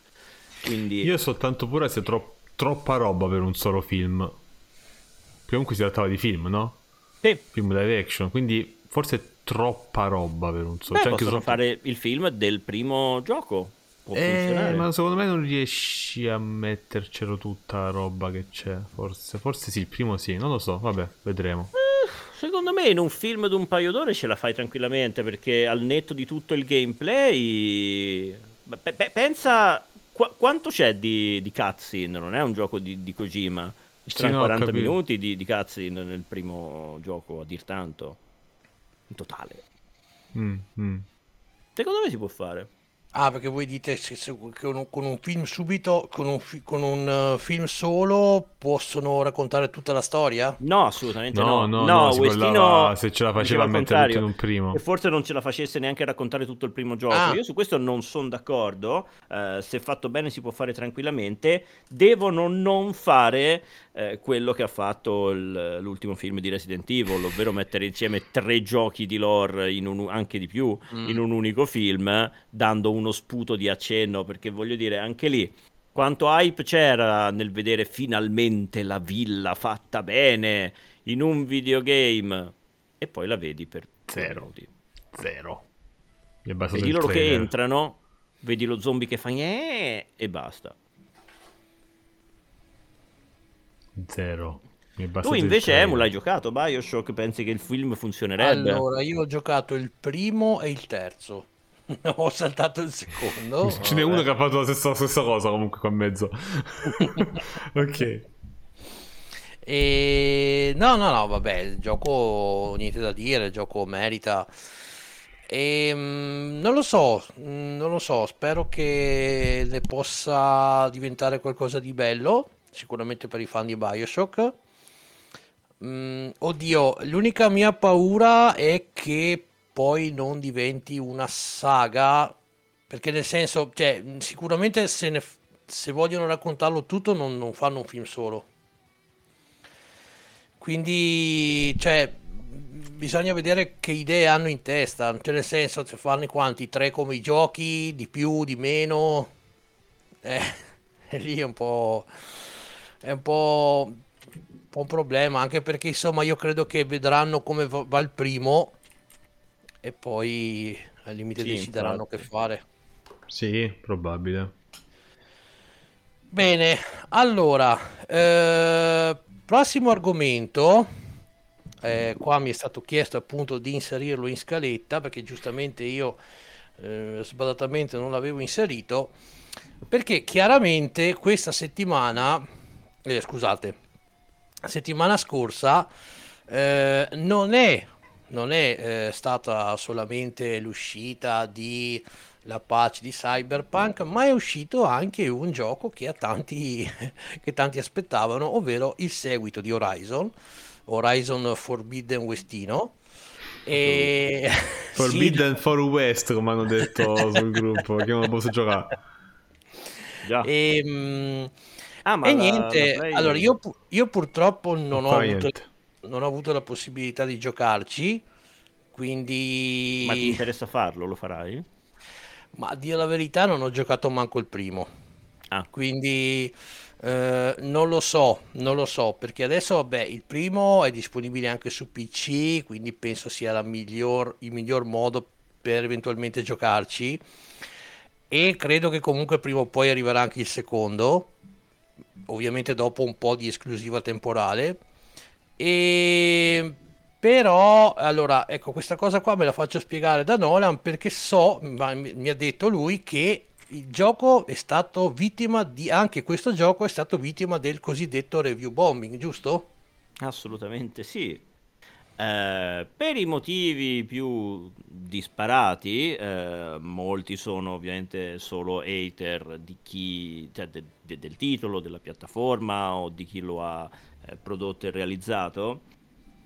Quindi... Io soltanto pure se tro- troppa roba per un solo film. Comunque si trattava di film, no? Sì. Film live action, quindi forse troppa roba per un solo. Beh, cioè, possono anche fare il film del primo gioco può eh, funzionare. Ma secondo me non riesci a mettercelo tutta la roba che c'è. Forse, forse sì, il primo sì, non lo so. Vabbè, vedremo. Eh, secondo me in un film di un paio d'ore ce la fai tranquillamente perché al netto di tutto il gameplay. Beh, beh, pensa qu- quanto c'è di, di cutscene. Non è un gioco di, di Kojima. Ci Sì, no, ho 40 capito. minuti di, di cutscene nel primo gioco, a dir tanto. In totale. Mm, mm. Secondo me si può fare. Ah, perché voi dite se- se- con, un, con un film subito, con un, fi- con un eh, film solo possono raccontare tutta la storia? No, assolutamente No, no. no, no, si Westino se ce la faceva a mettere tutto contrario. in un primo. E forse non ce la facesse neanche a raccontare tutto il primo gioco. Ah. Io su questo non sono d'accordo. Eh, se fatto bene si può fare tranquillamente. Devono non fare eh, quello che ha fatto il- l'ultimo film di Resident Evil, ovvero mettere insieme tre giochi di lore, in un- anche di più, Mm. in un unico film, dando uno sputo di accenno. Perché voglio dire, anche lì. Quanto hype c'era nel vedere finalmente la villa fatta bene in un videogame e poi la vedi per Zero. minuti. Zero. Vedi loro che entrano, vedi lo zombie che fa e basta. Zero. Tu invece. Emu, l'hai giocato Bioshock? Pensi che il film funzionerebbe? Allora, io ho giocato il primo e il terzo. ho saltato il secondo. Ce n'è uno che ha fatto la stessa, stessa cosa comunque qua in mezzo. ok. E... No, no, no, vabbè, il gioco niente da dire, il gioco merita. E, mm, non lo so, mm, non lo so, spero che ne possa diventare qualcosa di bello, sicuramente per i fan di BioShock. Mm, oddio, l'unica mia paura è che poi non diventi una saga, perché nel senso, cioè, sicuramente se, ne se vogliono raccontarlo tutto non, non fanno un film solo. Quindi, cioè, bisogna vedere che idee hanno in testa, cioè nel senso, se fanno quanti, tre come i giochi, di più, di meno, eh, e lì è un po', è un po', un problema, anche perché insomma io credo che vedranno come va il primo e poi al limite Sì, decideranno infatti. che fare. Sì, probabile. Bene, allora, eh, prossimo argomento. Eh, qua mi è stato chiesto appunto di inserirlo in scaletta perché giustamente io eh, sbadatamente non l'avevo inserito. Perché chiaramente questa settimana, eh, scusate, settimana scorsa eh, non è, non è eh, stata solamente l'uscita di la patch di Cyberpunk, ma è uscito anche un gioco che, a tanti, che tanti aspettavano, ovvero il seguito di Horizon, Horizon Forbidden Westino. E... Forbidden sì, for West, come hanno detto sul gruppo, che non posso giocare. Già. E, ehm, ah, e la, niente, la allora io, io, purtroppo non ho, avuto, non ho avuto la possibilità di giocarci, quindi... Ma ti interessa farlo? Lo farai? Ma a dire la verità non ho giocato manco il primo. Ah. Quindi eh, non lo so, non lo so, perché adesso vabbè, il primo è disponibile anche su PC, quindi penso sia miglior, il miglior modo per eventualmente giocarci. E credo che comunque prima o poi arriverà anche il secondo, ovviamente dopo un po' di esclusiva temporale. E però, allora, ecco, questa cosa qua me la faccio spiegare da Nolan perché so, mi ha detto lui, che il gioco è stato vittima di, anche questo gioco è stato vittima del cosiddetto review bombing, giusto? Assolutamente sì. Eh, per i motivi più disparati, eh, molti sono ovviamente solo hater di chi, cioè de, de, del titolo, della piattaforma o di chi lo ha prodotto e realizzato.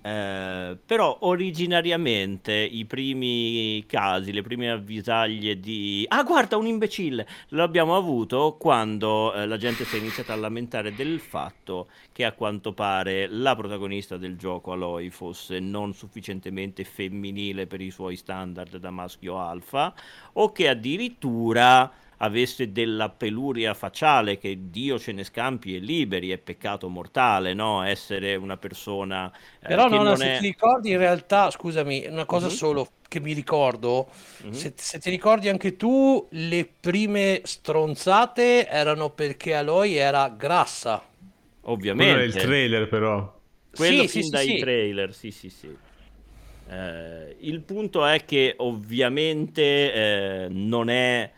Eh, però originariamente i primi casi, le prime avvisaglie di ah guarda un imbecille l'abbiamo avuto quando eh, la gente si è iniziata a lamentare del fatto che a quanto pare la protagonista del gioco Aloy fosse non sufficientemente femminile per i suoi standard da maschio alfa o che addirittura avesse della peluria facciale, che Dio ce ne scampi e liberi, è peccato mortale, no? Essere una persona... Eh, Però non, non se è... ti ricordi in realtà, scusami, una cosa uh-huh. solo che mi ricordo, uh-huh. se, se, ti ricordi anche tu, le prime stronzate erano perché Aloy era grassa. Ovviamente. Quello è il trailer però. Quello sì, fin sì, dai sì. trailer, sì sì sì. Eh, il punto è che ovviamente eh, non è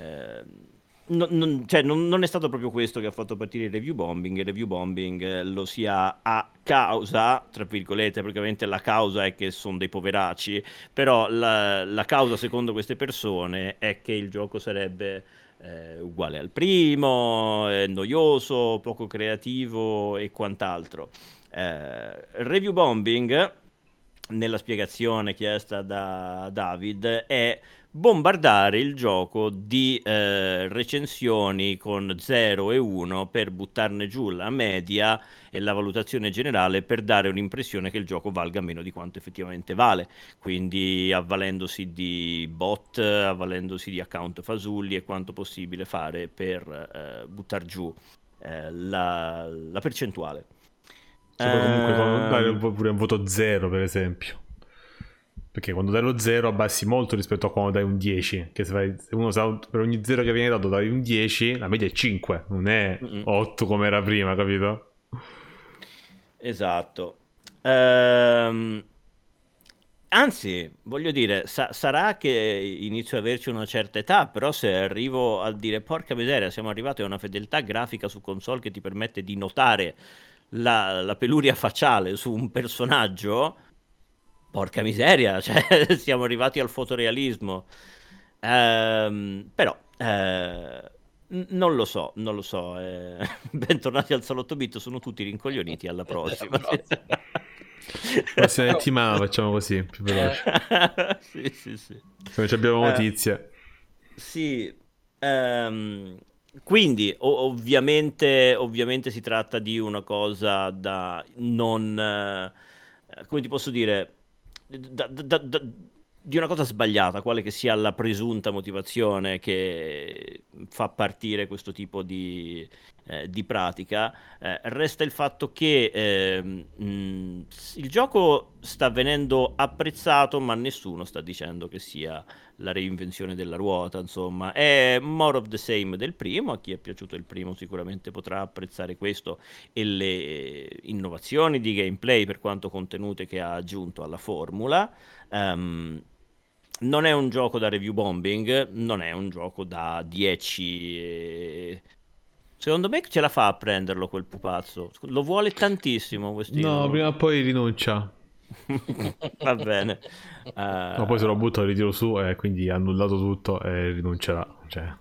Ehm, non, non, cioè, non, non, è stato proprio questo che ha fatto partire il review bombing. Il review bombing eh, lo sia a causa, tra virgolette, praticamente la causa è che sono dei poveracci, però la, la causa secondo queste persone è che il gioco sarebbe eh, uguale al primo, eh, noioso, poco creativo e quant'altro. Eh, review bombing, nella spiegazione chiesta da David, è bombardare il gioco di eh, recensioni con 0 e 1 per buttarne giù la media e la valutazione generale per dare un'impressione che il gioco valga meno di quanto effettivamente vale, quindi avvalendosi di bot, avvalendosi di account fasulli e quanto possibile fare per eh, buttare giù eh, la, la, percentuale. Cioè, comunque dare pure un voto 0 per esempio. Perché quando dai lo 0 abbassi molto rispetto a quando dai un 10. Che se, fai, se uno sa per ogni 0 che viene dato dai un 10, la media è 5, non è 8 come era prima, capito? Esatto. Ehm, anzi, voglio dire, sa- sarà che inizio ad averci una certa età, però se arrivo a dire porca miseria, siamo arrivati a una fedeltà grafica su console che ti permette di notare la, la peluria facciale su un personaggio porca miseria, cioè, siamo arrivati al fotorealismo. Ehm, però, eh, non lo so, non lo so. Eh, bentornati al Salotto Bit, sono tutti rincoglioniti, alla prossima. prossima settimana facciamo così, più veloce. sì, sì, sì. Se non abbiamo eh, notizie. Eh, sì, ehm, quindi o- ovviamente, ovviamente si tratta di una cosa da non... Eh, come ti posso dire da, da, da, di una cosa sbagliata, quale che sia la presunta motivazione che fa partire questo tipo di, eh, di pratica, eh, resta il fatto che eh, mh, il gioco sta venendo apprezzato, ma nessuno sta dicendo che sia la reinvenzione della ruota, insomma, è more of the same del primo, a chi è piaciuto il primo sicuramente potrà apprezzare questo e le innovazioni di gameplay per quanto contenute che ha aggiunto alla formula. Um, non è un gioco da review bombing, non è un gioco da 10. Secondo me ce la fa a prenderlo quel pupazzo. Lo vuole tantissimo quest'ino. No, prima o poi rinuncia. Va bene. Uh... Ma poi se lo butto ritiro su e quindi ha annullato tutto e rinuncerà. Cioè...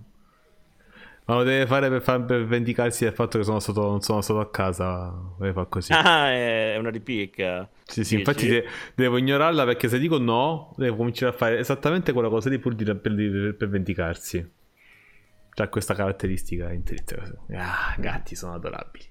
Ma lo deve fare per, far, per, vendicarsi del fatto che sono stato, non sono stato a casa. Deve fare così. Ah, è una ripicca. Sì, sì, infatti de- devo ignorarla perché se dico no, devo cominciare a fare esattamente quella cosa lì pur di, per, per vendicarsi. C'ha questa caratteristica intelligente. Ah, gatti sono adorabili.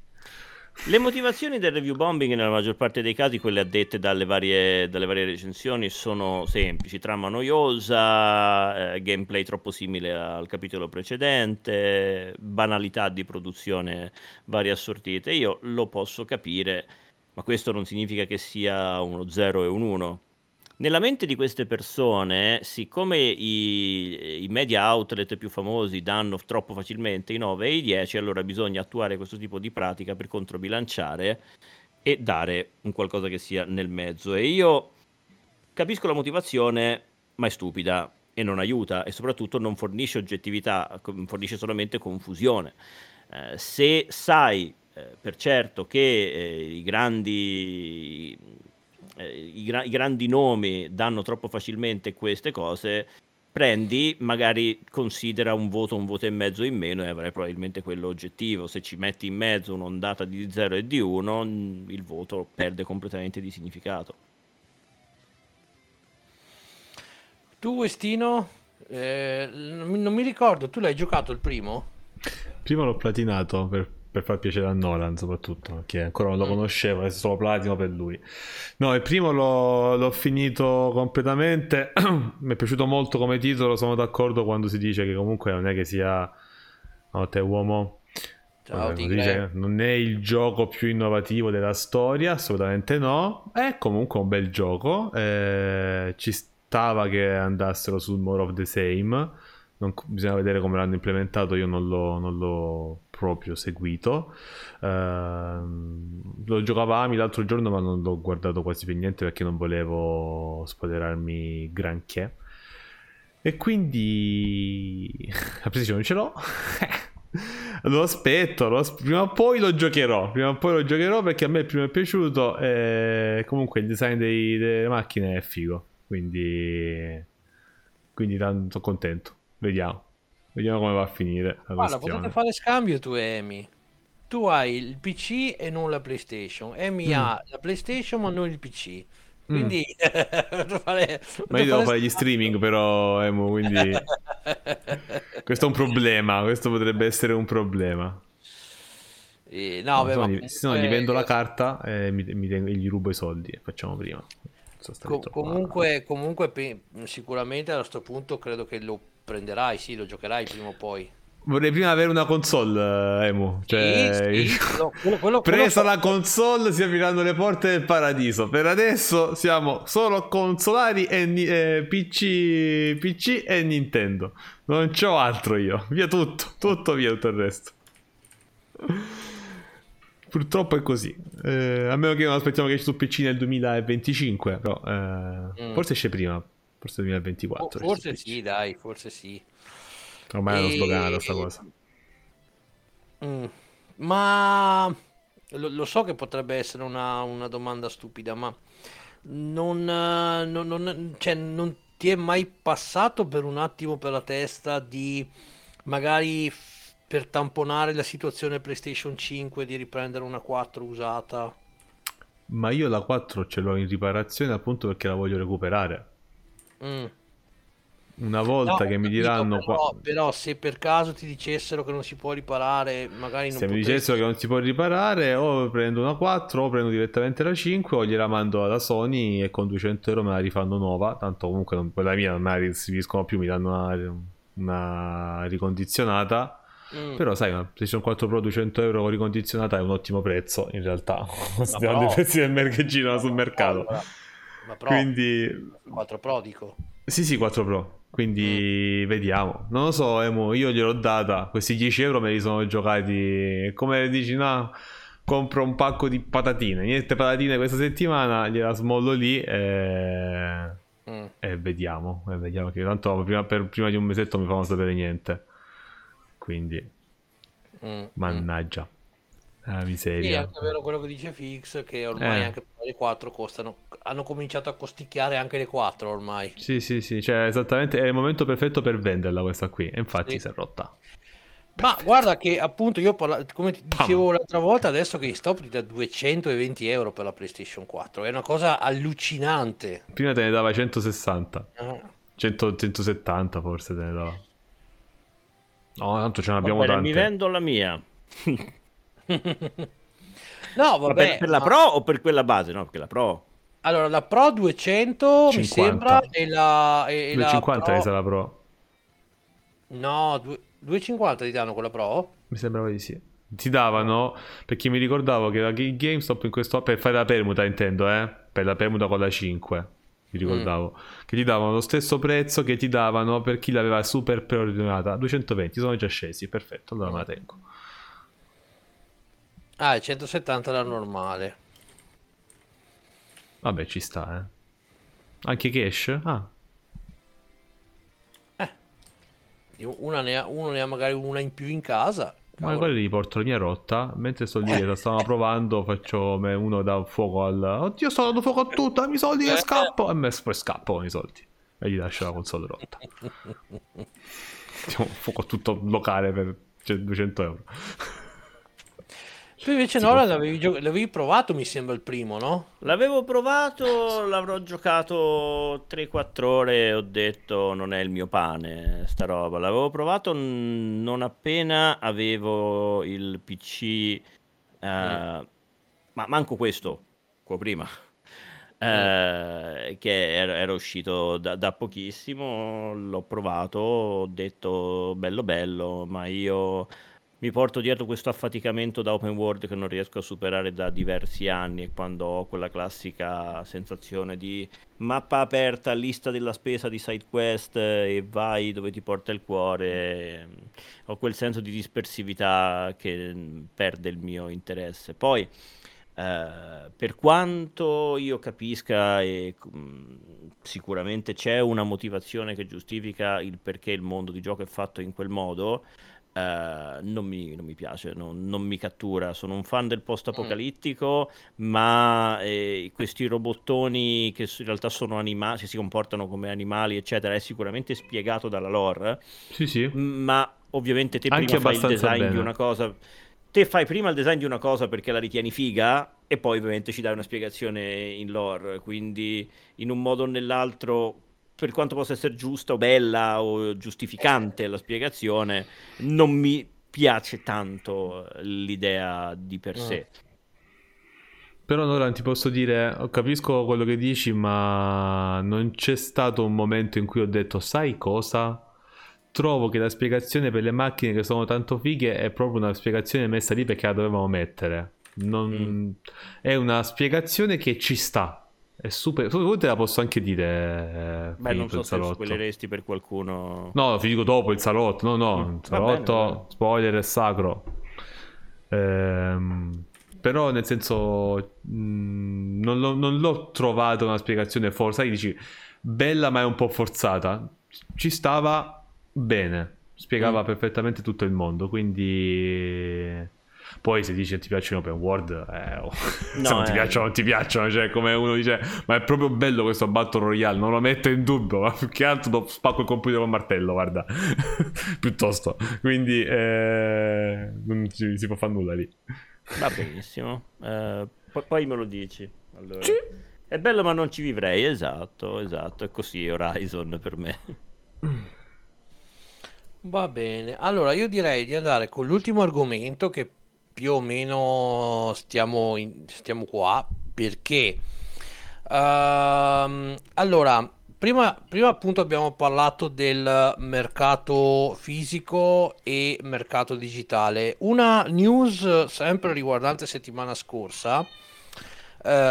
Le motivazioni del review bombing, nella maggior parte dei casi, quelle addette dalle varie, dalle varie recensioni, sono semplici: trama noiosa, eh, gameplay troppo simile al capitolo precedente, banalità di produzione varie assortite. Io lo posso capire, ma questo non significa che sia uno 0 e un 1 nella mente di queste persone, siccome i, i, media outlet più famosi danno troppo facilmente i 9 e i 10, allora bisogna attuare questo tipo di pratica per controbilanciare e dare un qualcosa che sia nel mezzo. E io capisco la motivazione, ma è stupida e non aiuta e soprattutto non fornisce oggettività, fornisce solamente confusione. Eh, se sai eh, per certo che eh, i grandi i, gra- i grandi nomi danno troppo facilmente queste cose, prendi, magari considera un voto, un voto e mezzo in meno e avrai probabilmente quello oggettivo. Se ci metti in mezzo un'ondata di 0 e di 1, il voto perde completamente di significato. Tu, Westino, eh, non mi ricordo, tu l'hai giocato il primo? Prima l'ho platinato per per far piacere a Nolan soprattutto che ancora non lo mm. conoscevo è solo platino per lui. No il primo l'ho, l'ho finito completamente. Mi è piaciuto molto come titolo sono d'accordo quando si dice che comunque non è che sia no, te uomo. Ciao, dice, non è il gioco più innovativo della storia assolutamente no. È comunque un bel gioco. Eh, ci stava che andassero sul more of the same. Non, bisogna vedere come l'hanno implementato io non l'ho, non l'ho proprio seguito. Uh, lo giocavamo l'altro giorno, ma non l'ho guardato quasi per niente perché non volevo spoilerarmi granché. E quindi la non ce l'ho. lo aspetto, lo asp- prima o poi lo giocherò. Prima o poi lo giocherò perché a me il primo è piaciuto. E comunque il design dei, delle macchine è figo. Quindi, quindi sono contento. Vediamo. Vediamo come va a finire. La Guarda, potete fare scambio tu e Amy. Tu hai il PC e non la PlayStation. Amy mm. ha la PlayStation ma non il PC. Quindi mm. fare, ma io devo fare gli streaming però Emo, quindi questo è un problema, questo potrebbe essere un problema. Eh, no, beh, se, no, se no gli vendo la carta e mi, mi, gli rubo i soldi e facciamo prima. Co- comunque, comunque sicuramente a questo punto credo che lo prenderai, sì, lo giocherai prima o poi. Vorrei prima avere una console, eh, Emu. Cioè, sì, sì, quello, quello, quello, presa la console, si apriranno le porte del paradiso. Per adesso siamo solo consolari e eh, PC, PC e Nintendo. Non c'ho altro io. Via tutto, tutto via tutto il resto. Purtroppo è così. Eh, a meno che non aspettiamo che esce su PC nel 2025, però eh, mm. forse esce prima. Forse 2024. forse sì, dai, forse sì. Ormai e... hanno sdoganato questa cosa. Mm. Ma lo, lo, so che potrebbe essere una, una domanda stupida, ma non, non, non, cioè, non ti è mai passato per un attimo per la testa di magari per tamponare la situazione PlayStation 5 di riprendere una 4 usata? Ma io la 4 ce l'ho in riparazione appunto perché la voglio recuperare. Mm. Una volta no, che mi diranno... Però, qua... però, se per caso ti dicessero che non si può riparare, magari non Se potresti... mi dicessero che non si può riparare, o prendo una 4 o prendo direttamente la 5 o gliela mando alla Sony e con 200 euro me la rifanno nuova. Tanto comunque non, quella mia non me la restituiscono più, mi danno una, una ricondizionata. Mm. Però sai, una PlayStation 4 Pro 200 euro ricondizionata è un ottimo prezzo in realtà. Stiamo dei prezzi del mercheggino sul mercato. Allora ma Pro, Quindi... 4 Pro dico. Sì, sì, 4 Pro. Quindi mm. vediamo. Non lo so, Emo, io gliel'ho data. Questi 10 euro me li sono giocati. Come dici, no? Compro un pacco di patatine. Niente patatine questa settimana, gliela smollo lì e... Mm. E vediamo, e vediamo che tanto prima, per, prima di un mesetto mi fanno sapere niente. Quindi, mm. mannaggia. La miseria. Sì, è anche vero quello che dice Fix, che ormai eh. anche le 4 costano. Hanno cominciato a costicchiare anche le 4 ormai. Sì, sì, sì, cioè esattamente è il momento perfetto per venderla questa qui. E infatti sì. si è rotta. Ma guarda che appunto io parla- come ti dicevo l'altra volta, adesso che stop da 220 euro per la PlayStation 4, è una cosa allucinante. Prima te ne dava 160, ah. 100, 170 forse te ne dava. No, tanto ce ne abbiamo tante. Mi vendo la mia. No, vabbè. Per, per, la Pro o per quella base? No, perché la Pro... Allora, la Pro 200 50. mi sembra e la... E 250 la Pro... la Pro. No, 2,50 ti danno quella Pro? Mi sembrava di sì. Ti davano, perché mi ricordavo che la GameStop in questo per fare la permuta intendo, eh? Per la permuta con la 5, mi ricordavo. Mm. Che ti davano lo stesso prezzo che ti davano per chi l'aveva super preordinata. 220, sono già scesi, perfetto, allora me la tengo. Ah, è 170 la normale. Vabbè, ci sta, eh. Anche cash? Ah, Una ne ha, uno ne ha magari una in più in casa. Ma quelli li porto la mia rotta. Mentre sto lì, la stavano provando, faccio uno da fuoco al. Oddio, sto dando fuoco a tutto, dammi i soldi e scappo. E me poi scappo con i soldi. E gli lascio la console rotta. Diciamo, fuoco a tutto locale per 200 euro. Tu invece no, l'avevi, gio- l'avevi, provato, mi sembra il primo, no? L'avevo provato, l'avrò giocato 3-4 ore e ho detto non è il mio pane sta roba. L'avevo provato non appena avevo il PC, eh, mm. ma manco questo, qua prima. Eh, che era, era uscito da, da, pochissimo, l'ho provato, ho detto bello bello, ma io mi porto dietro questo affaticamento da open world che non riesco a superare da diversi anni e quando ho quella classica sensazione di mappa aperta, lista della spesa di side quest e vai dove ti porta il cuore, ho quel senso di dispersività che perde il mio interesse. Poi eh, per quanto io capisca e mh, sicuramente c'è una motivazione che giustifica il perché il mondo di gioco è fatto in quel modo, Uh, non, mi, non, mi, piace, non, non, mi cattura. Sono un fan del post-apocalittico, mm. ma eh, questi robottoni che in realtà sono animali, si comportano come animali, eccetera, è sicuramente spiegato dalla lore. Sì, sì. Ma ovviamente te Anche prima fai il design bene. di una cosa. Te fai prima il design di una cosa perché la ritieni figa e poi ovviamente ci dai una spiegazione in lore. Quindi in un modo o nell'altro per quanto possa essere giusta o bella o giustificante la spiegazione, non mi piace tanto l'idea di per sé. Però Nolan ti posso dire, capisco quello che dici, ma non c'è stato un momento in cui ho detto, sai cosa? Trovo che la spiegazione per le macchine che sono tanto fighe è proprio una spiegazione messa lì perché la dovevamo mettere. Non... Mm. È una spiegazione che ci sta, è super. te la posso anche dire. Eh, Beh, non so se spoileresti per qualcuno. No, vi dico dopo il salotto. No, no. Mm. Il salotto, bene, spoiler è sacro. Ehm, però, nel senso, mh, mm, non, l'ho, non, l'ho, trovata una spiegazione forza. Sai, dici bella, ma è un po' forzata. Ci stava bene. Spiegava mm. perfettamente tutto il mondo. Quindi poi se dici che ti piacciono open world, eh, oh. no, se non ti eh. piacciono, non ti piacciono. Cioè, come uno dice, ma è proprio bello questo Battle Royale, non lo metto in dubbio. Ma più che altro spacco il computer con martello, guarda. Piuttosto. Quindi eh, non ci, si può fare nulla lì. Va benissimo. Eh, poi, poi me lo dici. Allora. Sì. È bello ma non ci vivrei, esatto, esatto. È così Horizon per me. Va bene, allora io direi di andare con l'ultimo argomento che più o meno stiamo, in, stiamo qua perché uh, allora prima, prima appunto abbiamo parlato del mercato fisico e mercato digitale. Una news sempre riguardante settimana scorsa uh,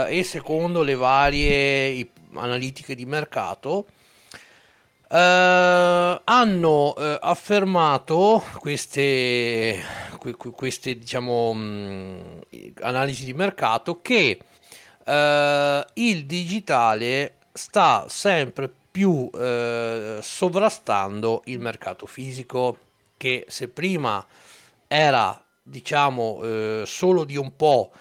e secondo le varie analitiche di mercato Uh, hanno uh, affermato queste, queste diciamo, mh, analisi di mercato che uh, il digitale sta sempre più sovrastando il mercato fisico che se prima era diciamo solo di un po'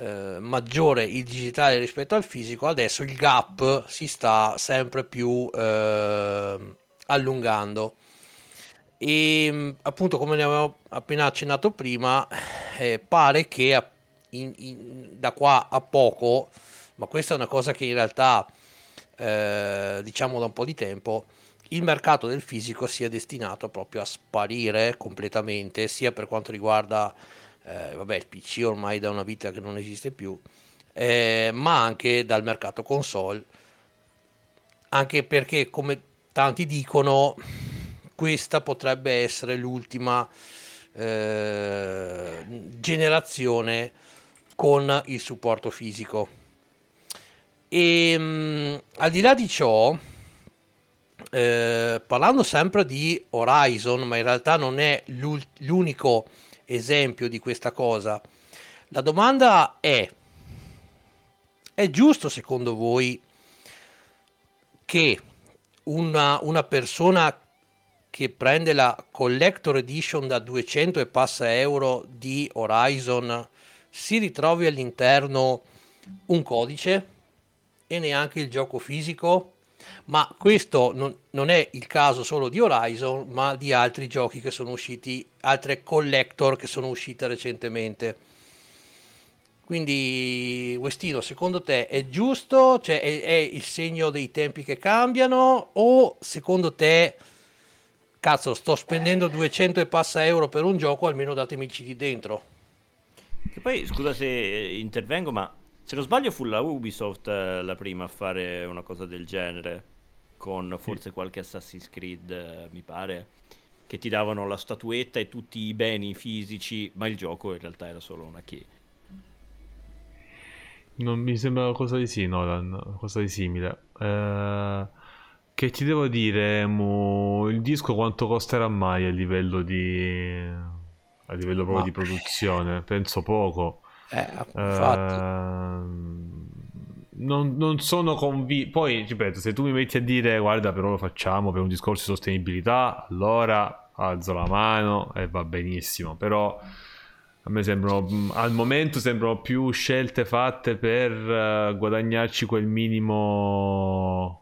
eh, maggiore il digitale rispetto al fisico adesso il gap si sta sempre più eh, allungando. E appunto come ne avevo appena accennato prima eh, pare che in, in, da qua a poco ma questa è una cosa che in realtà eh, diciamo da un po' di tempo il mercato del fisico sia destinato proprio a sparire completamente sia per quanto riguarda eh, vabbè il PC ormai da una vita che non esiste più eh, ma anche dal mercato console anche perché come tanti dicono questa potrebbe essere l'ultima eh, generazione con il supporto fisico. E ehm, mh, al di là di ciò, eh, parlando sempre di Horizon, ma in realtà non è l'unico esempio di questa cosa, la domanda è, è giusto secondo voi che una, una persona che prende la collector edition da 200 e passa euro di Horizon si ritrovi all'interno un codice e neanche il gioco fisico ma questo non, non, è il caso solo di Horizon ma di altri giochi che sono usciti altre collector che sono uscite recentemente. Quindi Westino secondo te è giusto? Cioè è, è il segno dei tempi che cambiano? O secondo te cazzo, sto spendendo 200 e passa euro per un gioco, almeno datemi il CD dentro. E poi, scusa se intervengo, ma se non sbaglio fu la Ubisoft eh, la prima a fare una cosa del genere, con forse sì. qualche Assassin's Creed, eh, mi pare, che ti davano la statuetta e tutti i beni fisici, ma il gioco in realtà era solo una key. Non mi sembra qualcosa di sì, Nolan, qualcosa di simile. Eh che ti devo dire, Mu, il disco quanto costerà mai a livello di... a livello proprio Ma... di produzione? Penso poco. Eh, infatti. Uh, non, non, sono convinto. Poi, ripeto, se tu mi metti a dire, guarda, però lo facciamo per un discorso di sostenibilità, allora alzo la mano e va benissimo. Però a me sembrano, al momento sembrano più scelte fatte per uh, guadagnarci quel minimo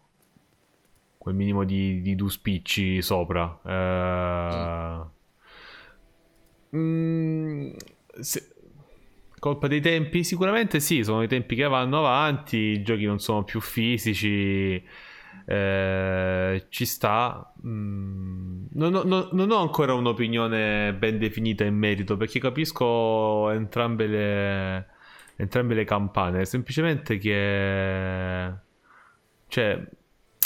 quel minimo di, di due spicci sopra. Eh, mm, se, colpa dei tempi? Sicuramente sì, sono i tempi che vanno avanti, i giochi non sono più fisici. Eh, ci sta. Mm, non, non, non, ho ancora un'opinione ben definita in merito perché capisco entrambe le, entrambe le campane. Semplicemente che, cioè,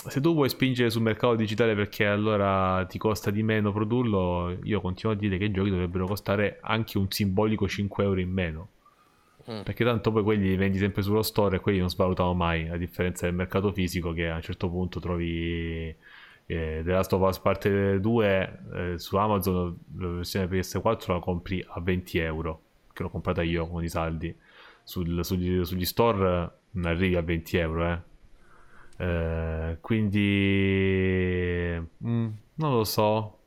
se tu vuoi spingere sul mercato digitale perché allora ti costa di meno produrlo, io continuo a dire che i giochi dovrebbero costare anche un simbolico 5 euro in meno. Mm. Perché tanto poi quelli li vendi sempre sullo store e quelli non svalutano mai, a differenza del mercato fisico che a un certo punto trovi eh, The Last of Us Parte 2 eh, su Amazon, la versione PS4 la compri a 20 euro, che l'ho comprata io con i saldi. Sul, sugli, sugli store non arrivi a 20 euro, eh eh, quindi mm, non lo so.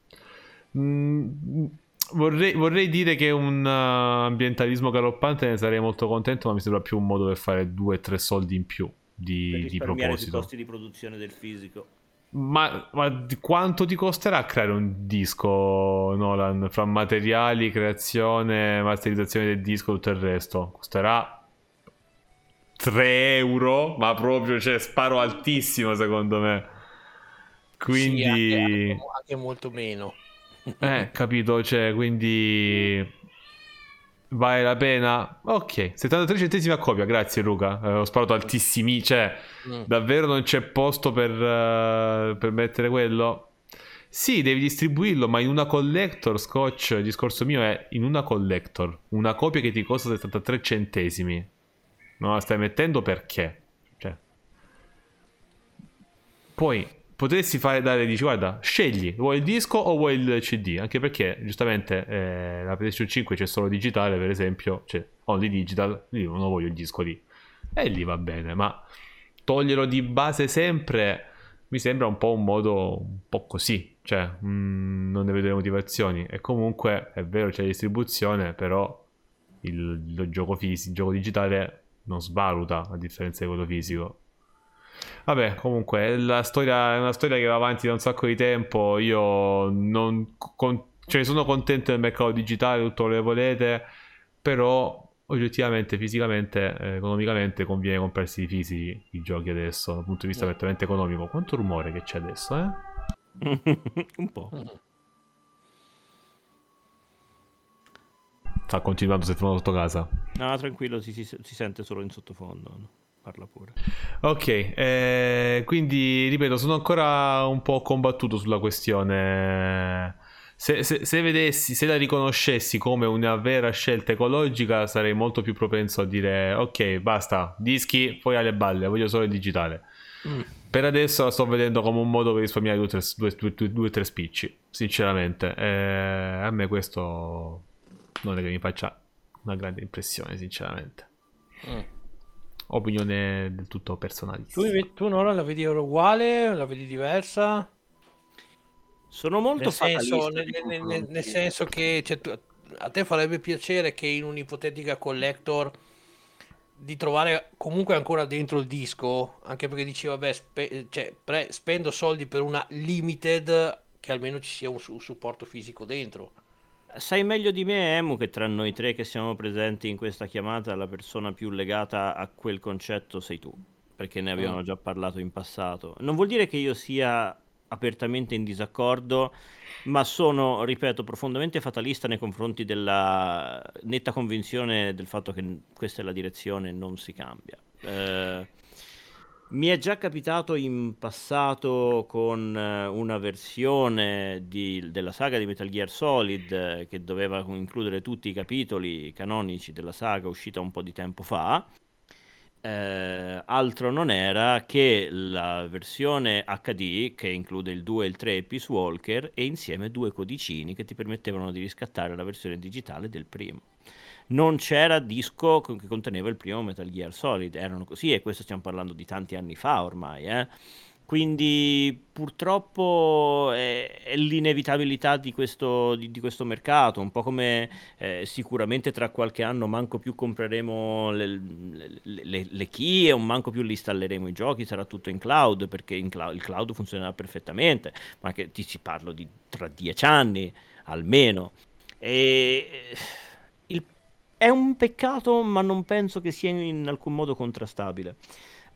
Mm, vorrei, vorrei, dire che un uh, ambientalismo galoppante ne sarei molto contento, ma mi sembra più un modo per fare due o tre soldi in più di, di proposito. i costi di produzione del fisico. Ma, ma, quanto ti costerà creare un disco, Nolan? Fra materiali, creazione, masterizzazione del disco e tutto il resto? Costerà 3 euro, ma proprio, cioè, sparo altissimo secondo me. Quindi... Sì, anche, anche molto meno. Eh, capito, cioè, quindi... Vale la pena? Ok, 73 centesimi a copia, grazie Luca. Eh, ho sparato altissimi, cioè, mm. davvero non c'è posto per, uh, per mettere quello? Sì, devi distribuirlo, ma in una collector, Scotch, il discorso mio è in una collector, una copia che ti costa 73 centesimi. Non la stai mettendo perché? Cioè. Poi potresti fare dare, dici guarda, scegli, vuoi il disco o vuoi il CD? Anche perché giustamente eh, la PlayStation 5 c'è solo digitale, per esempio, cioè only digital, io non voglio il disco lì. E lì va bene, ma toglierlo di base sempre mi sembra un po' un modo un po' così, cioè mm, non ne vedo le motivazioni. E comunque è vero c'è la distribuzione, però il, il gioco fisico, il gioco digitale non svaluta a differenza di quello fisico. Vabbè, comunque la storia è una storia che va avanti da un sacco di tempo. Io non con, cioè, sono contento del mercato digitale, tutto quello che volete, però oggettivamente, fisicamente, eh, economicamente conviene comprarsi i fisici i giochi adesso, dal punto di vista prettamente economico. Quanto rumore che c'è adesso, eh? Un po'. Sta continuando, si è fermato sotto casa. No, tranquillo, si, si, si sente solo in sottofondo. Parla pure. Ok, eh, quindi ripeto, sono ancora un po' combattuto sulla questione se, se, se, vedessi, se la riconoscessi come una vera scelta ecologica, sarei molto più propenso a dire: Ok, basta, dischi, poi alle balle, voglio solo il digitale. Mm. Per adesso la sto vedendo come un modo per risparmiare due o tre spicci, sinceramente. Eh, a me questo non è che mi faccia una grande impressione, sinceramente. Mm. Opinione del tutto personalissima. Tu, tu Nora la vedi uguale? La vedi diversa? Sono molto nel senso, nel, nel, nel senso che cioè, a te farebbe piacere che in un'ipotetica collector di trovare comunque ancora dentro il disco, anche perché dici vabbè, spe- cioè, pre- spendo soldi per una limited che almeno ci sia un, un, supporto fisico dentro. Sai meglio di me, Emu, che tra noi tre che siamo presenti in questa chiamata la persona più legata a quel concetto sei tu, perché ne abbiamo mm. già parlato in passato. Non vuol dire che io sia apertamente in disaccordo, ma sono, ripeto, profondamente fatalista nei confronti della netta convinzione del fatto che questa è la direzione e non si cambia. Eh, mi è già capitato in passato con eh, una versione di, della saga di Metal Gear Solid eh, che doveva includere tutti i capitoli canonici della saga uscita un po' di tempo fa eh, altro non era che la versione HD che include il 2 e il 3 Peace Walker e insieme due codicini che ti permettevano di riscattare la versione digitale del primo. Non c'era disco che conteneva il primo Metal Gear Solid, erano così e questo stiamo parlando di tanti anni fa ormai, eh? Quindi purtroppo è, è l'inevitabilità di questo, di, di questo, mercato, un po' come eh, sicuramente tra qualche anno manco più compreremo le, le, le, le key un manco più li installeremo i giochi, sarà tutto in cloud perché in cloud, il cloud funzionerà perfettamente, ma che ti si parlo di tra dieci anni almeno. E il, è un peccato, ma non penso che sia in alcun modo contrastabile.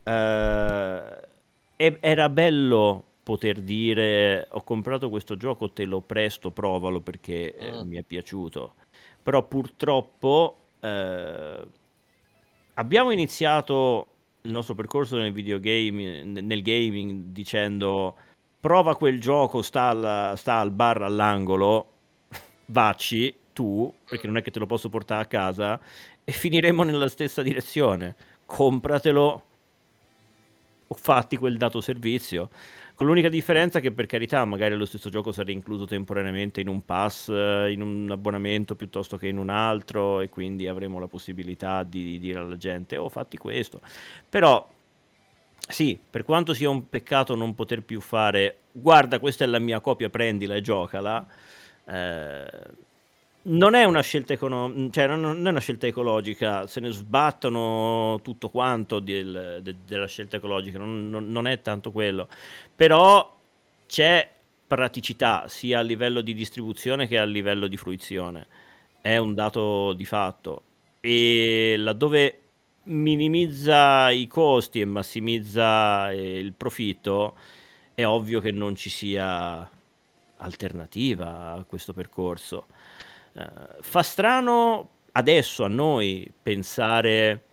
Uh, era bello poter dire ho comprato questo gioco, te lo presto, provalo perché eh, mm. mi è piaciuto. Però purtroppo eh, abbiamo iniziato il nostro percorso nel videogame, nel gaming dicendo prova quel gioco, sta al, sta al bar all'angolo, vacci tu, perché non è che te lo posso portare a casa, e finiremo nella stessa direzione. Compratelo fatti quel dato servizio. Con l'unica differenza che per carità magari lo stesso gioco sarà incluso temporaneamente in un pass, eh, in un abbonamento piuttosto che in un altro e quindi avremo la possibilità di dire alla gente oh fatti questo. Però sì, per quanto sia un peccato non poter più fare guarda questa è la mia copia, prendila e giocala. Eh, non è una scelta economica, cioè non è una scelta ecologica, se ne sbattono tutto quanto del, de, della scelta ecologica, non, non, non, è tanto quello, però c'è praticità sia a livello di distribuzione che a livello di fruizione, è un dato di fatto. E laddove minimizza i costi e massimizza eh, il profitto, è ovvio che non ci sia alternativa a questo percorso Uh, fa strano adesso a noi pensare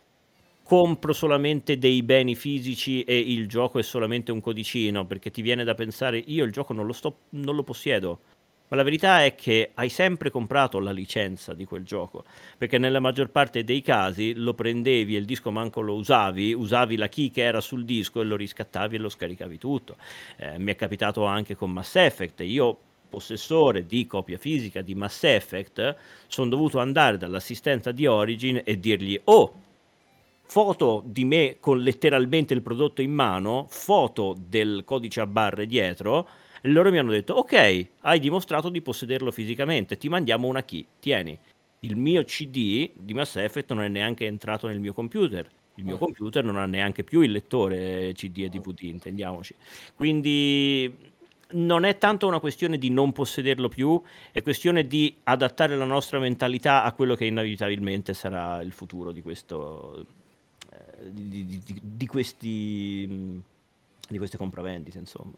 compro solamente dei beni fisici e il gioco è solamente un codicino, perché ti viene da pensare io il gioco non lo, sto, non lo possiedo. Ma la verità è che hai sempre comprato la licenza di quel gioco, perché nella maggior parte dei casi lo prendevi e il disco manco lo usavi, usavi la key che era sul disco e lo riscattavi e lo scaricavi tutto. Eh, mi è capitato anche con Mass Effect, io possessore di copia fisica di Mass Effect, sono dovuto andare dall'assistenza di Origin e dirgli: Oh, foto di me con letteralmente il prodotto in mano, foto del codice a barre dietro, e loro mi hanno detto, ok, hai dimostrato di possederlo fisicamente, ti mandiamo una key, tieni. Il mio CD di Mass Effect non è neanche entrato nel mio computer, il mio computer non ha neanche più il lettore CD e DVD, intendiamoci. Quindi non è tanto una questione di non possederlo più, è questione di adattare la nostra mentalità a quello che inevitabilmente sarà il futuro di questo eh, di, di, di, di questi di queste compravendite, insomma.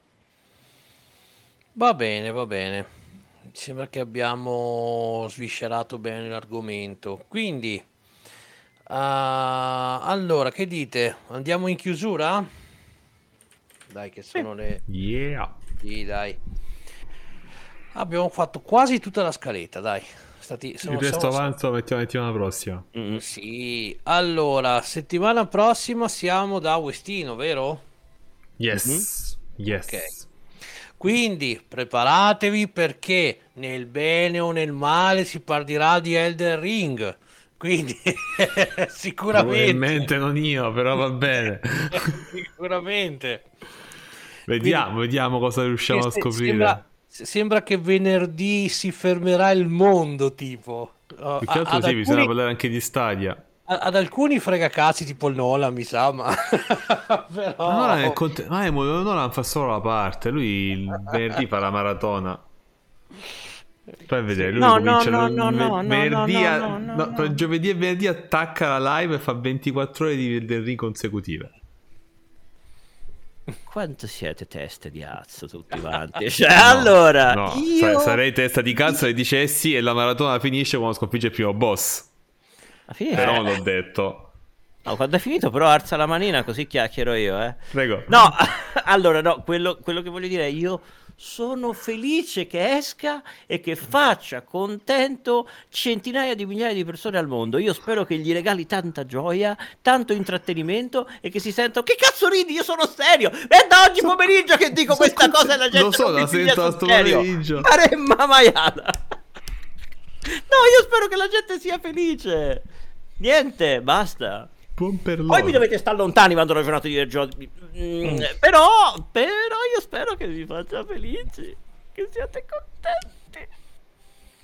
Va bene, va bene. Mi sembra che abbiamo sviscerato bene l'argomento. Quindi, uh, allora, che dite? Andiamo in chiusura? Dai, che sono le... Yeah. Sì, dai. Abbiamo fatto quasi tutta la scaletta, dai. Stati, sono, Il resto siamo... avanzo mettiamo la settimana prossima. Mm, sì, allora, settimana prossima siamo da Westino, vero? Yes, mm-hmm. yes. Ok. Quindi preparatevi perché nel bene o nel male si parlerà di Elden Ring. Quindi sicuramente. Probabilmente non io, però va bene. sicuramente. Vediamo, Quindi, vediamo cosa riusciamo a scoprire. Sembra, sembra, che venerdì si fermerà il mondo, tipo. Più che altro sì, alcuni... bisogna parlare anche di Stadia ad alcuni frega cazzi tipo il Nolan mi sa ma però Nolan, è cont- ah, Nolan fa solo la parte lui il venerdì fa la maratona Fai vedere, lui no, comincia no, no, no, venerdì no, no, no, giovedì e venerdì attacca la live e fa 24 ore di venerdì consecutive. Quanto siete teste di cazzo tutti quanti? Cioè, no, allora, no. io... sarei testa di cazzo e dicessi e la maratona finisce quando sconfigge il primo boss. Però non l'ho detto. No, quando è finito, però alza la manina così chiacchiero io, eh. Prego. No, allora, no, quello, quello che voglio dire è io sono felice che esca e che faccia contento centinaia di migliaia di persone al mondo. Io spero che gli regali tanta gioia, tanto intrattenimento e che si sentano che cazzo ridi, io sono serio. È da oggi pomeriggio che dico questa cosa e la gente Lo so, la sento a pomeriggio. Maremma maiala. No, io spero che la gente sia felice. Niente, basta. Poi mi dovete stare lontani quando ragionate di giochi. Mm, mm. Però, però io spero che vi faccia felici. Che siate contenti.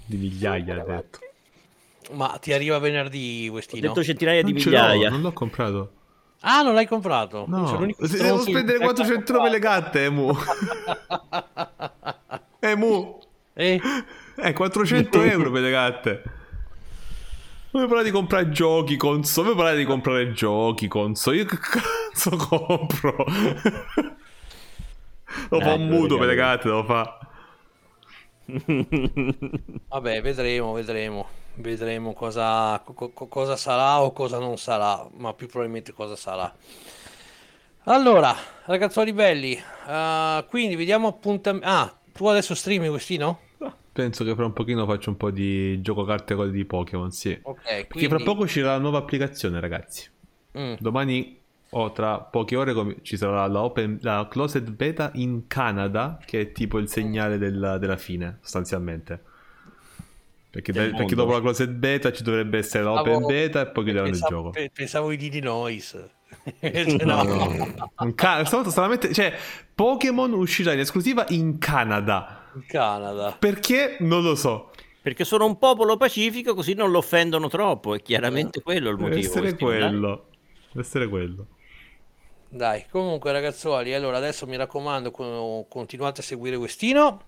Di migliaia, ha detto. Ma ti arriva venerdì, Westino? Ho detto centinaia non di migliaia. Non l'ho comprato. Ah, non l'hai comprato? No, se devo spendere 400 euro per le gatte, Emu. Emu. Eh? Eh, 400 euro per le gatte. Vuoi parlare di comprare giochi, console? Vuoi parlare di comprare giochi, console? Io che cazzo compro? Lo fa un muto per le gatte, lo fa. Vabbè, vedremo, vedremo. Vedremo cosa, co- cosa sarà o cosa non sarà, ma più probabilmente cosa sarà. Allora, ragazzuoli belli, uh, quindi vediamo appuntamenti. Ah, tu adesso streami questi, no? Penso che fra un pochino faccio un po' di gioco carte cose di Pokémon, sì. Ok, Perché quindi... fra poco uscirà la nuova applicazione, ragazzi. Mm. Domani o tra poche ore ci sarà la, open, la Closed Beta in Canada, che è tipo il segnale della, della fine, sostanzialmente. Perché, da, perché, dopo la Closed Beta ci dovrebbe essere la Open Beta e poi chiuderanno il gioco. Pensavo i di Noise. cioè, no. no. Can- solamente, cioè, Pokémon uscirà in esclusiva in Canada Canada. Perché? Non lo so. Perché sono un popolo pacifico, così non lo offendono troppo. È chiaramente quello il motivo. Deve essere quello. Deve essere quello. Dai, comunque ragazzuoli, allora adesso mi raccomando, continuate a seguire Questino.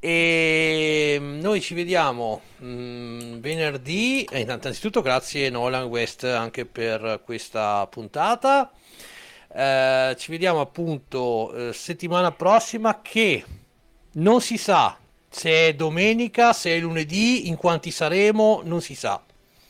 E noi ci vediamo mh, mm, venerdì. E innanzitutto grazie Nolan West anche per questa puntata. Eh, ci vediamo appunto eh, settimana prossima che non si sa se è domenica, se è lunedì, in quanti saremo, non si sa.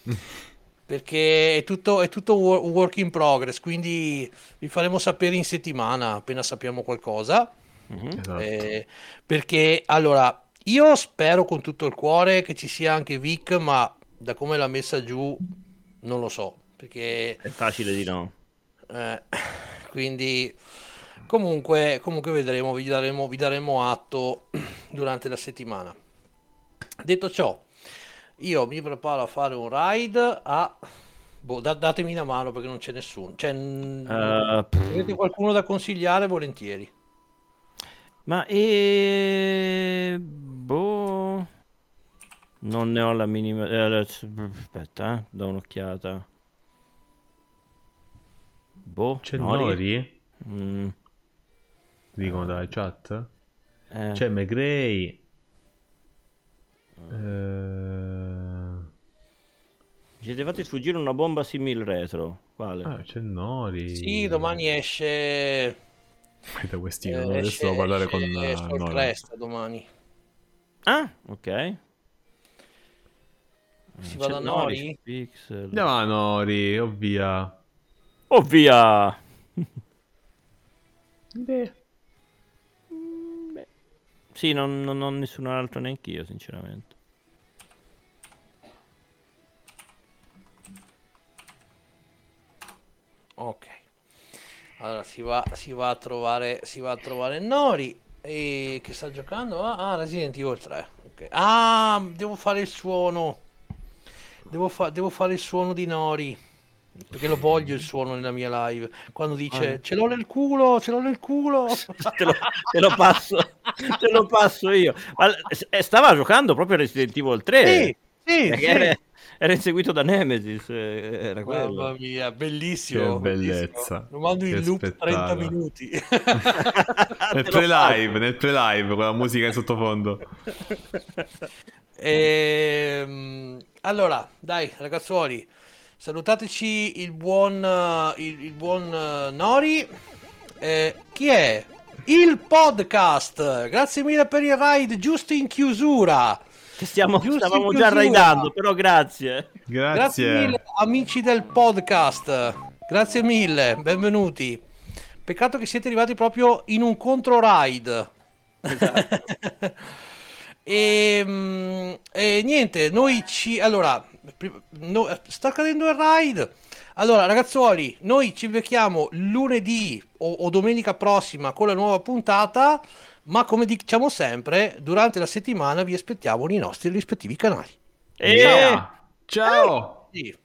Perché è tutto, è tutto work in progress, quindi vi faremo sapere in settimana appena sappiamo qualcosa. Mm-hmm. Esatto. Eh, perché allora io spero con tutto il cuore che ci sia anche Vic, ma da come l'ha messa giù non lo so. Perché è facile di no. Eh, quindi Comunque, comunque vedremo, vi daremo, vi daremo atto durante la settimana. Detto ciò, io mi preparo a fare un ride a boh, da- datemi una mano perché non c'è nessuno. N- Uh, avete qualcuno da consigliare? Volentieri. ma e... Boh... Non ne ho la minima... eh, Aspetta, eh, do un'occhiata. Boh, C'è Nori? Nori? Mm, Dicono dalla chat. eh. C'è McGray. Eh... Siete fatti sfuggire una bomba simil retro. Quale? Ah, c'è Nori. Sì, domani esce. Aspetta, questi eh, non adesso esce- devo parlare con esce eh, Nori. Crest domani. Ah, ok. Si va da Nori? Pixel. Andiamo a Nori, oh via. Oh via! Beh. Sì, non, non ho nessun altro neanche io, sinceramente. Ok. Allora si va, si va a trovare, si va a trovare Nori. E che sta giocando? Ah, ah, Resident Evil 3. Ok. Ah, devo fare il suono. Devo, fa- devo fare il suono di Nori. Perché lo voglio il suono nella mia live. Quando dice Ah. ce l'ho nel culo, ce l'ho nel culo. te, lo, te lo passo, te lo passo io. Ma, eh, stava giocando proprio a Resident Evil 3. Sì, sì, sì. Era, era inseguito da Nemesis. eh, Era Mamma mia, bellissimo. Che bellezza. bellissimo. Lo mando in Che loop 30 spettacolo. minuti. Nel pre-live, nel pre-live con la musica in sottofondo. Ehm, allora, dai, ragazzuoli, salutateci il buon, eh, il, il buon eh, Nori. Eh, chi è? Il podcast. Grazie mille per il ride, giusto in chiusura. Che stiamo, Giusto in stavamo già raidando, però grazie. Grazie Grazie. mille, amici del podcast. Grazie mille, benvenuti. Peccato che siete arrivati proprio in un contro ride. e, mm, e niente, noi ci allora no, sta cadendo il ride. Allora, ragazzuoli, noi ci becchiamo lunedì o, o domenica prossima con la nuova puntata. Ma come diciamo sempre, durante la settimana vi aspettiamo nei nostri rispettivi canali. E... Yeah. Ciao. Sì.